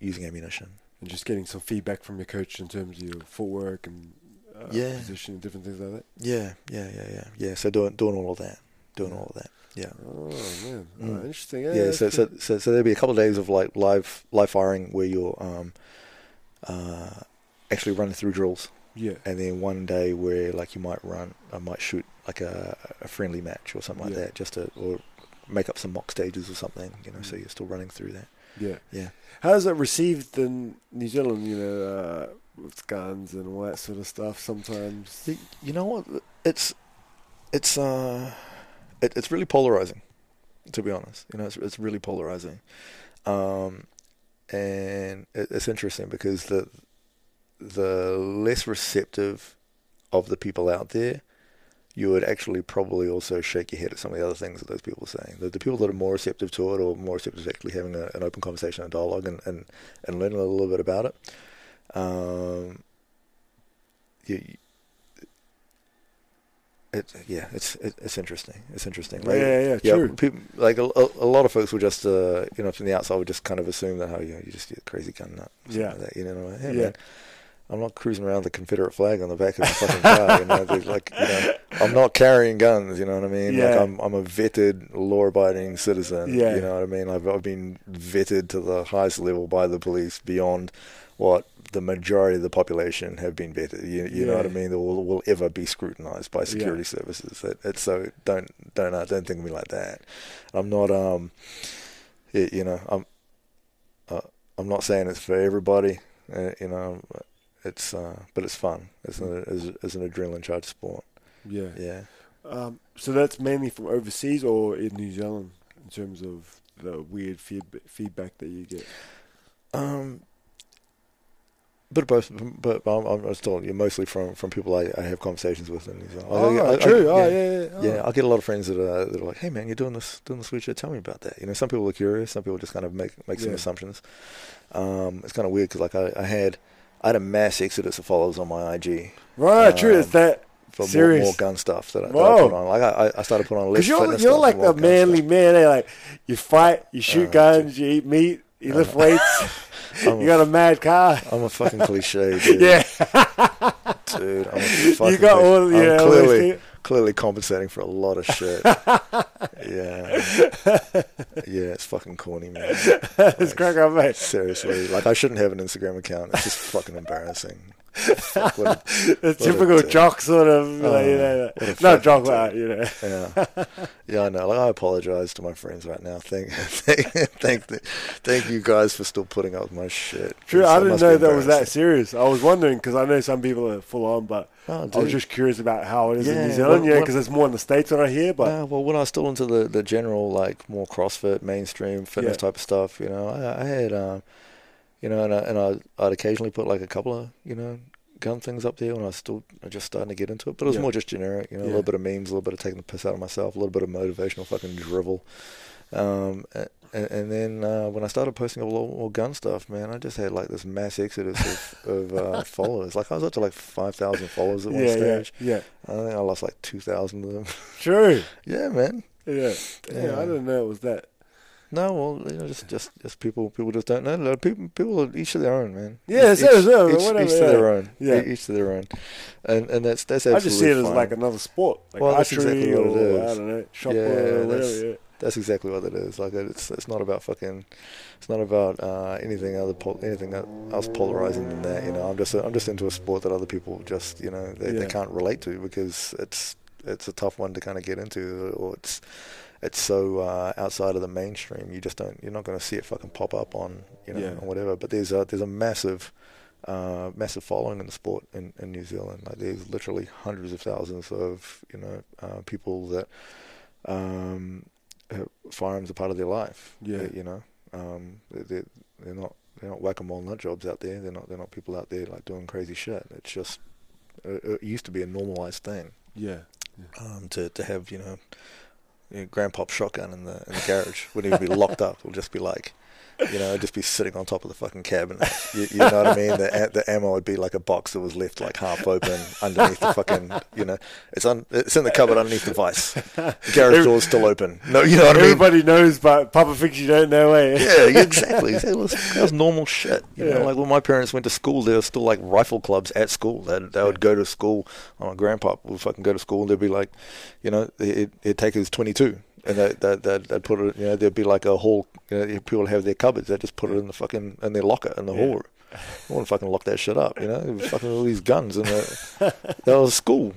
using ammunition. And just getting some feedback from your coach in terms of your footwork and uh, Yeah. position and different things like that. Yeah, yeah, yeah, yeah, yeah. So doing doing all of that, doing all of that. Yeah. Oh man, Mm. oh, interesting. Yeah, Yeah, so, so so so there'll be a couple of days of like live live firing where you're um, uh, actually running through drills, yeah, and then one day where like you might run, I might shoot like a, a friendly match or something like Yeah. that, just to or make up some mock stages or something, you know. So Mm. you're still running through that. yeah. Yeah. How's it received in New Zealand? You know, uh, with guns and all that sort of stuff. Sometimes. You know what? It's it's uh it, it's really polarizing, to be honest. You know, it's it's really polarizing, um, and it, it's interesting because the the less receptive of the people out there, you would actually probably also shake your head at some of the other things that those people are saying. The, the people that are more receptive to it or more receptive to actually having a, an open conversation, a dialogue, and, and, and learning a little bit about it, um, you, yeah, it's it, it's interesting. It's interesting. Like, yeah, yeah, true. people, like a, a, lot of folks will just, uh, you know, from the outside would just kind of assume that, oh, you know, you just a crazy gun nut. Yeah. like that, you know, hey, Yeah. man, I'm not cruising around the Confederate flag on the back of the fucking car. You know, like, you know, I'm not carrying guns. You know what I mean? Like, Yeah. I'm I'm a vetted, law-abiding citizen. Yeah. You know what I mean? I've I've been vetted to the highest level by the police beyond what the majority of the population have been vetted. You, you know what I mean? That will, will ever be scrutinized by security Yeah. services. It, it's so don't don't uh, don't think of me like that. I'm not um, y- you know I'm uh, I'm not saying it's for everybody. Uh, you know, it's uh, but it's fun. It's an it's, it's an adrenaline charged sport. Yeah. Yeah. Um, so that's mainly from overseas or in New Zealand in terms of the weird feedback feedback that you get. Um, bit of both, but I'm, I'm still you're mostly from, from people I, I have conversations with in New Zealand. I- Oh, I- I- true. yeah, oh, yeah, yeah. Oh. Yeah, I get a lot of friends that are, that are like, "Hey, man, you're doing this doing this weird shit. Tell me about that." You know, some people are curious. Some people just kind of make make some Yeah. assumptions. Um, it's kind of weird because like I, I had I had a mass exodus of followers on my IG. Right, true. Um, It's that for more, more gun stuff that, I- that I put on. Like I, I- started putting on less you're, you're like and more the gun manly stuff. man. Eh? Like you fight, you shoot Oh, guns, you eat meat, you lift weights. I'm you got a mad car. I'm a fucking cliche, dude. Yeah, dude. I'm a fucking You got cliche. all- yeah, clearly. Clearly compensating for a lot of shit. yeah, yeah. It's fucking corny, man. it's crack up, mate. Seriously, like I shouldn't have an Instagram account. It's just fucking embarrassing. Fuck, what a- The a typical dick. jock sort of, like, you Oh, know, not jock, but you know. yeah, yeah. I know. Like I apologize to my friends right now. Thank, thank, thank, thank you guys for still putting up with my shit. True, I didn't know that was that serious. I was wondering because I know some people are full on, but Oh, I was just curious about how it is in New Zealand. yeah, because it's more in the states than I hear. But well, when I was still into the, the general, like more CrossFit, mainstream fitness Yeah. type of stuff, you know, I, I had, um, you know, and, I, and I, I'd occasionally put like a couple of, you know, gun things up there when I was still just starting to get into it. But it was Yeah. more just generic, you know, a little bit of memes, a little bit of taking the piss out of myself, a little bit of motivational fucking drivel. Um, and, and then uh, when I started posting a lot more gun stuff, man, I just had like this mass exodus of, of uh, followers. Like I was up to like 5,000 followers at one yeah, yeah, stage. yeah, I think I lost like 2,000 of them. true. yeah, man. Yeah, yeah, Yeah. I didn't know it was that. No, well, you know, just just just people people just don't know. People people are each to their own, man. Yeah, each, so- so, each, whatever, each to yeah. their own. Yeah. Each to their own, and and that's that's I just see it as like another sport, like Well, that's exactly what it or is. I don't know, shot Yeah, or that's- whatever. Yeah. That's exactly what it is. Like it's it's not about fucking, it's not about uh, anything other pol- anything else polarizing than that. You know, I'm just I'm just into a sport that other people just you know they, Yeah. they can't relate to because it's it's a tough one to kind of get into or it's it's so uh, outside of the mainstream. You just don't you're not going to see it fucking pop up on you know Yeah. or whatever. But there's a there's a massive. Uh, massive following in the sport in, in New Zealand. Like there's literally hundreds of thousands of you know uh, people that um, firearms are part of their life. Yeah. They- you know, um, they- they're, they're not they're not whack a mole nut jobs out there. They're not they're not people out there like doing crazy shit. It's just it, it used to be a normalized thing Yeah, um, to to have you know, you know grandpop shotgun in the in the garage wouldn't even be locked up. It'll just be like. You know, just be sitting on top of the fucking cabinet. You, you know what I mean? The the ammo would be like a box that was left like half open underneath the fucking. You know, it's on. It's in the cupboard underneath the vice. The garage Every- door's still open. No, you know what I mean? everybody knows, but Papa thinks you don't know. Eh? Yeah, exactly. That was, that was normal shit. You Yeah. know, like when my parents went to school, there were still like rifle clubs at school. They they would go to school. My grandpa would fucking go to school, and they'd be like, you know, he'd, he'd take his twenty two. And they, they, they'd, they'd put it, you know, there'd be like a hall, you know, people have their cupboards, they just put it in the fucking, in their locker in the Yeah. hall room. I want to fucking lock that shit up, you know? Fucking all these guns in the, that was school.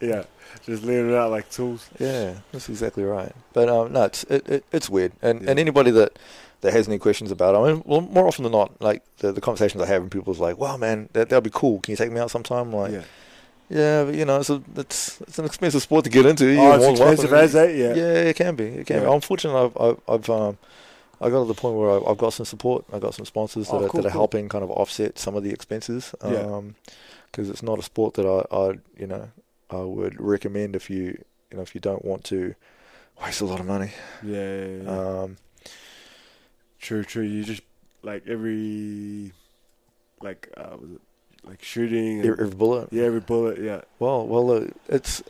Yeah, just leaving it out like tools. Yeah, that's exactly right. But um, no, it's it, it, it's weird, and Yeah. and anybody that that has any questions about it, I mean, well, more often than not, like the the conversations I have, and people's like, "Wow, man, that that'd be cool. Can you take me out sometime?" Like, yeah, yeah, but you know, it's a, it's it's an expensive sport to get into. oh, You're it's more than welcome expensive as that. Yeah, yeah, it can be. It can Yeah. be. Unfortunately, I've I've, I've um. I got to the point where I- I've got some support. I've got some sponsors that, Oh, are, cool, that are cool. helping kind of offset some of the expenses. Yeah. Um, because it's not a sport that I, I, you know, I would recommend if you, you know, if you don't want to waste a lot of money. yeah, yeah, yeah. Um, True, true. You just like every like uh, was it like shooting? and- every, bullet. yeah, every bullet. Yeah, Well, well, uh, it's.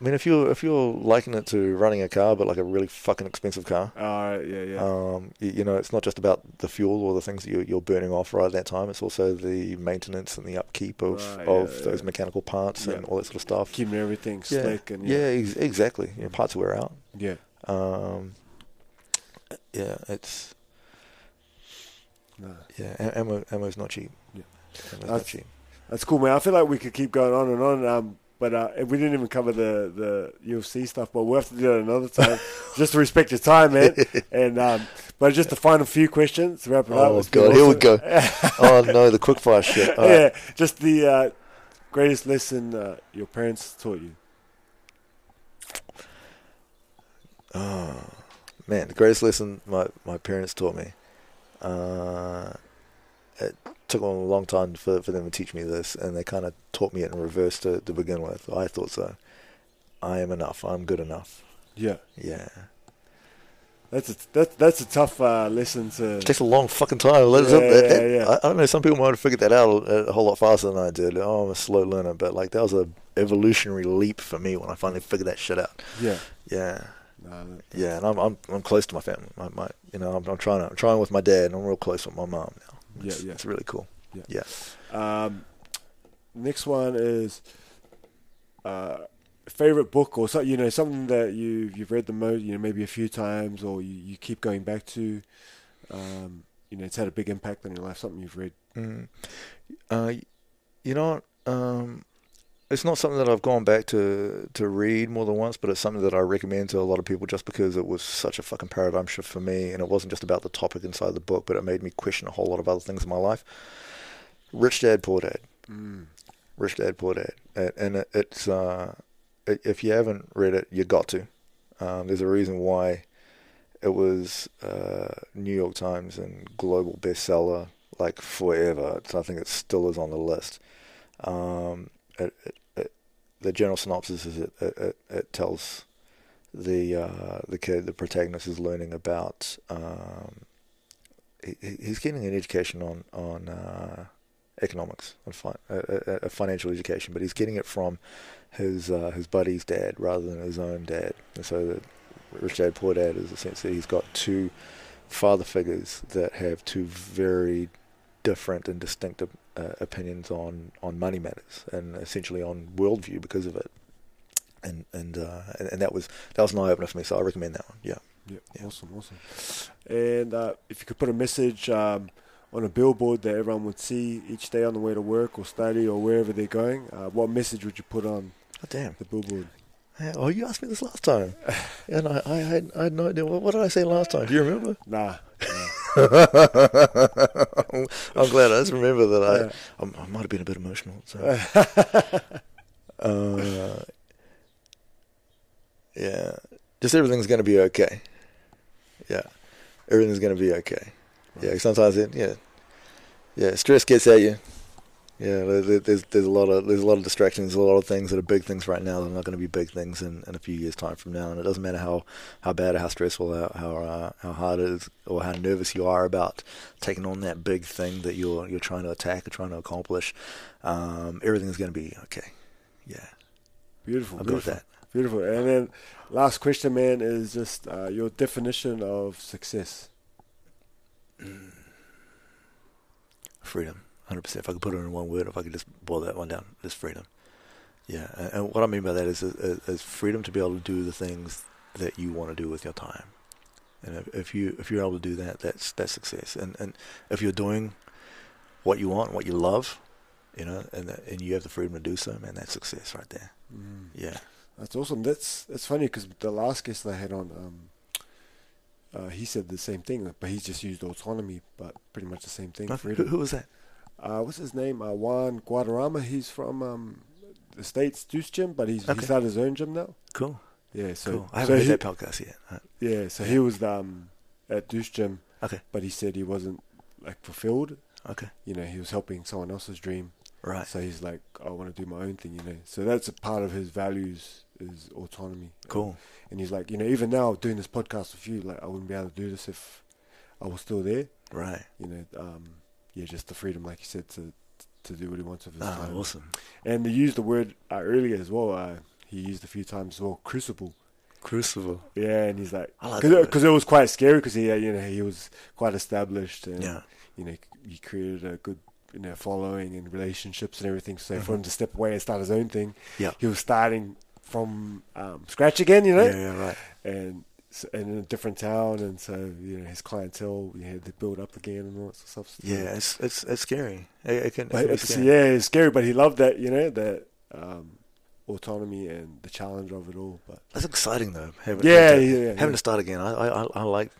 I mean, if you're if you're liking it to running a car, but like a really fucking expensive car, all right. Yeah, yeah. um, you, you know, it's not just about the fuel or the things that you're, you're burning off right at that time. It's also the maintenance and the upkeep of, Right, of yeah, those yeah. mechanical parts and all that sort of stuff. Keeping everything yeah, slick and yeah, yeah, ex- exactly. You know, parts wear out. yeah. Um, yeah, it's No. yeah, ammo ammo's not cheap. Yeah. Ammo's not That's- cheap. That's cool, man. I feel like we could keep going on and on. Um, but uh, we didn't even cover the, the UFC stuff. But we'll have to do that another time, just to respect your time, man. And um, but just the final few questions to wrap it up. Oh god, here we go. oh no, the quickfire shit. All right. yeah, just the uh, greatest lesson uh, your parents taught you. Oh man, the greatest lesson my my parents taught me. Uh, it took them a long time for for them to teach me this, and they kind of taught me it in reverse to to begin with. I thought so. I am enough. I'm good enough. Yeah, Yeah. That's a that's that's a tough uh, lesson to. It takes a long fucking time. Let- Yeah, that- that- yeah, yeah. I, I don't know. Some people might have figured that out a, a whole lot faster than I did. Oh, I'm a slow learner, but like that was a evolutionary leap for me when I finally figured that shit out. Yeah. Yeah, Nah, yeah, and I'm I'm I'm close to my family. My, my you know, I'm, I'm trying to I'm trying with my dad, and I'm real close with my mom now. Yeah, It's, yeah. it's really cool. Yeah. yeah. Um, next one is uh, favorite book or so, you know something that you you've read the most, you know maybe a few times or you, you keep going back to. Um, you know, it's had a big impact on your life. Something you've read. Mm. Uh, you know, um, it's not something that I've gone back to to read more than once, but it's something that I recommend to a lot of people just because it was such a fucking paradigm shift for me, and it wasn't just about the topic inside the book, but it made me question a whole lot of other things in my life. Rich Dad Poor Dad, Mm. Rich Dad Poor Dad, and, it, it's uh, i if you haven't read it, you got to. Um, there's a reason why it was uh, New York Times and global bestseller like forever. So I think it still is on the list. Um, it, it, it, the general synopsis is it, it, it, tells the uh, the kid, the protagonist, is learning about. Um, he, he- he's getting an education on on uh, economics, on fi- a, a, a financial education, but he's getting it from his uh, his buddy's dad rather than his own dad. And so, the rich dad, poor dad is essentially he's got two father figures that have two very different and distinct op- uh, opinions on, on money matters and essentially on worldview because of it. And and, uh, and and that was that was an eye opener for me. So I recommend that one. Yeah. Yeah, Yeah. awesome, awesome. And uh, if you could put a message um, on a billboard that everyone would see each day on the way to work or study or wherever they're going, uh, what message would you put on Oh damn. the billboard? Oh, you asked me this last time, and I, I had I had no idea. What, what did I say last time? Do you remember? Nah. I'm glad I just remember that I. I'm- I, might have been a bit emotional. So. uh, yeah, just everything's gonna be okay. Yeah, everything's gonna be okay. Yeah, sometimes it yeah yeah stress gets at you. Yeah, there- there- there's there's a lot of there's a lot of distractions, a lot of things that are big things right now that are not going to be big things in, in a few years time from now. And it doesn't matter how, how bad or how stressful, how how, uh, how hard it is, or how nervous you are about taking on that big thing that you're you're trying to attack or trying to accomplish. Um, is going to be okay. Yeah, Beautiful. I'll beautiful. that. Beautiful. And then last question, man, is just uh, your definition of success. Freedom, hundred percent. If I could put it in one word, if I could just boil that one down, just freedom. Yeah, and, and what I mean by that is, is is freedom to be able to do the things that you want to do with your time. And if, if you if you're able to do that, that's that's success. And and if you're doing what you want, what you love, you know, and that, and you have the freedom to do so, man, that's success right there. Mm. Yeah. That's awesome. That's that's funny because the last guest I had on, um, uh, he said the same thing, but he just used autonomy, but pretty much the same thing. Who, who was that? Uh, what's his name? Uh, Juan Guadarrama. He's from um, the states, Deuce Gym, but he's Okay. he started his own gym now. Cool. Yeah, so cool. I haven't heard he, that podcast yet. Uh, yeah, so he was um, at Deuce Gym, Okay. but he said he wasn't like fulfilled. Okay. You know, he was helping someone else's dream. Right. So he's like, I want to do my own thing. You know, so that's a part of his values is autonomy. Cool. And he's like, you know, even now doing this podcast with you, like I wouldn't be able to do this if I was still there. Right. You know, um, yeah, just the freedom, like you said, to to do what he wants with his Ah, time. awesome. And he used the word uh, earlier as well. Uh, he used a few times as well, crucible. Crucible. Yeah, and he's like, I like because it was quite scary because he, uh, you know, he was quite established and Yeah. you know, he created a good, you know, following and relationships and everything. So for Mhm. him to step away and start his own thing, Yeah. he was starting from um, scratch again, you know, Yeah, yeah, right. and in a different town, and so you know his clientele, we had to build up again and all that sort of stuff. Yeah, it's it's it's scary. It, it can, it it's, scary. yeah, it's scary, but he loved that, you know, that um, autonomy and the challenge of it all. But That's exciting though. Having, Yeah, to, yeah, yeah, having yeah. to start again. I, I- I like,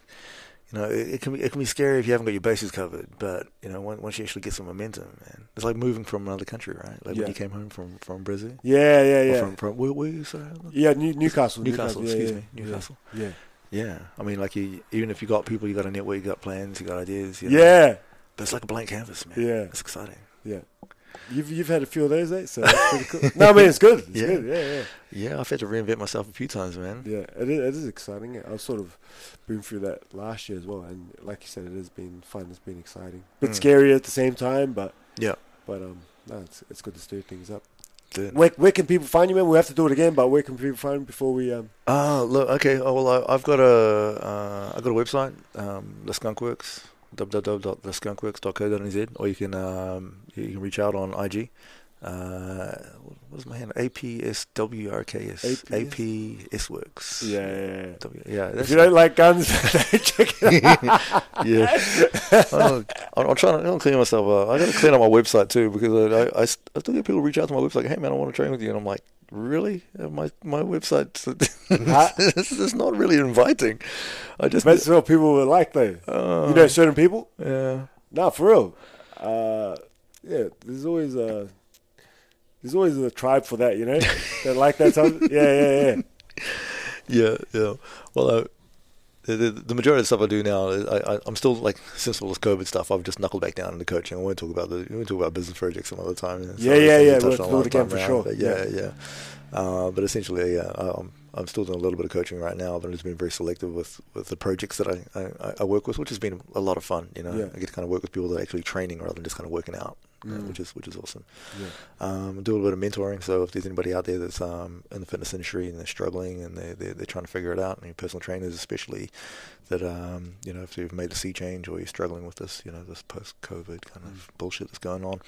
you know, it, it can be it can be scary if you haven't got your bases covered. But you know, once, once you actually get some momentum, man, it's like moving from another country, right? Like Yeah. when you came home from from Brazil. yeah, yeah, Or yeah, From from where were you? Sorry. yeah. New, Newcastle, Newcastle, yeah, excuse yeah, me, Newcastle. Yeah, Yeah, I mean, like you, even if you got people, you got a network, you got plans, you got ideas. You know? yeah, But it's like a blank canvas, man. Yeah. It's exciting. yeah. You've you've had a few of those, eh? So that's pretty cool. No, I mean it's good. It's Yeah. good. Yeah, yeah. Yeah, I've had to reinvent myself a few times, man. Yeah, it is, it is exciting. I've sort of been through that last year as well, and like you said, it has been fun. It's been exciting, a bit Mm. scary at the same time, but Yeah. but um, no, it's it's good to stir things up. Dude. Where where can people find you, man? We have to do it again, but where can people find you before we um? Ah, look, okay. Oh, well, I, I've got a, uh, I've got a website, um, the Skunkworks, www.theskunkworks.co.nz, or you can, um, you can reach out on IG. Uh, what is my hand? APSWRKS. APS? APS Works. Yeah, yeah, yeah. W- yeah, If you don't like guns, check it out. yeah. I'm, I'm trying to I'm clean myself up. I got to clean up my website too because I I still get people reach out to my website. like, Hey man, I want to train with you, and I'm like, really? Uh, My my website, Huh? this is not really inviting. I just That's what people would like, though. uh, you know, certain people. yeah. Nah, for real. Uh, yeah, there's always a there's always a tribe for that, you know, that like that. Type. Yeah, yeah, yeah. Yeah, yeah. Well, uh, the, the the majority of the stuff I do now, I, I I'm still like since all this COVID stuff, I've just knuckled back down into coaching. I want to talk about the we talk about business projects some other time. Yeah, yeah, yeah, we'll it again for sure. But yeah, yeah. Uh, but essentially, yeah, I'm I'm still doing a little bit of coaching right now, but it's been very selective with, with the projects that I, I, I work with, which has been a lot of fun. You know, Yeah. I get to kind of work with people that are actually training rather than just kind of working out, Mm. which is which is awesome. yeah. Um, do a little bit of mentoring. So if there's anybody out there that's um, in the fitness industry and they're struggling and they're, they're, they're trying to figure it out, and personal trainers especially, that um, you know if you've made a sea change or you're struggling with this, you know this post-COVID kind of bullshit that's going on.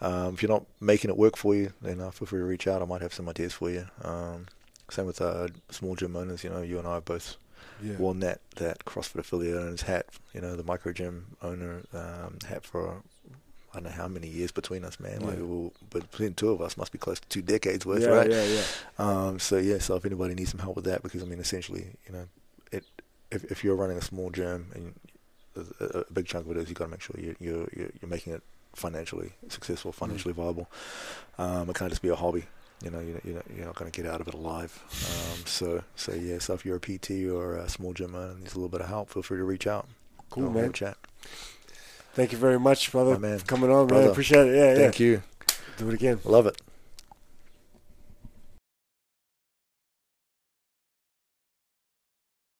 Um, if you're not making it work for you, then uh, feel free to reach out. I might have some ideas for you. Um, same with uh, small gym owners. You know, you and I have both yeah. worn that that CrossFit affiliate owner's hat. You know, the micro gym owner um, hat for I don't know how many years between us, man. Like, Yeah. we'll, but between two of us, must be close to two decades worth, yeah, right? yeah, yeah. Um, so yeah, so if anybody needs some help with that, because I mean, essentially, you know, it if if you're running a small gym and a, a big chunk of it is you've got to make sure you you're, you're you're making it financially successful, financially viable. Um, it can't just be a hobby. You know, you're, you're, you're not going to get out of it alive. Um, so, so yeah. So if you're a PT or a small gym owner and needs a little bit of help, feel free to reach out. Cool, man. Chat. Thank you very much, brother, man. for coming on, man. Brother. Appreciate it. Yeah, Thank you. Do it again. Love it.